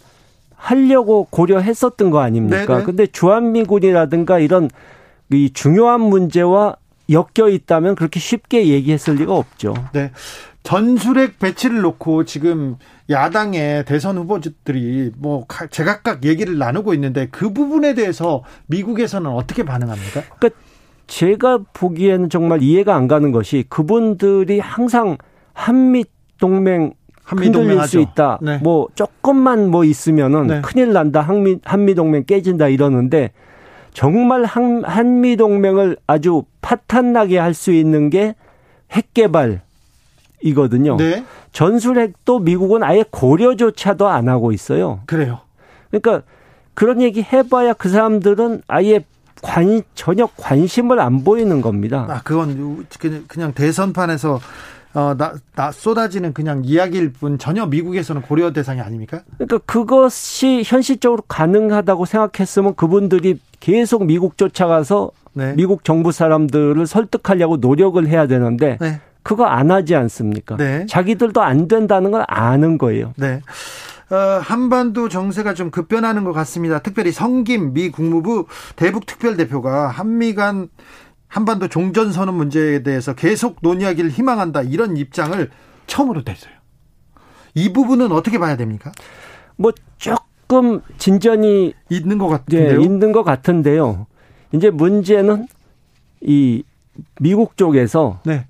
하려고 고려했었던 거 아닙니까? 네네. 근데 주한미군이라든가 이런 이 중요한 문제와 엮여 있다면 그렇게 쉽게 얘기했을 리가 없죠. 네. 전술핵 배치를 놓고 지금 야당의 대선 후보들이 뭐 제각각 얘기를 나누고 있는데 그 부분에 대해서 미국에서는 어떻게 반응합니까? 그러니까 제가 보기에는 정말 이해가 안 가는 것이 그분들이 항상 한미 동맹 한미 흔들릴 수 있다. 네. 뭐 조금만 뭐 있으면은 네. 큰일 난다. 한미 한미 동맹 깨진다 이러는데 정말 한, 한미 동맹을 아주 파탄나게 할 수 있는 게 핵 개발 이거든요. 네. 전술핵도 미국은 아예 고려조차도 안 하고 있어요. 그래요. 그러니까 그런 얘기 해봐야 그 사람들은 아예 관 전혀 관심을 안 보이는 겁니다. 아 그건 그냥 대선판에서 어, 나, 나 쏟아지는 그냥 이야기일 뿐 전혀 미국에서는 고려 대상이 아닙니까? 그러니까 그것이 현실적으로 가능하다고 생각했으면 그분들이 계속 미국 쫓아가서 네. 미국 정부 사람들을 설득하려고 노력을 해야 되는데 네. 그거 안 하지 않습니까? 네. 자기들도 안 된다는 걸 아는 거예요. 네. 어, 한반도 정세가 좀 급변하는 것 같습니다. 특별히 성김 미 국무부 대북 특별대표가 한미 간 한반도 종전 선언 문제에 대해서 계속 논의하기를 희망한다 이런 입장을 처음으로 냈어요. 이 부분은 어떻게 봐야 됩니까? 뭐 조금 진전이 있는 것 같은데요. 네, 있는 것 같은데요. 이제 문제는 이 미국 쪽에서 네.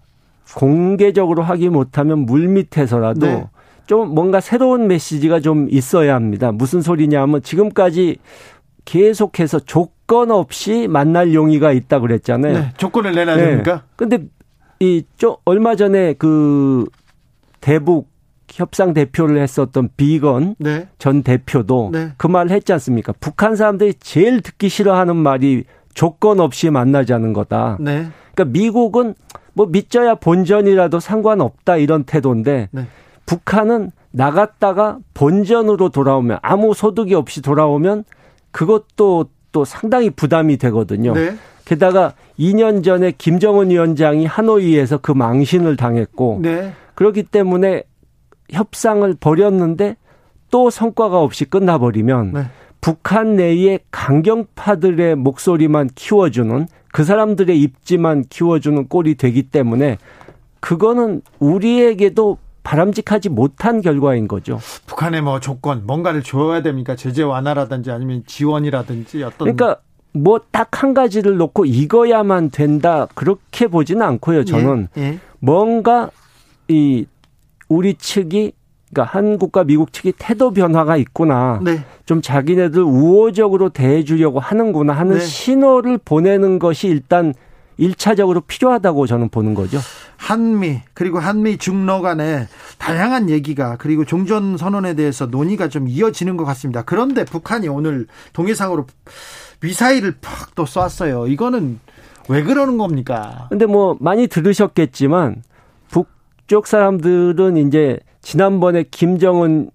공개적으로 하기 못하면 물 밑에서라도 네. 좀 뭔가 새로운 메시지가 좀 있어야 합니다. 무슨 소리냐면 지금까지 계속해서 조건 없이 만날 용의가 있다 그랬잖아요. 네, 조건을 내놔야 네. 됩니까? 근데 이좀 얼마 전에 그 대북 협상 대표를 했었던 비건 네. 전 대표도 네. 그 말을 했지 않습니까? 북한 사람들이 제일 듣기 싫어하는 말이 조건 없이 만나자는 거다. 네. 그러니까 미국은 뭐 믿져야 본전이라도 상관없다 이런 태도인데 네. 북한은 나갔다가 본전으로 돌아오면 아무 소득이 없이 돌아오면 그것도 또 상당히 부담이 되거든요. 네. 게다가 2년 전에 김정은 위원장이 하노이에서 그 망신을 당했고 네. 그렇기 때문에 협상을 벌였는데 또 성과가 없이 끝나버리면 네. 북한 내의 강경파들의 목소리만 키워주는 그 사람들의 입지만 키워주는 꼴이 되기 때문에 그거는 우리에게도 바람직하지 못한 결과인 거죠. 북한의 뭐 조건 뭔가를 줘야 됩니까? 제재 완화라든지 아니면 지원이라든지 어떤 그러니까 뭐 딱 한 가지를 놓고 이거야만 된다 그렇게 보지는 않고요. 저는 예, 예. 뭔가 이 우리 측이 그러니까 한국과 미국 측이 태도 변화가 있구나. 네. 좀 자기네들 우호적으로 대해 주려고 하는구나 하는 네. 신호를 보내는 것이 일단 1차적으로 필요하다고 저는 보는 거죠. 한미 그리고 한미 중러 간에 다양한 얘기가 그리고 종전 선언에 대해서 논의가 좀 이어지는 것 같습니다. 그런데 북한이 오늘 동해상으로 미사일을 팍 또 쐈어요. 이거는 왜 그러는 겁니까? 근데 뭐 많이 들으셨겠지만 북쪽 사람들은 이제 지난번에 김정은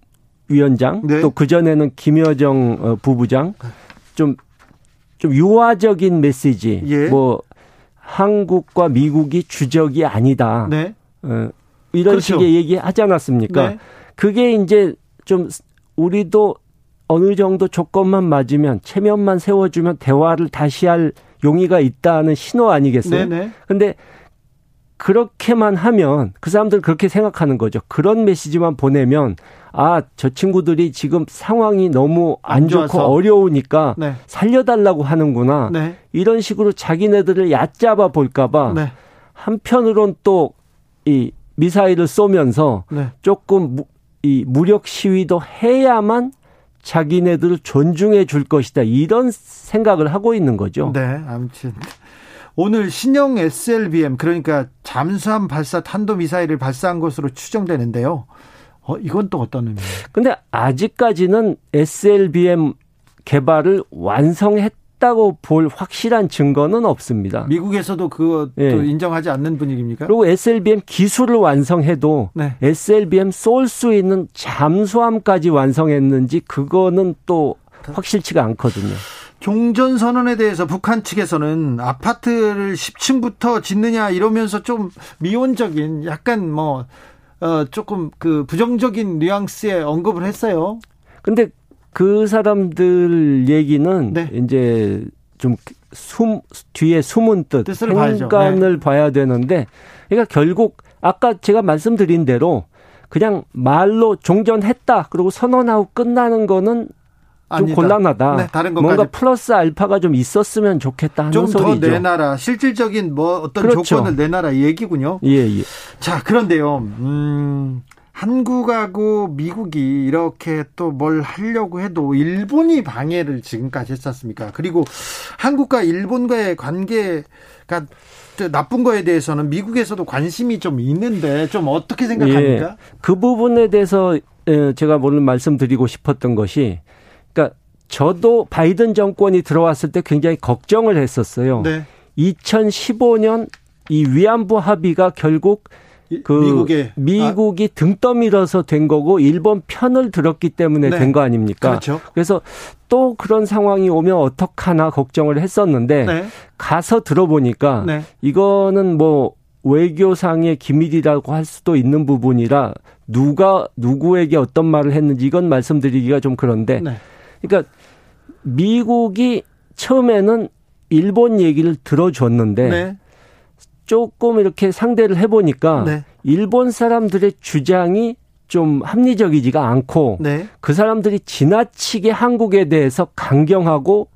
위원장 네. 또 그전에는 김여정 어, 부부장 좀좀 유화적인 메시지 예. 뭐 한국과 미국이 주적이 아니다. 네. 어, 이런 그렇죠. 식의 얘기 하지 않았습니까? 네. 그게 이제 좀 우리도 어느 정도 조건만 맞으면 체면만 세워주면 대화를 다시 할 용의가 있다는 신호 아니겠어요? 네네. 근데 그렇게만 하면 그 사람들 그렇게 생각하는 거죠. 그런 메시지만 보내면 아, 저 친구들이 지금 상황이 너무 안, 안 좋고 어려우니까 네. 살려달라고 하는구나. 네. 이런 식으로 자기네들을 얕잡아 볼까봐 네. 한편으론 또 이 미사일을 쏘면서 네. 조금 무, 이 무력 시위도 해야만 자기네들을 존중해 줄 것이다. 이런 생각을 하고 있는 거죠. 네, 아무튼 오늘 신형 SLBM 그러니까 잠수함 발사 탄도 미사일을 발사한 것으로 추정되는데요. 어, 이건 또 어떤 의미예요? 근데 아직까지는 SLBM 개발을 완성했다고 볼 확실한 증거는 없습니다. 미국에서도 그것도 네. 인정하지 않는 분위기입니까? 그리고 SLBM 기술을 완성해도 네. SLBM 쏠 수 있는 잠수함까지 완성했는지 그거는 또 확실치가 않거든요. 종전 선언에 대해서 북한 측에서는 아파트를 10층부터 짓느냐 이러면서 좀 미온적인 약간 뭐 어, 조금 그 부정적인 뉘앙스에 언급을 했어요. 근데 그 사람들 얘기는 네. 이제 좀 숨, 뒤에 숨은 뜻, 행간을 네. 봐야 되는데, 그러니까 결국 아까 제가 말씀드린 대로 그냥 말로 종전했다 그리고 선언하고 끝나는 거는 좀 아니다. 곤란하다. 네, 다른 뭔가 플러스 알파가 좀 있었으면 좋겠다 하는 좀 소리죠. 좀 더 내놔라. 실질적인 뭐 어떤 그렇죠. 조건을 내놔라 얘기군요. 예, 예. 자, 그런데요. 음. 한국하고 미국이 이렇게 또 뭘 하려고 해도 일본이 방해를 지금까지 했었습니까? 그리고 한국과 일본과의 관계가 나쁜 거에 대해서는 미국에서도 관심이 좀 있는데 좀 어떻게 생각합니까? 예, 그 부분에 대해서 제가 오늘 말씀드리고 싶었던 것이 저도 바이든 정권이 들어왔을 때 굉장히 걱정을 했었어요. 네. 2015년 이 위안부 합의가 결국 그 미국의, 미국이 아. 등 떠밀어서 된 거고 일본 편을 들었기 때문에 네. 된거 아닙니까? 그렇죠. 그래서 또 그런 상황이 오면 어떡하나 걱정을 했었는데 네. 가서 들어보니까 네. 이거는 뭐 외교상의 기밀이라고 할 수도 있는 부분이라 누가 누구에게 어떤 말을 했는지 이건 말씀드리기가 좀 그런데 네. 그러니까 미국이 처음에는 일본 얘기를 들어줬는데 네. 조금 이렇게 상대를 해보니까 네. 일본 사람들의 주장이 좀 합리적이지가 않고 네. 그 사람들이 지나치게 한국에 대해서 강경하고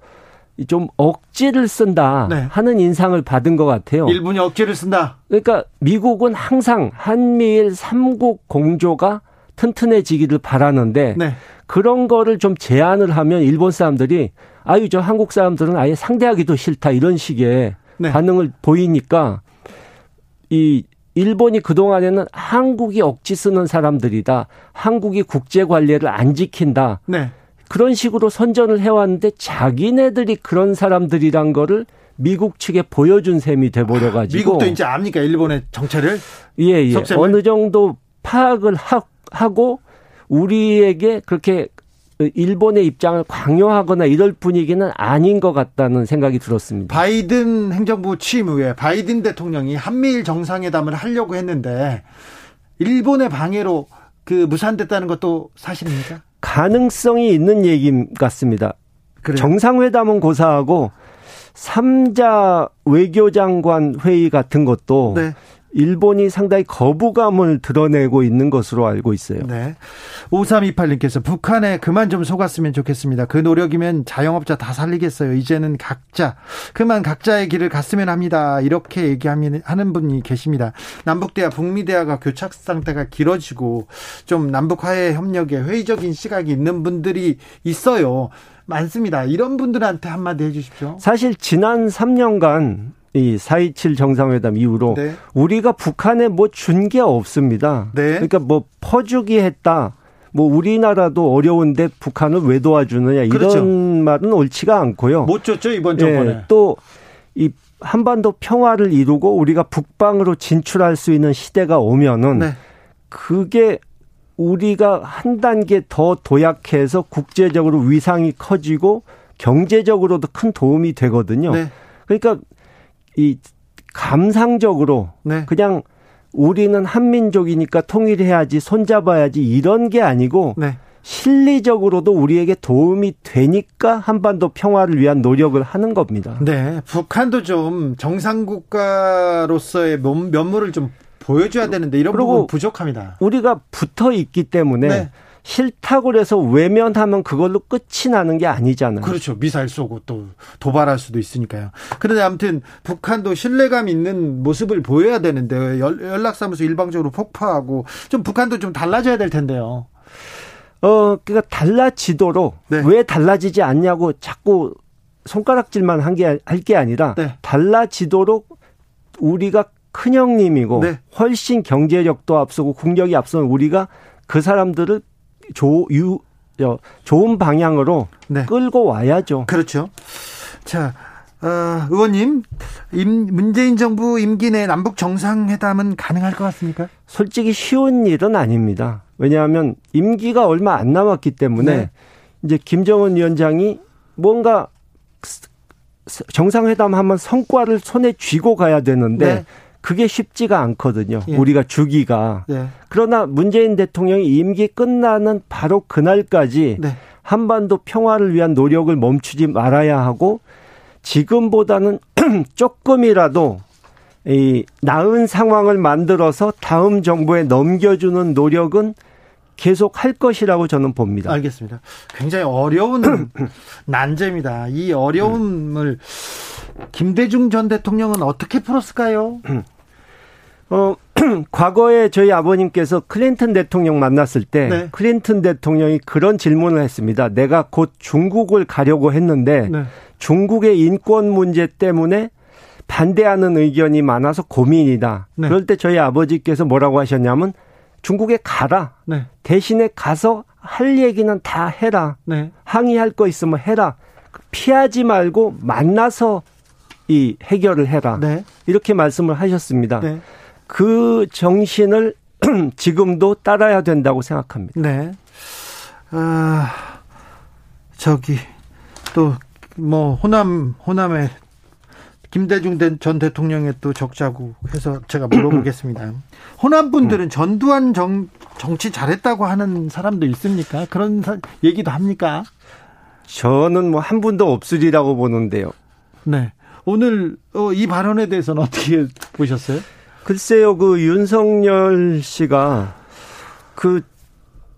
좀 억지를 쓴다 네. 하는 인상을 받은 것 같아요. 일본이 억지를 쓴다. 그러니까 미국은 항상 한미일 삼국 공조가 튼튼해지기를 바라는데 네. 그런 거를 좀 제안을 하면 일본 사람들이 아유 저 한국 사람들은 아예 상대하기도 싫다 이런 식의 네. 반응을 보이니까 이 일본이 그동안에는 한국이 억지 쓰는 사람들이다. 한국이 국제 관례를 안 지킨다. 네. 그런 식으로 선전을 해왔는데 자기네들이 그런 사람들이란 거를 미국 측에 보여준 셈이 돼버려 가지고 미국도 이제 압니까 일본의 정체를 예예 예. 어느 정도 파악을 하, 하고 우리에게 그렇게 일본의 입장을 강요하거나 이럴 분위기는 아닌 것 같다는 생각이 들었습니다. 바이든 행정부 취임 후에 바이든 대통령이 한미일 정상회담을 하려고 했는데 일본의 방해로 그 무산됐다는 것도 사실입니까? 가능성이 있는 얘기 같습니다. 그래요? 정상회담은 고사하고 3자 외교장관 회의 같은 것도 네. 일본이 상당히 거부감을 드러내고 있는 것으로 알고 있어요. 네. 5328님께서 북한에 그만 좀 속았으면 좋겠습니다. 그 노력이면 자영업자 다 살리겠어요. 이제는 각자, 그만 각자의 길을 갔으면 합니다. 이렇게 얘기하는 분이 계십니다. 남북대화, 북미대화가 교착 상태가 길어지고 좀 남북 화해 협력에 회의적인 시각이 있는 분들이 있어요. 많습니다. 이런 분들한테 한마디 해 주십시오. 사실 지난 3년간 이4.27 정상회담 이후로 네. 우리가 북한에 뭐 준 게 없습니다. 네. 그러니까 뭐 퍼주기 했다. 뭐 우리나라도 어려운데 북한을 왜 도와주느냐 이런 그렇죠. 말은 옳지가 않고요. 못 줬죠 이번 정권에. 네, 또이 한반도 평화를 이루고 우리가 북방으로 진출할 수 있는 시대가 오면은 네. 그게 우리가 한 단계 더 도약해서 국제적으로 위상이 커지고 경제적으로도 큰 도움이 되거든요. 네. 그러니까 이 감상적으로 네. 그냥 우리는 한민족이니까 통일해야지 손잡아야지 이런 게 아니고 네. 실리적으로도 우리에게 도움이 되니까 한반도 평화를 위한 노력을 하는 겁니다. 네, 북한도 좀 정상 국가로서의 면모를 좀 보여줘야 되는데 이런 부분 부족합니다. 우리가 붙어 있기 때문에 네. 싫다고 그래서 외면하면 그걸로 끝이 나는 게 아니잖아요. 그렇죠. 미사일 쏘고 또 도발할 수도 있으니까요. 그런데 아무튼 북한도 신뢰감 있는 모습을 보여야 되는데 연락사무소 일방적으로 폭파하고 좀 북한도 좀 달라져야 될 텐데요. 어, 그러니까 달라지도록 네. 왜 달라지지 않냐고 자꾸 손가락질만 한 게 할게 아니라 네. 달라지도록 우리가 큰 형님이고 네. 훨씬 경제력도 앞서고 국력이 앞서는 우리가 그 사람들을 조, 유, 좋은 방향으로 네. 끌고 와야죠. 그렇죠. 자, 어, 의원님, 임, 문재인 정부 임기 내 남북 정상회담은 가능할 것 같습니까? 솔직히 쉬운 일은 아닙니다. 왜냐하면 임기가 얼마 안 남았기 때문에 네. 이제 김정은 위원장이 뭔가 정상회담 하면 성과를 손에 쥐고 가야 되는데 네. 그게 쉽지가 않거든요. 예. 우리가 주기가. 네. 그러나 문재인 대통령이 임기 끝나는 바로 그날까지 네. 한반도 평화를 위한 노력을 멈추지 말아야 하고 지금보다는 [clears throat] 조금이라도 이 나은 상황을 만들어서 다음 정부에 넘겨주는 노력은 계속 할 것이라고 저는 봅니다. 알겠습니다. 굉장히 어려운 [clears throat] 난제입니다. 이 어려움을 김대중 전 대통령은 어떻게 풀었을까요? [clears throat] 어, [clears throat] 과거에 저희 아버님께서 클린턴 대통령 만났을 때 네. 클린턴 대통령이 그런 질문을 했습니다. 내가 곧 중국을 가려고 했는데 네. 중국의 인권 문제 때문에 반대하는 의견이 많아서 고민이다. 네. 그럴 때 저희 아버지께서 뭐라고 하셨냐면 중국에 가라. 네. 대신에 가서 할 얘기는 다 해라. 네. 항의할 거 있으면 해라. 피하지 말고 만나서 이 해결을 해라. 네. 이렇게 말씀을 하셨습니다. 네. 그 정신을 [clears throat] 지금도 따라야 된다고 생각합니다. 네. 아, 저기 또 뭐 호남 호남에 김대중 전 대통령의 또 적자고 해서 제가 [clears throat] 물어보겠습니다. 호남 분들은 전두환 정, 정치 잘했다고 하는 사람도 있습니까? 그런 사, 얘기도 합니까? 저는 뭐 한 분도 없으리라고 보는데요. 네. 오늘 어, 이 발언에 대해서는 어떻게 보셨어요? 글쎄요, 그 윤석열 씨가 그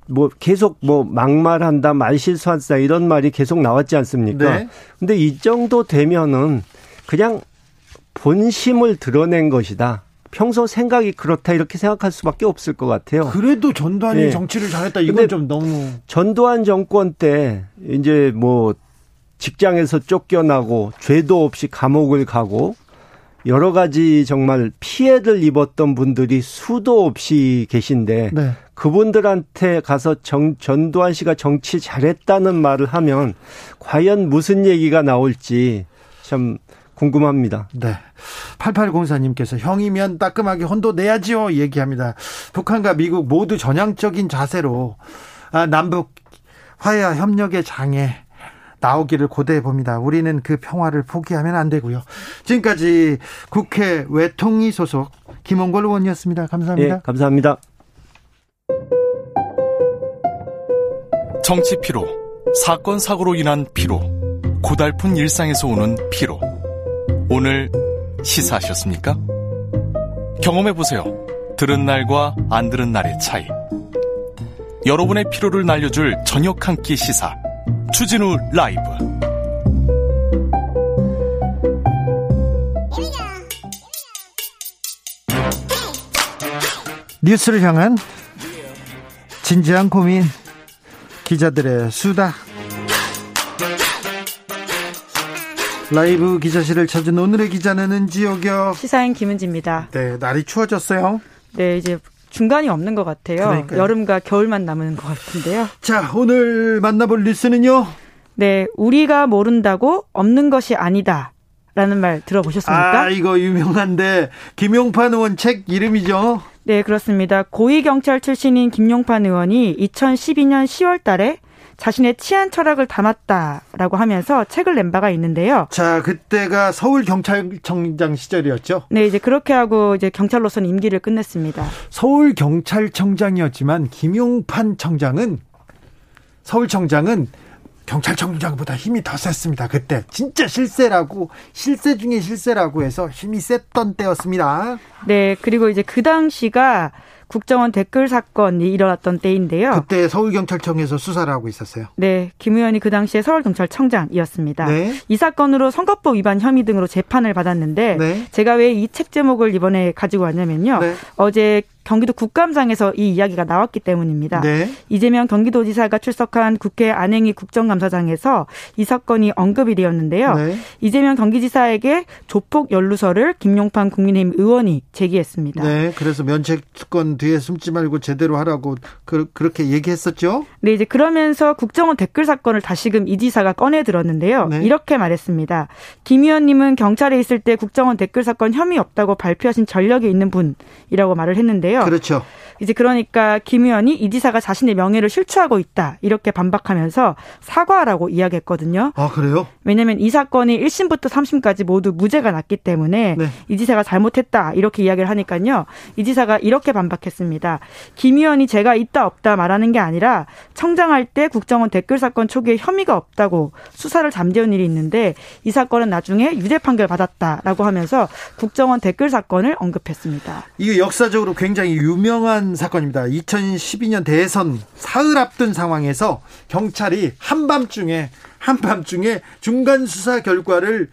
뭐 계속 뭐 막말한다, 말실수한다 이런 말이 계속 나왔지 않습니까? 네. 근데 이 정도 되면은 그냥 본심을 드러낸 것이다. 평소 생각이 그렇다 이렇게 생각할 수밖에 없을 것 같아요. 그래도 전두환이 네. 정치를 잘했다 이건 좀 너무 전두환 정권 때 이제 뭐 직장에서 쫓겨나고 죄도 없이 감옥을 가고 여러 가지 정말 피해를 입었던 분들이 수도 없이 계신데 네. 그분들한테 가서 정, 전두환 씨가 정치 잘했다는 말을 하면 과연 무슨 얘기가 나올지 참 궁금합니다. 네. 8804님께서 형이면 따끔하게 혼도 내야지요 얘기합니다. 북한과 미국 모두 전향적인 자세로 아, 남북 화해와 협력의 장애 나오기를 고대해 봅니다. 우리는 그 평화를 포기하면 안 되고요. 지금까지 국회 외통위 소속 김원걸 의원이었습니다. 감사합니다. 네, 감사합니다. 정치 피로, 사건 사고로 인한 피로, 고달픈 일상에서 오는 피로. 오늘 시사하셨습니까? 경험해 보세요. 들은 날과 안 들은 날의 차이. 여러분의 피로를 날려줄 저녁 한 끼 시사. 추진우 라이브. 뉴스를 향한 진지한 고민 기자들의 수다. 라이브 기자실을 찾은 오늘의 기자는 은지옥이요. 시사인 김은지입니다. 네 날이 추워졌어요. 네 이제 중간이 없는 것 같아요. 그러니까요. 여름과 겨울만 남은 것 같은데요. 자, 오늘 만나볼 뉴스는요? 네, 우리가 모른다고 없는 것이 아니다. 라는 말 들어보셨습니까? 아, 이거 유명한데, 김용판 의원 책 이름이죠? 네, 그렇습니다. 고위 경찰 출신인 김용판 의원이 2012년 10월 달에 자신의 치안 철학을 담았다라고 하면서 책을 낸 바가 있는데요. 자, 그때가 서울 경찰청장 시절이었죠. 네, 이제 그렇게 하고 이제 경찰로서는 임기를 끝냈습니다. 서울 경찰청장이었지만 김용판 청장은 서울청장은 경찰청장보다 힘이 더 셌습니다. 그때 진짜 실세라고 실세 중에 실세라고 해서 힘이 셌던 때였습니다. 네, 그리고 이제 그 당시가 국정원 댓글 사건이 일어났던 때인데요. 그때 서울경찰청에서 수사를 하고 있었어요. 네, 김 의원이 그 당시에 서울경찰청장이었습니다. 네. 이 사건으로 선거법 위반 혐의 등으로 재판을 받았는데 네. 제가 왜 이 책 제목을 이번에 가지고 왔냐면요. 네. 어제 경기도 국감장에서 이 이야기가 나왔기 때문입니다. 네. 이재명 경기도지사가 출석한 국회 안행위 국정감사장에서 이 사건이 언급이 되었는데요. 네. 이재명 경기지사에게 조폭 연루서를 김용판 국민의힘 의원이 제기했습니다. 네, 그래서 면책 특권 뒤에 숨지 말고 제대로 하라고 그, 렇게 얘기했었죠. 네, 이제 그러면서 국정원 댓글 사건을 다시금 이 지사가 꺼내 들었는데요. 네. 이렇게 말했습니다. 김 의원님은 경찰에 있을 때 국정원 댓글 사건 혐의 없다고 발표하신 전력이 있는 분이라고 말을 했는데요. 있는데요. 그렇죠. 이제 그러니까 김 의원이 이 지사가 자신의 명예를 실추하고 있다 이렇게 반박하면서 사과하라고 이야기했거든요. 아 그래요? 왜냐하면 이 사건이 1심부터 3심까지 모두 무죄가 났기 때문에 네. 이 지사가 잘못했다 이렇게 이야기를 하니까요. 이 지사가 이렇게 반박했습니다. 김 의원이 제가 있다 없다 말하는 게 아니라 청장할 때 국정원 댓글 사건 초기에 혐의가 없다고 수사를 잠재운 일이 있는데 이 사건은 나중에 유죄 판결 받았다라고 하면서 국정원 댓글 사건을 언급했습니다. 이게 역사적으로 굉장히 유명한 사건입니다. 2012년 대선 사흘 앞둔 상황에서 경찰이 한밤중에 한밤중에 중간 수사 결과를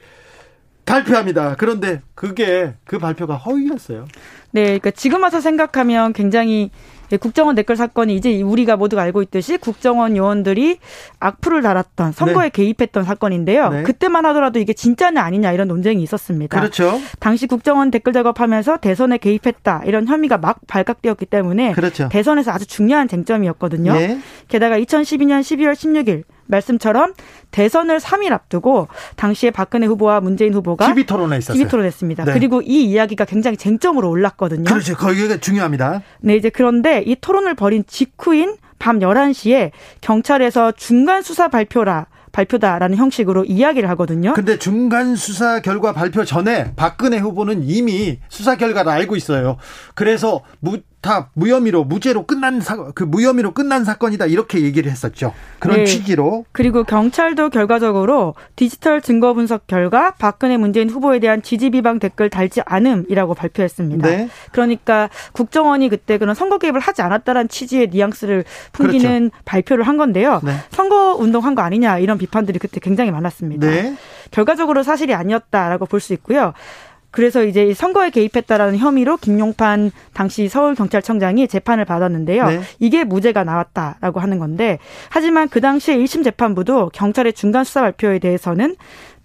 발표합니다. 그런데 그게 그 발표가 허위였어요. 네, 그러니까 지금 와서 생각하면 굉장히 예, 국정원 댓글 사건이 이제 우리가 모두가 알고 있듯이 국정원 요원들이 악플을 달았던 선거에 네. 개입했던 사건인데요. 네. 그때만 하더라도 이게 진짜냐 아니냐 이런 논쟁이 있었습니다. 그렇죠. 당시 국정원 댓글 작업하면서 대선에 개입했다 이런 혐의가 막 발각되었기 때문에 그렇죠. 대선에서 아주 중요한 쟁점이었거든요. 네. 게다가 2012년 12월 16일 말씀처럼 대선을 3일 앞두고 당시에 박근혜 후보와 문재인 후보가 TV 토론에 있었어요. TV 토론했습니다. 네. 그리고 이 이야기가 굉장히 쟁점으로 올랐거든요. 그렇죠. 거기가 중요합니다. 네, 이제 그런데 이 토론을 벌인 직후인 밤 11시에 경찰에서 중간 수사 발표라 발표다라는 형식으로 이야기를 하거든요. 근데 중간 수사 결과 발표 전에 박근혜 후보는 이미 수사 결과를 알고 있어요. 그래서 무, 다 무혐의로 무죄로 끝난 사, 그 무혐의로 끝난 사건이다 이렇게 얘기를 했었죠. 그런 네. 취지로. 그리고 경찰도 결과적으로 디지털 증거 분석 결과 박근혜 문재인 후보에 대한 지지 비방 댓글 달지 않음이라고 발표했습니다. 네. 그러니까 국정원이 그때 그런 선거 개입을 하지 않았다는 취지의 뉘앙스를 풍기는 그렇죠. 발표를 한 건데요. 네. 선거 운동한 거 아니냐 이런 비판들이 그때 굉장히 많았습니다. 네. 결과적으로 사실이 아니었다라고 볼 수 있고요. 그래서 이제 선거에 개입했다라는 혐의로 김용판 당시 서울경찰청장이 재판을 받았는데요. 네. 이게 무죄가 나왔다라고 하는 건데 하지만 그 당시에 1심 재판부도 경찰의 중간 수사 발표에 대해서는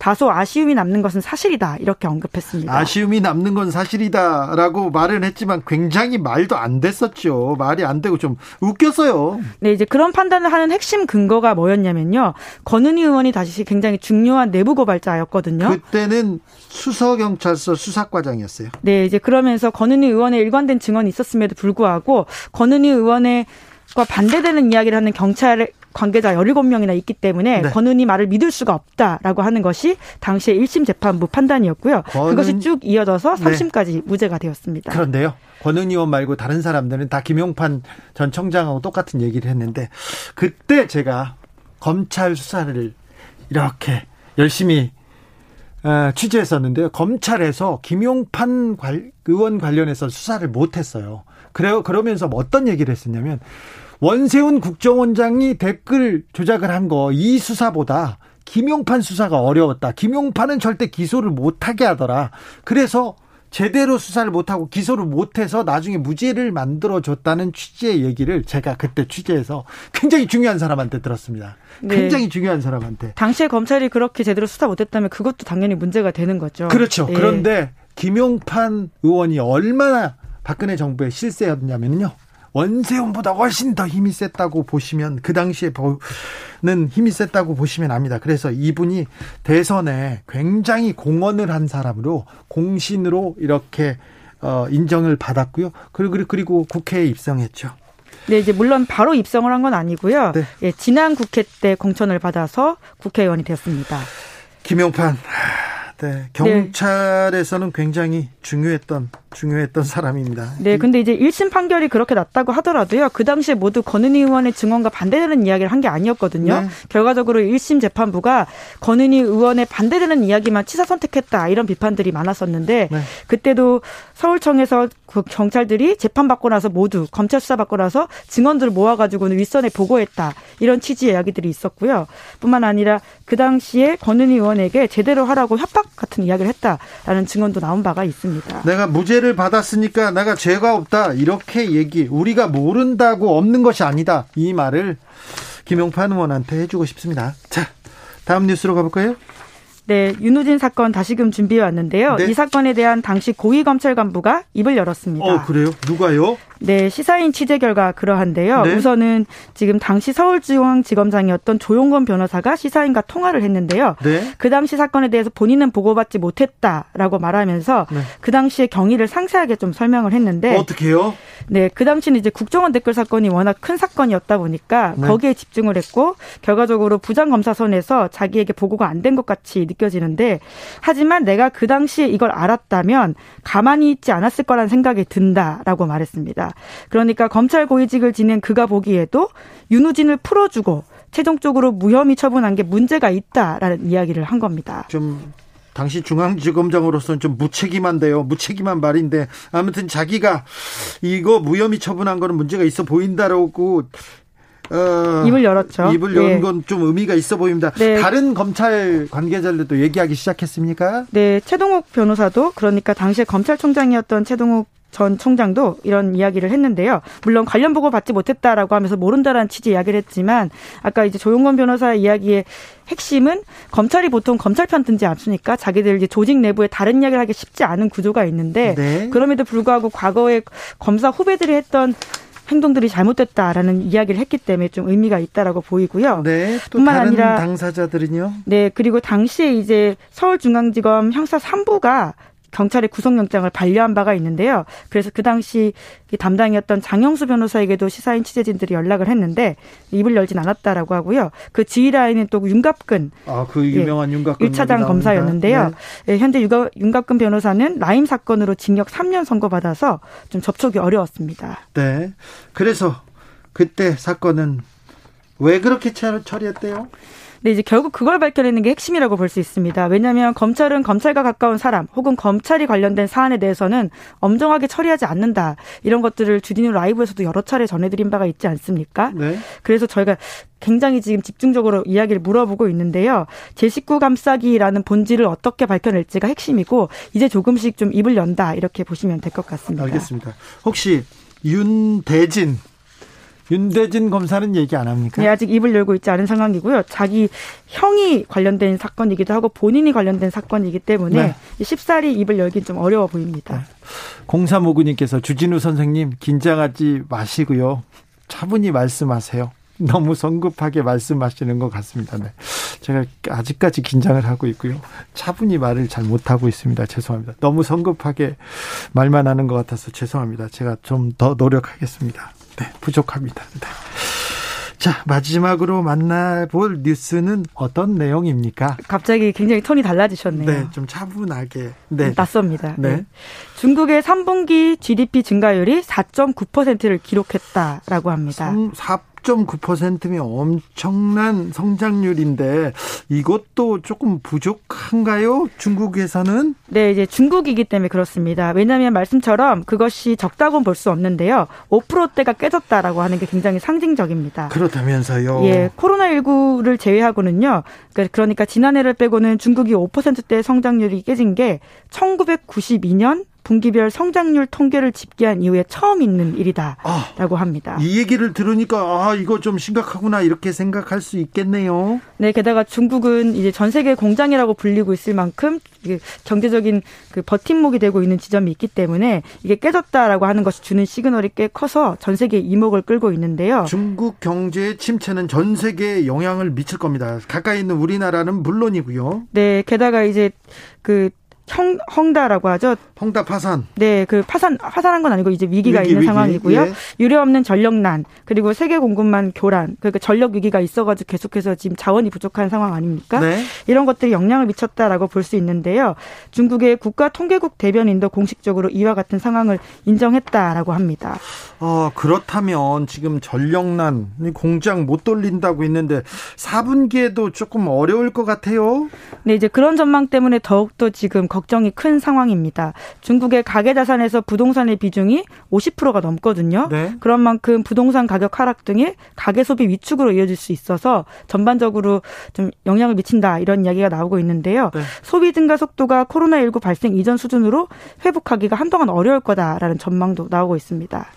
다소 아쉬움이 남는 것은 사실이다 이렇게 언급했습니다. 아쉬움이 남는 건 사실이다라고 말은 했지만 굉장히 말도 안 됐었죠. 말이 안 되고 좀 웃겼어요. 네, 이제 그런 판단을 하는 핵심 근거가 뭐였냐면요. 권은희 의원이 다시 굉장히 중요한 내부 고발자였거든요. 그때는 수서경찰서 수사과장이었어요. 네, 이제 그러면서 권은희 의원의 일관된 증언이 있었음에도 불구하고 권은희 의원의 과 반대되는 이야기를 하는 경찰 관계자 17명이나 있기 때문에 네. 권은희 말을 믿을 수가 없다라고 하는 것이 당시의 1심 재판부 판단이었고요. 권은... 그것이 쭉 이어져서 3심까지 네. 무죄가 되었습니다. 그런데요. 권은희 의원 말고 다른 사람들은 다 김용판 전 청장하고 똑같은 얘기를 했는데 그때 제가 검찰 수사를 이렇게 열심히 어, 취재했었는데요. 검찰에서 김용판 의원 관련해서 수사를 못했어요. 그래요. 그러면서 뭐 어떤 얘기를 했었냐면 원세훈 국정원장이 댓글 조작을 한 거 이 수사보다 김용판 수사가 어려웠다. 김용판은 절대 기소를 못하게 하더라. 그래서 제대로 수사를 못하고 기소를 못해서 나중에 무죄를 만들어줬다는 취지의 얘기를 제가 그때 취재해서 굉장히 중요한 사람한테 들었습니다. 네. 굉장히 중요한 사람한테. 당시에 검찰이 그렇게 제대로 수사 못했다면 그것도 당연히 문제가 되는 거죠. 그렇죠. 네. 그런데 김용판 의원이 얼마나 박근혜 정부의 실세였냐면요. 원세훈보다 훨씬 더 힘이 셌다고 보시면 그 당시에 는 힘이 셌다고 보시면 압니다. 그래서 이분이 대선에 굉장히 공헌을 한 사람으로 공신으로 이렇게 어, 인정을 받았고요. 그리고 그리고 국회에 입성했죠. 네, 이제 물론 바로 입성을 한 건 아니고요. 네. 예, 지난 국회 때 공천을 받아서 국회의원이 되었습니다. 김용판, 네, 경찰에서는 굉장히 중요했던 중요했던 사람입니다. 네, 근데 이제 1심 판결이 그렇게 났다고 하더라도요. 그 당시에 모두 권은희 의원의 증언과 반대되는 이야기를 한 게 아니었거든요. 네. 결과적으로 1심 재판부가 권은희 의원의 반대되는 이야기만 치사 선택했다 이런 비판들이 많았었는데 네. 그때도 서울청에서 그 경찰들이 재판받고 나서 모두 검찰 수사 받고 나서 증언들을 모아가지고는 윗선에 보고했다 이런 취지의 이야기들이 있었고요. 뿐만 아니라 그 당시에 권은희 의원에게 제대로 하라고 협박 같은 이야기를 했다라는 증언도 나온 바가 있습니다. 내가 무죄 를 받았으니까 내가 죄가 없다 이렇게 얘기 우리가 모른다고 없는 것이 아니다 이 말을 김용판 의원한테 해주고 싶습니다. 자 다음 뉴스로 가볼까요? 네, 윤우진 사건 다시금 준비해 왔는데요. 네? 이 사건에 대한 당시 고위 검찰 간부가 입을 열었습니다. 어, 그래요? 누가요? 네, 시사인 취재 결과 그러한데요. 네? 우선은 지금 당시 서울중앙지검장이었던 조용건 변호사가 시사인과 통화를 했는데요. 네? 그 당시 사건에 대해서 본인은 보고받지 못했다라고 말하면서 네. 그 당시의 경위를 상세하게 좀 설명을 했는데 어떻게요? 네, 그 당시는 이제 국정원 댓글 사건이 워낙 큰 사건이었다 보니까 네. 거기에 집중을 했고 결과적으로 부장 검사선에서 자기에게 보고가 안 된 것 같이 느껴지는데 하지만 내가 그 당시에 이걸 알았다면 가만히 있지 않았을 거란 생각이 든다라고 말했습니다. 그러니까 검찰 고위직을 지낸 그가 보기에도 윤우진을 풀어주고 최종적으로 무혐의 처분한 게 문제가 있다라는 이야기를 한 겁니다. 좀 당시 중앙지검장으로서는 좀 무책임한데요. 무책임한 말인데 아무튼 자기가 이거 무혐의 처분한 거는 문제가 있어 보인다라고 어, 입을 열었죠. 입을 연 건좀 네. 의미가 있어 보입니다. 네. 다른 검찰 관계자들도 얘기하기 시작했습니까? 네, 최동욱 변호사도 그러니까 당시에 검찰총장이었던 최동욱 전 총장도 이런 이야기를 했는데요. 물론 관련 보고 받지 못했다라고 하면서 모른다라는 취지 이야기를 했지만 아까 이제 조용건 변호사의 이야기의 핵심은 검찰이 보통 검찰 편 든지 않습니까? 자기들 이제 조직 내부에 다른 이야기를 하기 쉽지 않은 구조가 있는데 네. 그럼에도 불구하고 과거에 검사 후배들이 했던 행동들이 잘못됐다라는 이야기를 했기 때문에 좀 의미가 있다라고 보이고요. 네. 또 뿐만 다른 아니라 당사자들은요. 네. 그리고 당시에 이제 서울중앙지검 형사 3부가 경찰의 구속영장을 반려한 바가 있는데요. 그래서 그 당시 담당이었던 장영수 변호사에게도 시사인 취재진들이 연락을 했는데 입을 열진 않았다라고 하고요. 그 지휘라인은 또 윤갑근. 아, 그 유명한 예, 윤갑근. 1차장 검사였는데요. 네. 예, 현재 윤갑근 변호사는 라임 사건으로 징역 3년 선고받아서 좀 접촉이 어려웠습니다. 네. 그래서 그때 사건은 왜 그렇게 처리했대요? 근데 이제 결국 그걸 밝혀내는 게 핵심이라고 볼 수 있습니다. 왜냐하면 검찰은 검찰과 가까운 사람 혹은 검찰이 관련된 사안에 대해서는 엄정하게 처리하지 않는다. 이런 것들을 주진우 라이브에서도 여러 차례 전해드린 바가 있지 않습니까? 네. 그래서 저희가 굉장히 지금 집중적으로 이야기를 물어보고 있는데요. 제 식구 감싸기라는 본질을 어떻게 밝혀낼지가 핵심이고 이제 조금씩 좀 입을 연다 이렇게 보시면 될 것 같습니다. 알겠습니다. 혹시 윤대진 윤대진 검사는 얘기 안 합니까? 네, 아직 입을 열고 있지 않은 상황이고요. 자기 형이 관련된 사건이기도 하고 본인이 관련된 사건이기 때문에 네. 쉽사리 입을 열긴 좀 어려워 보입니다. 네. 공사모구님께서 주진우 선생님 긴장하지 마시고요. 차분히 말씀하세요. 너무 성급하게 말씀하시는 것 같습니다. 네. 제가 아직까지 긴장을 하고 있고요. 차분히 말을 잘 못하고 있습니다. 죄송합니다. 너무 성급하게 말만 하는 것 같아서 죄송합니다. 제가 좀 더 노력하겠습니다. 네, 부족합니다. 네. 자, 마지막으로 만나볼 뉴스는 어떤 내용입니까? 갑자기 굉장히 톤이 달라지셨네요. 네, 좀 차분하게. 네. 낯섭니다. 네. 네. 중국의 3분기 GDP 증가율이 4.9%를 기록했다라고 합니다. 3, 4.9%면 엄청난 성장률인데 이것도 조금 부족한가요? 중국에서는? 네, 이제 중국이기 때문에 그렇습니다. 왜냐하면 말씀처럼 그것이 적다고는 볼 수 없는데요. 5%대가 깨졌다라고 하는 게 굉장히 상징적입니다. 그렇다면서요? 예, 코로나19를 제외하고는요. 그러니까, 그러니까 지난해를 빼고는 중국이 5%대 성장률이 깨진 게 1992년 분기별 성장률 통계를 집계한 이후에 처음 있는 일이다라고 아, 합니다. 이 얘기를 들으니까 아 이거 좀 심각하구나 이렇게 생각할 수 있겠네요. 네, 게다가 중국은 이제 전 세계 공장이라고 불리고 있을 만큼 경제적인 그 버팀목이 되고 있는 지점이 있기 때문에 이게 깨졌다라고 하는 것이 주는 시그널이 꽤 커서 전 세계 이목을 끌고 있는데요. 중국 경제의 침체는 전 세계에 영향을 미칠 겁니다. 가까이 있는 우리나라는 물론이고요. 네, 게다가 이제 그 형, 헝다라고 하죠. 헝다 파산. 네, 그 파산 파산한 건 아니고 이제 위기가 위기, 있는 위기. 상황이고요. 예. 유례 없는 전력난 그리고 세계 공급망 교란 그러니까 전력 위기가 있어가지고 계속해서 지금 자원이 부족한 상황 아닙니까? 네. 이런 것들이 영향을 미쳤다라고 볼 수 있는데요. 중국의 국가 통계국 대변인도 공식적으로 이와 같은 상황을 인정했다라고 합니다. 어, 그렇다면 지금 전력난 공장 못 돌린다고 했는데 4분기에도 조금 어려울 것 같아요. 네, 이제 그런 전망 때문에 더욱더 지금 걱 정이 큰 상황입니다. 중국의 가계 자산에서 부동산의 비중이 50%가 넘거든요. 네. 그런 만큼 부동산 가격 하락 등이 가계 소비 위축으로 이어질 수 있어서 전반적으로 좀 영향을 미친다 이런 이야기가 나오고 있는데요. 네. 소비 증가 속도가 코로나19 발생 이전 수준으로 회복하기가 한동안 어려울 거다라는 전망도 나오고 있습니다.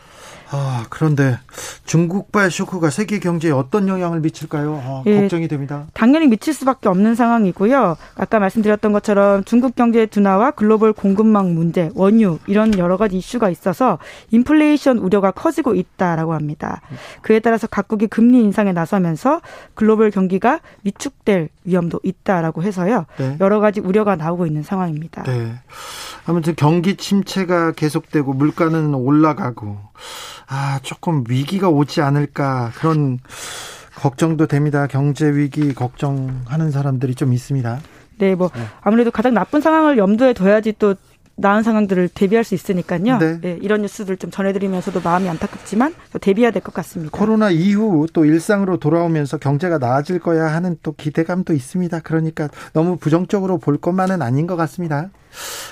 아, 그런데 중국발 쇼크가 세계 경제에 어떤 영향을 미칠까요? 아, 예, 걱정이 됩니다. 당연히 미칠 수밖에 없는 상황이고요. 아까 말씀드렸던 것처럼 중국 경제의 둔화와 글로벌 공급망 문제, 원유 이런 여러 가지 이슈가 있어서 인플레이션 우려가 커지고 있다라고 합니다. 그에 따라서 각국이 금리 인상에 나서면서 글로벌 경기가 위축될 위험도 있다라고 해서요. 네. 여러 가지 우려가 나오고 있는 상황입니다. 네. 아무튼 경기 침체가 계속되고 물가는 올라가고 아, 조금 위기가 오지 않을까 그런 걱정도 됩니다. 경제 위기 걱정하는 사람들이 좀 있습니다. 네, 뭐 네. 아무래도 가장 나쁜 상황을 염두에 둬야지 또 나은 상황들을 대비할 수 있으니까요. 네. 네, 이런 뉴스들 좀 전해드리면서도 마음이 안타깝지만 대비해야 될 것 같습니다. 코로나 이후 또 일상으로 돌아오면서 경제가 나아질 거야 하는 또 기대감도 있습니다. 그러니까 너무 부정적으로 볼 것만은 아닌 것 같습니다.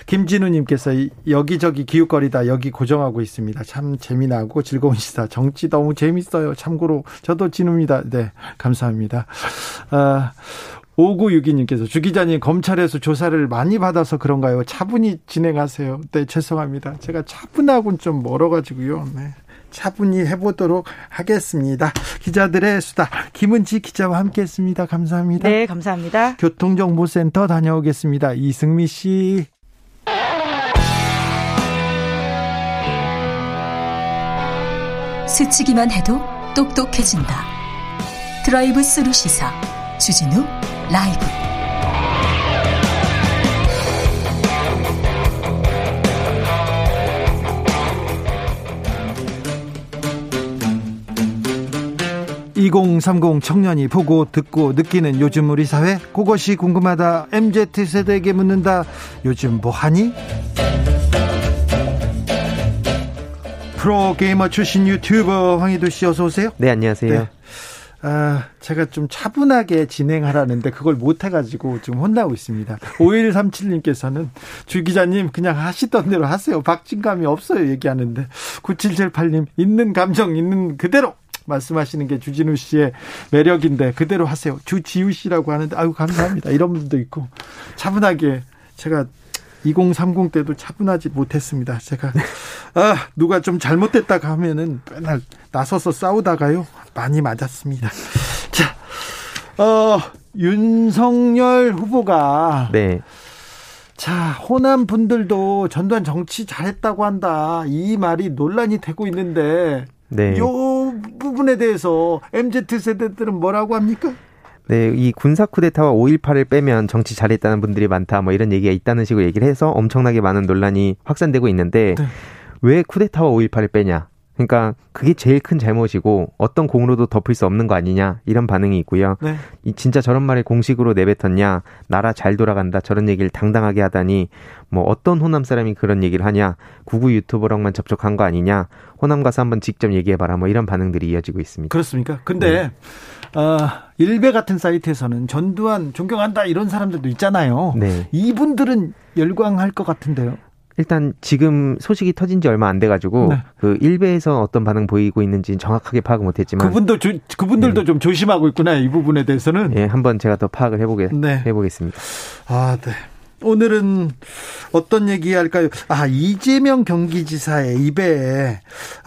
김진우님께서 여기저기 기웃거리다 여기 고정하고 있습니다. 참 재미나고 즐거운 시사. 정치 너무 재밌어요. 참고로 저도 진우입니다. 네, 감사합니다. 아, 5962님께서 주 기자님 검찰에서 조사를 많이 받아서 그런가요? 차분히 진행하세요. 네, 죄송합니다. 제가 차분하고는 좀 멀어가지고요. 네. 차분히 해보도록 하겠습니다. 기자들의 수다 김은지 기자와 함께했습니다. 감사합니다. 네, 감사합니다. 교통정보센터 다녀오겠습니다. 이승미 씨. 스치기만 해도 똑똑해진다. 드라이브 스루 시사 주진우 라이브. (2030) 청년이 보고 듣고 느끼는 요즘 우리 사회 그것이 궁금하다. MZ 세대에게 묻는다. 요즘 뭐하니? 프로게이머 출신 유튜버 황희도 씨 어서 오세요. 네 안녕하세요. 네. 아, 제가 좀 차분하게 진행하라는데 그걸 못해가지고 좀 혼나고 있습니다. 5137님께서는 주 기자님 그냥 하시던 대로 하세요. 박진감이 없어요. 얘기하는데. 9778님 있는 감정 있는 그대로 말씀하시는 게 주진우 씨의 매력인데 그대로 하세요. 주지우 씨라고 하는데 아유 감사합니다. 이런 분도 있고 차분하게 제가 2030 때도 차분하지 못했습니다. 제가 아 누가 좀 잘못됐다가 하면은 맨날 나서서 싸우다가요 많이 맞았습니다. 자, 어 윤석열 후보가 네. 자, 호남 분들도 전두환 정치 잘했다고 한다. 이 말이 논란이 되고 있는데 네. 요 부분에 대해서 MZ 세대들은 뭐라고 합니까? 네, 이 군사 쿠데타와 5.18을 빼면 정치 잘했다는 분들이 많다, 뭐 이런 얘기가 있다는 식으로 얘기를 해서 엄청나게 많은 논란이 확산되고 있는데 네. 왜 쿠데타와 5.18을 빼냐? 그러니까 그게 제일 큰 잘못이고 어떤 공으로도 덮을 수 없는 거 아니냐 이런 반응이 있고요. 네. 이 진짜 저런 말을 공식으로 내뱉었냐? 나라 잘 돌아간다 저런 얘기를 당당하게 하다니 뭐 어떤 호남 사람이 그런 얘기를 하냐? 구구 유튜버랑만 접촉한 거 아니냐? 호남 가서 한번 직접 얘기해봐라 뭐 이런 반응들이 이어지고 있습니다. 그렇습니까? 근데 네. 어, 일베 같은 사이트에서는 전두환 존경한다 이런 사람들도 있잖아요. 네. 이분들은 열광할 것 같은데요. 일단 지금 소식이 터진 지 얼마 안 돼가지고 네. 그 일베에서 어떤 반응 보이고 있는지 정확하게 파악을 못했지만 그분도 조, 그분들도 네. 좀 조심하고 있구나 이 부분에 대해서는 예 한번 제가 더 파악을 해보게 네. 해보겠습니다. 아 네. 오늘은 어떤 얘기 할까요? 아, 이재명 경기지사의 입에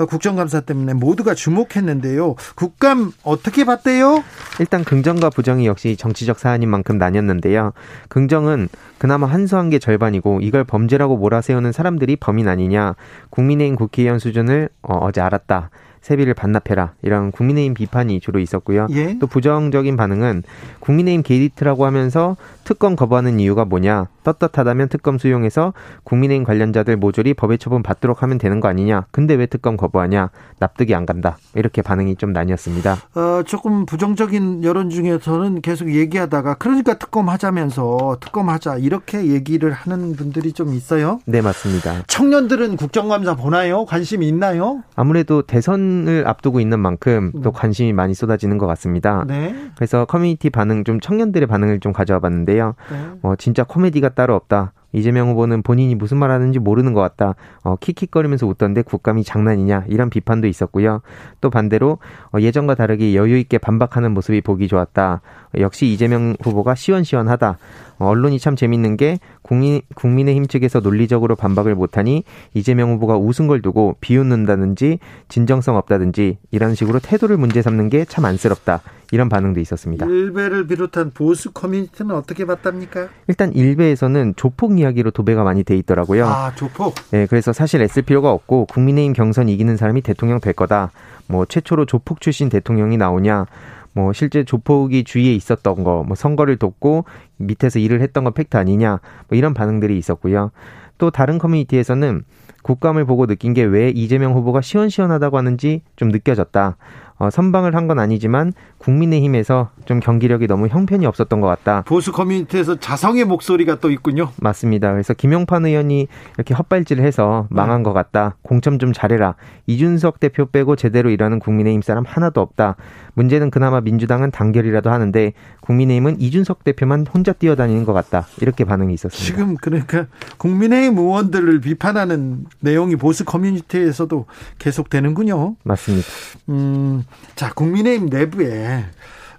국정감사 때문에 모두가 주목했는데요. 국감 어떻게 봤대요? 일단 긍정과 부정이 역시 정치적 사안인 만큼 나뉘었는데요. 긍정은 그나마 한수한 게 절반이고 이걸 범죄라고 몰아세우는 사람들이 범인 아니냐. 국민의힘 국회의원 수준을 어, 어제 알았다. 세비를 반납해라 이런 국민의힘 비판이 주로 있었고요. 예? 또 부정적인 반응은 국민의힘 게이트라고 하면서 특검 거부하는 이유가 뭐냐? 떳떳하다면 특검 수용해서 국민의힘 관련자들 모조리 법의 처분 받도록 하면 되는 거 아니냐? 근데 왜 특검 거부하냐? 납득이 안 간다. 이렇게 반응이 좀 나뉘었습니다. 어, 조금 부정적인 여론 중에서는 계속 얘기하다가 그러니까 특검 하자면서 특검 하자 이렇게 얘기를 하는 분들이 좀 있어요. 네, 맞습니다. 청년들은 국정감사 보나요? 관심이 있나요? 아무래도 대선 을 앞두고 있는 만큼 또 관심이 많이 쏟아지는 것 같습니다. 네. 그래서 커뮤니티 반응 좀 청년들의 반응을 좀 가져와 봤는데요. 네. 어, 진짜 코미디가 따로 없다. 이재명 후보는 본인이 무슨 말 하는지 모르는 것 같다. 어, 킥킥거리면서 웃던데 국감이 장난이냐 이런 비판도 있었고요. 또 반대로 어, 예전과 다르게 여유 있게 반박하는 모습이 보기 좋았다. 역시 이재명 후보가 시원시원하다. 어, 언론이 참 재밌는 게 국민, 국민의힘 측에서 논리적으로 반박을 못하니 이재명 후보가 웃은 걸 두고 비웃는다든지 진정성 없다든지 이런 식으로 태도를 문제 삼는 게 참 안쓰럽다. 이런 반응도 있었습니다. 일베를 비롯한 보수 커뮤니티는 어떻게 봤답니까? 일단 일베에서는 조폭 이야기로 도배가 많이 돼 있더라고요. 아, 조폭? 네, 그래서 사실 애쓸 필요가 없고 국민의힘 경선 이기는 사람이 대통령 될 거다. 뭐 최초로 조폭 출신 대통령이 나오냐. 뭐 실제 조폭이 주위에 있었던 거, 뭐 선거를 돕고 밑에서 일을 했던 건 팩트 아니냐, 뭐 이런 반응들이 있었고요. 또 다른 커뮤니티에서는 국감을 보고 느낀 게 왜 이재명 후보가 시원시원하다고 하는지 좀 느껴졌다. 어, 선방을 한 건 아니지만 국민의힘에서 좀 경기력이 너무 형편이 없었던 것 같다. 보수 커뮤니티에서 자성의 목소리가 또 있군요. 맞습니다. 그래서 김용판 의원이 이렇게 헛발질을 해서 망한 네. 것 같다. 공천 좀 잘해라. 이준석 대표 빼고 제대로 일하는 국민의힘 사람 하나도 없다. 문제는 그나마 민주당은 단결이라도 하는데 국민의힘은 이준석 대표만 혼자 뛰어다니는 것 같다. 이렇게 반응이 있었습니다. 지금 그러니까 국민의힘 의원들을 비판하는 내용이 보수 커뮤니티에서도 계속되는군요. 맞습니다. 음, 자 국민의힘 내부에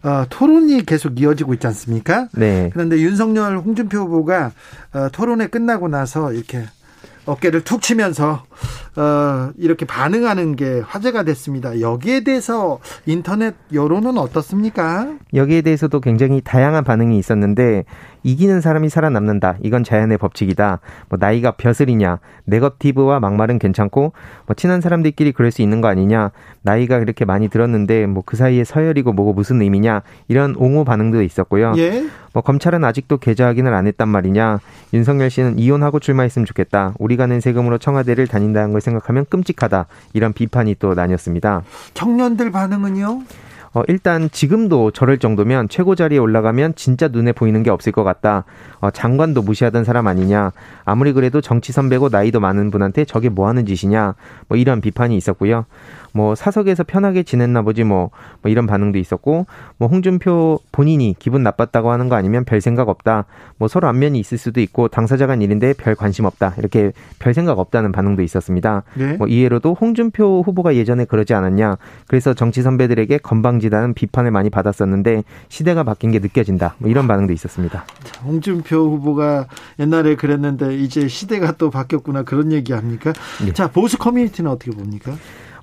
어, 토론이 계속 이어지고 있지 않습니까? 네. 그런데 윤석열, 홍준표 후보가 어, 토론회 끝나고 나서 이렇게 어깨를 툭 치면서 어, 이렇게 반응하는 게 화제가 됐습니다. 여기에 대해서 인터넷 여론은 어떻습니까? 여기에 대해서도 굉장히 다양한 반응이 있었는데 이기는 사람이 살아남는다. 이건 자연의 법칙이다. 뭐 나이가 벼슬이냐. 네거티브와 막말은 괜찮고 뭐 친한 사람들끼리 그럴 수 있는 거 아니냐. 나이가 그렇게 많이 들었는데 뭐 그 사이에 서열이고 뭐고 무슨 의미냐. 이런 옹호 반응도 있었고요. 예? 뭐 검찰은 아직도 계좌 확인을 안 했단 말이냐. 윤석열 씨는 이혼하고 출마했으면 좋겠다. 우리가 낸 세금으로 청와대를 다 닌다는 걸 생각하면 끔찍하다. 이런 비판이 또 나뉘었습니다. 청년들 반응은요? 어, 일단 지금도 저럴 정도면 최고 자리에 올라가면 진짜 눈에 보이는 게 없을 것 같다. 어, 장관도 무시하던 사람 아니냐. 아무리 그래도 정치 선배고 나이도 많은 분한테 저게 뭐 하는 짓이냐. 뭐 이런 비판이 있었고요. 뭐 사석에서 편하게 지냈나 보지 뭐, 뭐 이런 반응도 있었고 뭐 홍준표 본인이 기분 나빴다고 하는 거 아니면 별 생각 없다. 뭐 서로 안면이 있을 수도 있고 당사자 간 일인데 별 관심 없다. 이렇게 별 생각 없다는 반응도 있었습니다. 네. 뭐 이해로도 홍준표 후보가 예전에 그러지 않았냐. 그래서 정치 선배들에게 건방지다는 비판을 많이 받았었는데 시대가 바뀐 게 느껴진다. 뭐 이런 반응도 있었습니다. 홍준표 후보가 옛날에 그랬는데 이제 시대가 또 바뀌었구나 그런 얘기 합니까? 네. 자 보수 커뮤니티는 어떻게 봅니까?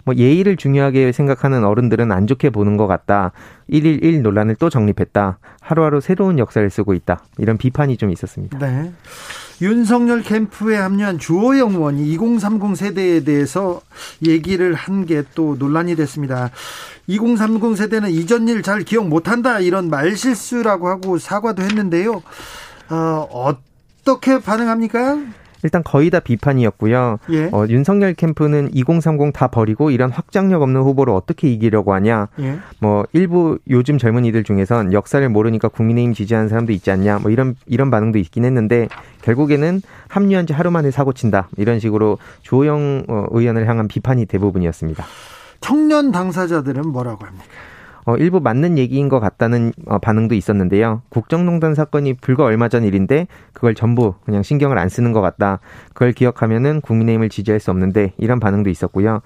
뭐 예의를 중요하게 생각하는 어른들은 안 좋게 보는 것 같다. 111 논란을 또 정립했다. 하루하루 새로운 역사를 쓰고 있다. 이런 비판이 좀 있었습니다. 네. 윤석열 캠프에 합류한 주호영 의원이 2030 세대에 대해서 얘기를 한 게 또 논란이 됐습니다. 2030 세대는 이전 일 잘 기억 못한다 이런 말실수라고 하고 사과도 했는데요. 어, 어떻게 반응합니까? 일단 거의 다 비판이었고요. 예. 어, 윤석열 캠프는 2030 다 버리고 이런 확장력 없는 후보를 어떻게 이기려고 하냐. 예. 뭐 일부 요즘 젊은이들 중에선 역사를 모르니까 국민의힘 지지하는 사람도 있지 않냐. 뭐 이런 이런 반응도 있긴 했는데 결국에는 합류한 지 하루 만에 사고 친다. 이런 식으로 조영 어, 의원을 향한 비판이 대부분이었습니다. 청년 당사자들은 뭐라고 합니까? 어, 일부 맞는 얘기인 것 같다는 어, 반응도 있었는데요. 국정농단 사건이 불과 얼마 전 일인데 그걸 전부 그냥 신경을 안 쓰는 것 같다. 그걸 기억하면은 국민의힘을 지지할 수 없는데 이런 반응도 있었고요.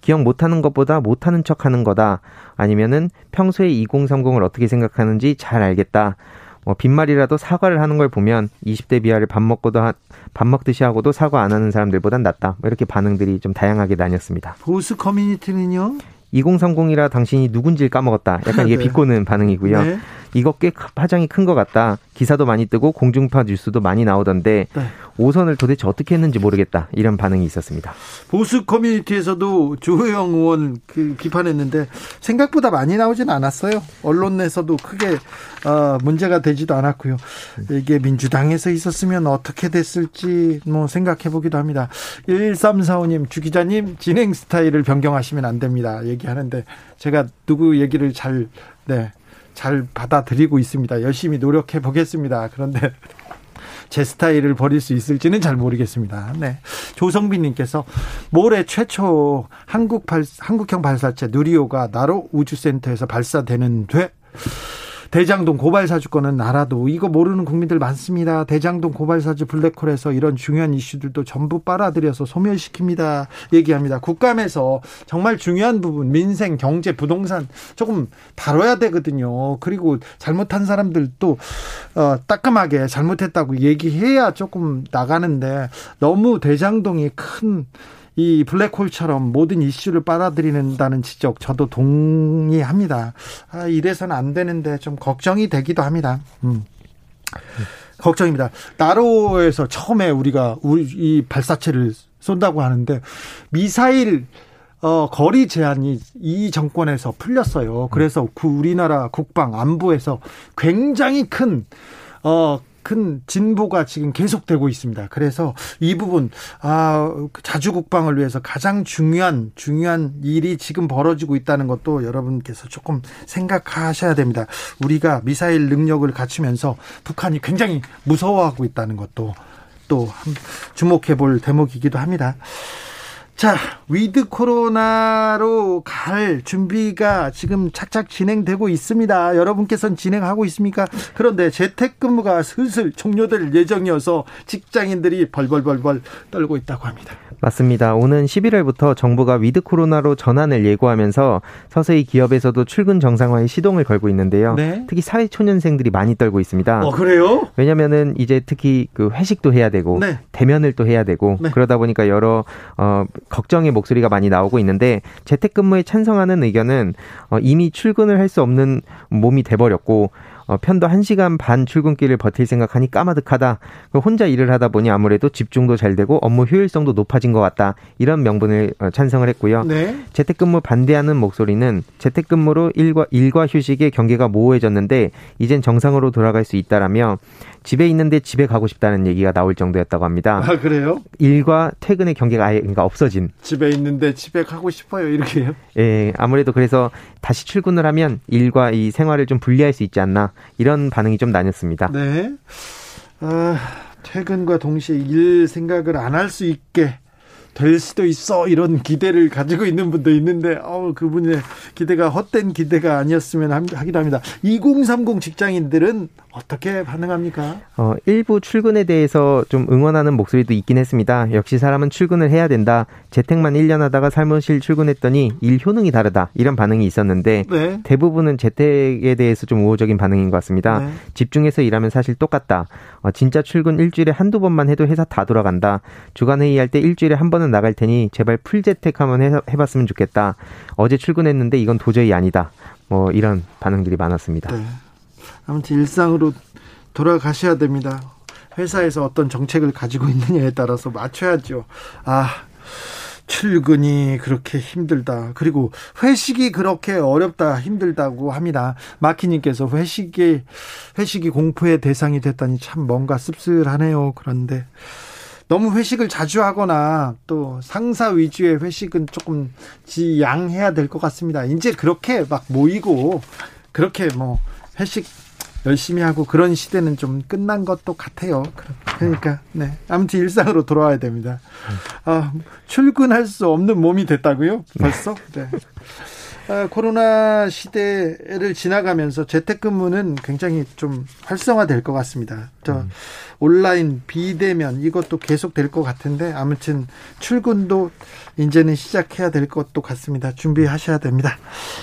기억 못하는 것보다 못하는 척 하는 거다. 아니면은 평소에 2030을 어떻게 생각하는지 잘 알겠다. 뭐 빈말이라도 사과를 하는 걸 보면 20대 비하를 밥 먹고도 하, 밥 먹듯이 하고도 사과 안 하는 사람들보단 낫다. 뭐 이렇게 반응들이 좀 다양하게 나뉘었습니다. 보수 커뮤니티는요? 2030이라 당신이 누군지를 까먹었다. 약간 이게 네. 비꼬는 반응이고요. 네. 이거 꽤 파장이 큰 것 같다. 기사도 많이 뜨고 공중파 뉴스도 많이 나오던데 네. 5선을 도대체 어떻게 했는지 모르겠다 이런 반응이 있었습니다. 보수 커뮤니티에서도 조호영 의원 그 비판했는데 생각보다 많이 나오진 않았어요. 언론 에서도 크게 어, 문제가 되지도 않았고요. 이게 민주당에서 있었으면 어떻게 됐을지 뭐 생각해 보기도 합니다. 1345님 주 기자님 진행 스타일을 변경하시면 안 됩니다. 얘기하는데 제가 누구 얘기를 잘 네. 잘 받아들이고 있습니다. 열심히 노력해 보겠습니다. 그런데 제 스타일을 버릴 수 있을지는 잘 모르겠습니다. 네. 조성빈님께서 모레 최초 한국 발, 한국형 발사체 누리호가 나로 우주센터에서 발사되는데 대장동 고발 사주권은 알아도 이거 모르는 국민들 많습니다. 대장동 고발 사주 블랙홀에서 이런 중요한 이슈들도 전부 빨아들여서 소멸시킵니다. 얘기합니다. 국감에서 정말 중요한 부분 민생, 경제, 부동산 조금 다뤄야 되거든요. 그리고 잘못한 사람들도 어, 따끔하게 잘못했다고 얘기해야 조금 나가는데 너무 대장동이 큰 이 블랙홀처럼 모든 이슈를 빨아들이는다는 지적 저도 동의합니다. 아, 이래서는 안 되는데 좀 걱정이 되기도 합니다. 음. 걱정입니다. 나로에서 처음에 우리가 우리 이 발사체를 쏜다고 하는데 미사일 어, 거리 제한이 이 정권에서 풀렸어요. 그래서 그 우리나라 국방 안보에서 굉장히 큰 어, 큰 진보가 지금 계속되고 있습니다. 그래서 이 부분 아 자주 국방을 위해서 가장 중요한 중요한 일이 지금 벌어지고 있다는 것도 여러분께서 조금 생각하셔야 됩니다. 우리가 미사일 능력을 갖추면서 북한이 굉장히 무서워하고 있다는 것도 또 주목해 볼 대목이기도 합니다. 자, 위드 코로나로 갈 준비가 지금 착착 진행되고 있습니다. 여러분께서는 진행하고 있습니까? 그런데 재택근무가 슬슬 종료될 예정이어서 직장인들이 벌벌벌벌 떨고 있다고 합니다. 맞습니다. 오는 11월부터 정부가 위드 코로나로 전환을 예고하면서 서서히 기업에서도 출근 정상화에 시동을 걸고 있는데요. 네? 특히 사회초년생들이 많이 떨고 있습니다. 어, 그래요? 왜냐면은 이제 특히 그 회식도 해야 되고 네. 대면을 또 해야 되고 네. 그러다 보니까 여러 어 걱정의 목소리가 많이 나오고 있는데 재택근무에 찬성하는 의견은 어, 이미 출근을 할 수 없는 몸이 돼버렸고 어, 편도 1시간 반 출근길을 버틸 생각하니 까마득하다. 혼자 일을 하다 보니 아무래도 집중도 잘 되고 업무 효율성도 높아진 것 같다. 이런 명분을 어, 찬성을 했고요. 네. 재택근무 반대하는 목소리는 재택근무로 일과 일과 휴식의 경계가 모호해졌는데 이젠 정상으로 돌아갈 수 있다라며 집에 있는데 집에 가고 싶다는 얘기가 나올 정도였다고 합니다. 아, 그래요? 일과 퇴근의 경계가 아예 그러니까 없어진. 집에 있는데 집에 가고 싶어요. 이렇게요? 예, 아무래도 그래서 다시 출근을 하면 일과 이 생활을 좀 분리할 수 있지 않나 이런 반응이 좀 나뉘었습니다. 네. 아, 퇴근과 동시에 일 생각을 안 할 수 있게 될 수도 있어 이런 기대를 가지고 있는 분도 있는데 어 그분의 기대가 헛된 기대가 아니었으면 하기도 합니다. 2030 직장인들은 어떻게 반응합니까? 어, 일부 출근에 대해서 좀 응원하는 목소리도 있긴 했습니다. 역시 사람은 출근을 해야 된다. 재택만 1년 하다가 사무실 출근했더니 일 효능이 다르다. 이런 반응이 있었는데 네. 대부분은 재택에 대해서 좀 우호적인 반응인 것 같습니다. 네. 집중해서 일하면 사실 똑같다. 어, 진짜 출근 일주일에 한두 번만 해도 회사 다 돌아간다. 주간 회의할 때 일주일에 한 번은 나갈 테니 제발 풀재택 한번 해, 해봤으면 좋겠다. 어제 출근했는데 이건 도저히 아니다. 뭐 이런 반응들이 많았습니다. 네. 아무튼 일상으로 돌아가셔야 됩니다. 회사에서 어떤 정책을 가지고 있느냐에 따라서 맞춰야죠. 아, 출근이 그렇게 힘들다. 그리고 회식이 그렇게 어렵다, 힘들다고 합니다. 마키님께서 회식이, 회식이 공포의 대상이 됐다니 참 뭔가 씁쓸하네요. 그런데 너무 회식을 자주 하거나 또 상사 위주의 회식은 조금 지양해야 될 것 같습니다. 이제 그렇게 막 모이고 그렇게 뭐 회식 열심히 하고 그런 시대는 좀 끝난 것도 같아요. 그러니까 네 아무튼 일상으로 돌아와야 됩니다. 아, 출근할 수 없는 몸이 됐다고요? 벌써? 네. 아, 코로나 시대를 지나가면서 재택근무는 굉장히 좀 활성화될 것 같습니다. 저 음. 온라인 비대면 이것도 계속 될 것 같은데 아무튼 출근도 이제는 시작해야 될 것도 같습니다. 준비하셔야 됩니다.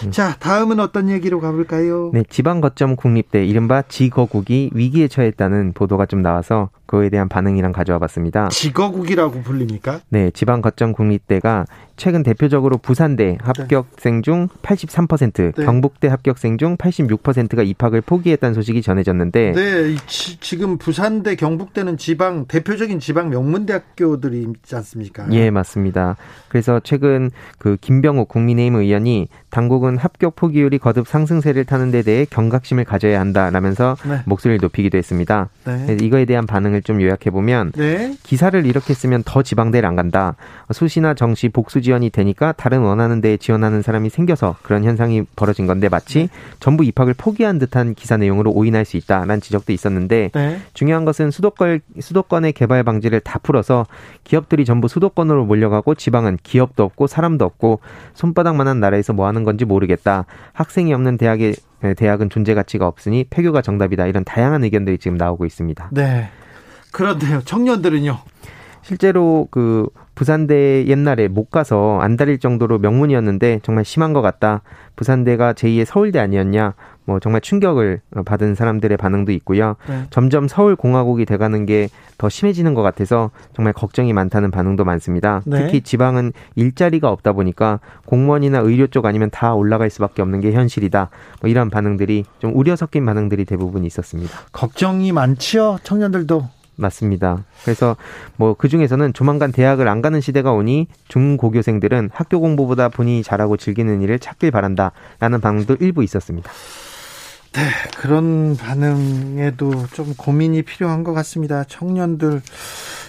음. 자, 다음은 어떤 얘기로 가볼까요? 네, 지방 거점 국립대 이른바 지거국이 위기에 처했다는 보도가 좀 나와서 그에 대한 반응이랑 가져와 봤습니다. 지거국이라고 불립니까? 네, 지방 거점 국립대가 최근 대표적으로 부산대 합격생 중 83%, 네. 경북대 합격생 중 86%가 입학을 포기했다는 소식이 전해졌는데 네, 지, 금 부산대, 경 북대는 지방 대표적인 지방 명문대학교들이 있지 않습니까? 예, 맞습니다. 그래서 최근 그 김병욱 국민의힘 의원이 당국은 합격 포기율이 거듭 상승세를 타는 데 대해 경각심을 가져야 한다라면서 네. 목소리를 높이기도 했습니다. 네. 이거에 대한 반응을 좀 요약해 보면 네. 기사를 이렇게 쓰면 더 지방대를 안 간다. 수시나 정시 복수 지원이 되니까 다른 원하는 데에 지원하는 사람이 생겨서 그런 현상이 벌어진 건데 마치 네. 전부 입학을 포기한 듯한 기사 내용으로 오인할 수 있다라는 지적도 있었는데 네. 중요한 것은 수도권 수도권의 개발 방지를 다 풀어서 기업들이 전부 수도권으로 몰려가고 지방은 기업도 없고 사람도 없고 손바닥만한 나라에서 뭐 하는 건지 모르겠다. 학생이 없는 대학에 대학은 존재 가치가 없으니 폐교가 정답이다. 이런 다양한 의견들이 지금 나오고 있습니다. 네. 그런데요. 청년들은요. 실제로 그 부산대 옛날에 못 가서 안달릴 정도로 명문이었는데 정말 심한 것 같다. 부산대가 제2의 서울대 아니었냐. 뭐 정말 충격을 받은 사람들의 반응도 있고요. 네. 점점 서울 공화국이 돼가는 게 더 심해지는 것 같아서 정말 걱정이 많다는 반응도 많습니다. 네. 특히 지방은 일자리가 없다 보니까 공무원이나 의료 쪽 아니면 다 올라갈 수밖에 없는 게 현실이다. 뭐 이런 반응들이 좀 우려 섞인 반응들이 대부분 있었습니다. 걱정이 많지요, 청년들도. 맞습니다. 그래서 뭐 그 중에서는 조만간 대학을 안 가는 시대가 오니 중고교생들은 학교 공부보다 본인이 잘하고 즐기는 일을 찾길 바란다라는 반응도 일부 있었습니다. 네, 그런 반응에도 좀 고민이 필요한 것 같습니다. 청년들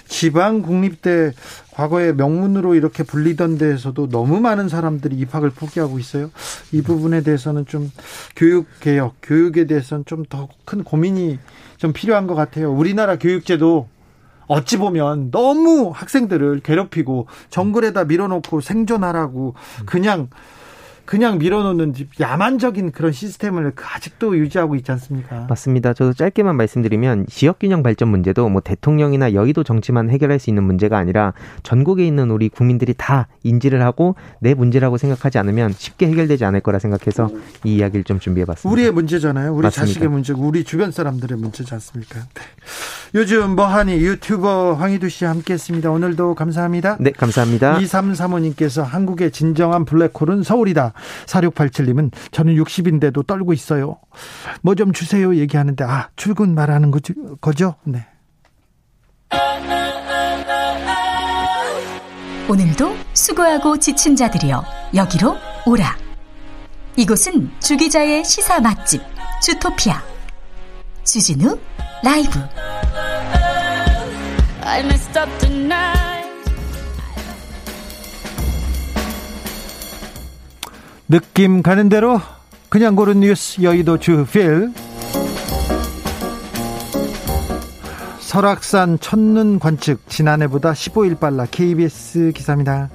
지방 국립대 과거에 명문으로 이렇게 불리던 데에서도 너무 많은 사람들이 입학을 포기하고 있어요. 이 부분에 대해서는 좀 교육 개혁, 교육에 대해서는 좀 더 큰 고민이 좀 필요한 것 같아요. 우리나라 교육제도 어찌 보면 너무 학생들을 괴롭히고 정글에다 밀어놓고 생존하라고 그냥 그냥 밀어놓는 야만적인 그런 시스템을 아직도 유지하고 있지 않습니까? 맞습니다. 저도 짧게만 말씀드리면 지역균형 발전 문제도 뭐 대통령이나 여의도 정치만 해결할 수 있는 문제가 아니라 전국에 있는 우리 국민들이 다 인지를 하고 내 문제라고 생각하지 않으면 쉽게 해결되지 않을 거라 생각해서 이 이야기를 좀 준비해봤습니다. 우리의 문제잖아요. 우리 맞습니다. 자식의 문제고 우리 주변 사람들의 문제지 않습니까? 네. 요즘 뭐하니 유튜버 황희두 씨 함께했습니다. 오늘도 감사합니다. 네, 감사합니다. 2335님께서 한국의 진정한 블랙홀은 서울이다. 4687님은 저는 60인데도 떨고 있어요. 뭐 좀 주세요 얘기하는데 아 출근 말하는 거죠? 거죠? 네. 오늘도 수고하고 지친 자들이여 여기로 오라. 이곳은 주기자의 시사 맛집 주토피아 주진우 라이브. 느낌 가는 대로 그냥 고른 뉴스 여의도 주필 설악산 첫눈 관측 지난해보다 15일 빨라 KBS 기사입니다.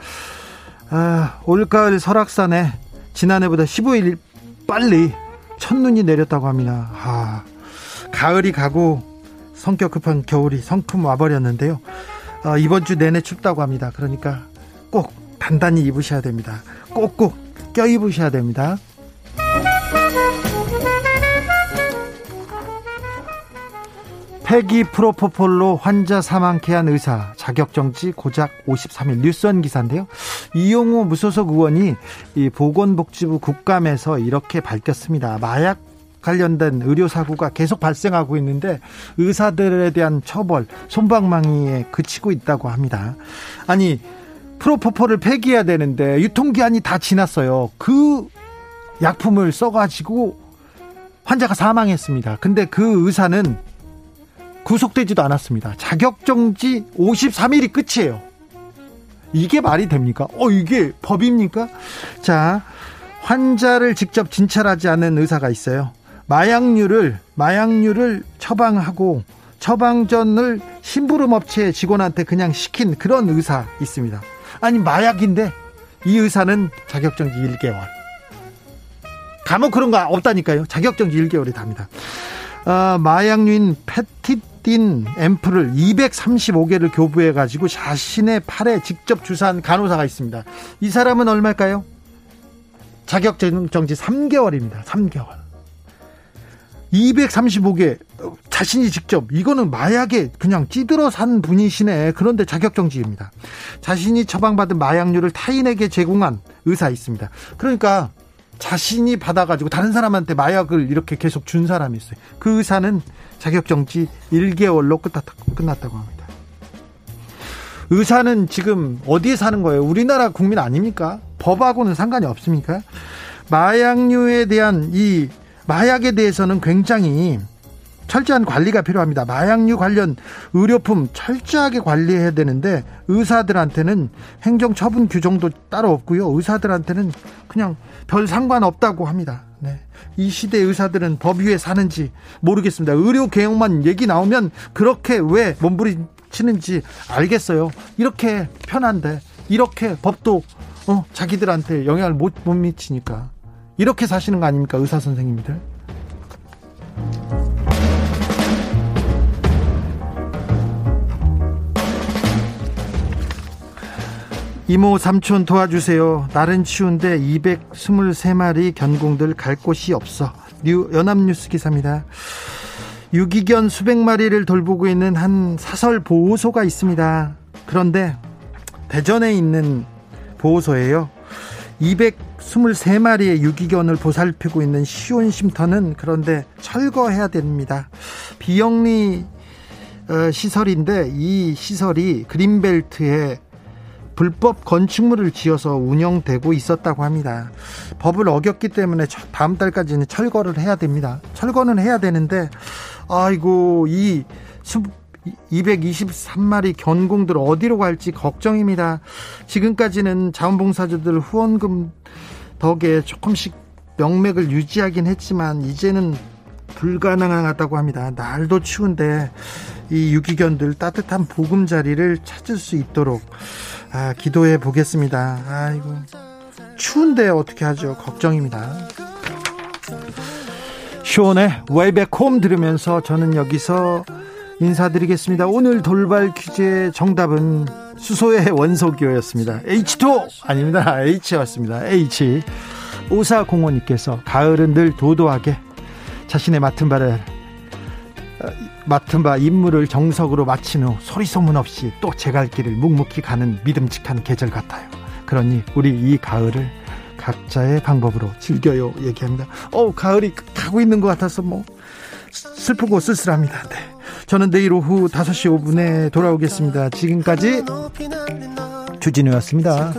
아, 올가을 설악산에 지난해보다 15일 빨리 첫눈이 내렸다고 합니다. 아, 가을이 가고 성격 급한 겨울이 성큼 와버렸는데요. 아, 이번 주 내내 춥다고 합니다. 그러니까 꼭 단단히 입으셔야 됩니다. 꼭꼭 껴입으셔야 됩니다. 폐기 프로포폴로 환자 사망케 한 의사 자격정지 고작 53일 뉴스원 기사인데요. 이용호 무소속 의원이 이 보건복지부 국감에서 이렇게 밝혔습니다. 마약 관련된 의료 사고가 계속 발생하고 있는데 의사들에 대한 처벌 손방망이에 그치고 있다고 합니다. 아니 프로포폴을 폐기해야 되는데 유통기한이 다 지났어요. 그 약품을 써가지고 환자가 사망했습니다. 근데 그 의사는 구속되지도 않았습니다. 자격정지 53일이 끝이에요. 이게 말이 됩니까? 어, 이게 법입니까? 자, 환자를 직접 진찰하지 않은 의사가 있어요. 마약류를, 마약류를 처방하고 처방전을 심부름 업체 직원한테 그냥 시킨 그런 의사 있습니다. 아니 마약인데 이 의사는 자격정지 1개월. 감옥 그런 거 없다니까요. 자격정지 1개월이 답니다. 어, 마약류인 페티딘 앰플을 235개를 교부해 가지고 자신의 팔에 직접 주사한 간호사가 있습니다. 이 사람은 얼마일까요? 자격정지 3개월입니다. 3개월. 235개 자신이 직접 이거는 마약에 그냥 찌들어 산 분이시네. 그런데 자격정지입니다. 자신이 처방받은 마약류를 타인에게 제공한 의사 있습니다. 그러니까 자신이 받아가지고 다른 사람한테 마약을 이렇게 계속 준 사람이 있어요. 그 의사는 자격정지 1개월로 끝났다고 합니다. 의사는 지금 어디에 사는 거예요? 우리나라 국민 아닙니까? 법하고는 상관이 없습니까? 마약류에 대한 이 마약에 대해서는 굉장히 철저한 관리가 필요합니다. 마약류 관련 의료품 철저하게 관리해야 되는데 의사들한테는 행정 처분 규정도 따로 없고요. 의사들한테는 그냥 별 상관없다고 합니다. 네. 이 시대 의사들은 법 위에 사는지 모르겠습니다. 의료 개혁만 얘기 나오면 그렇게 왜 몸부림치는지 알겠어요. 이렇게 편한데 이렇게 법도 어, 자기들한테 영향을 못, 못 미치니까 이렇게 사시는 거 아닙니까 의사 선생님들? 이모 삼촌 도와주세요. 날은 추운데 223마리 견공들 갈 곳이 없어. 뉴 연합뉴스 기사입니다. 유기견 수백 마리를 돌보고 있는 한 사설 보호소가 있습니다. 그런데 대전에 있는 보호소예요. 223마리의 유기견을 보살피고 있는 시온 쉼터는 그런데 철거해야 됩니다. 비영리 어, 시설인데 이 시설이 그린벨트에 불법 건축물을 지어서 운영되고 있었다고 합니다. 법을 어겼기 때문에 다음 달까지는 철거를 해야 됩니다. 철거는 해야 되는데 아이고 이 223마리 견공들 어디로 갈지 걱정입니다. 지금까지는 자원봉사자들 후원금 덕에 조금씩 명맥을 유지하긴 했지만 이제는 불가능하다고 합니다. 날도 추운데 이 유기견들 따뜻한 보금자리를 찾을 수 있도록 아, 기도해 보겠습니다. 아이고 추운데 어떻게 하죠? 걱정입니다. 숀의 Way Back Home 들으면서 저는 여기서 인사드리겠습니다. 오늘 돌발 퀴즈의 정답은 수소의 원소기호였습니다. H2 아닙니다. H였습니다. H 오사공원님께서 가을은 늘 도도하게 자신의 맡은 바를 맡은 바 임무를 정석으로 마친 후 소리 소문 없이 또 제 갈 길을 묵묵히 가는 믿음직한 계절 같아요. 그러니 우리 이 가을을 각자의 방법으로 즐겨요 얘기합니다. 어 가을이 가고 있는 것 같아서 뭐 슬프고 쓸쓸합니다. 네. 저는 내일 오후 5시 5분에 돌아오겠습니다. 지금까지 주진우였습니다.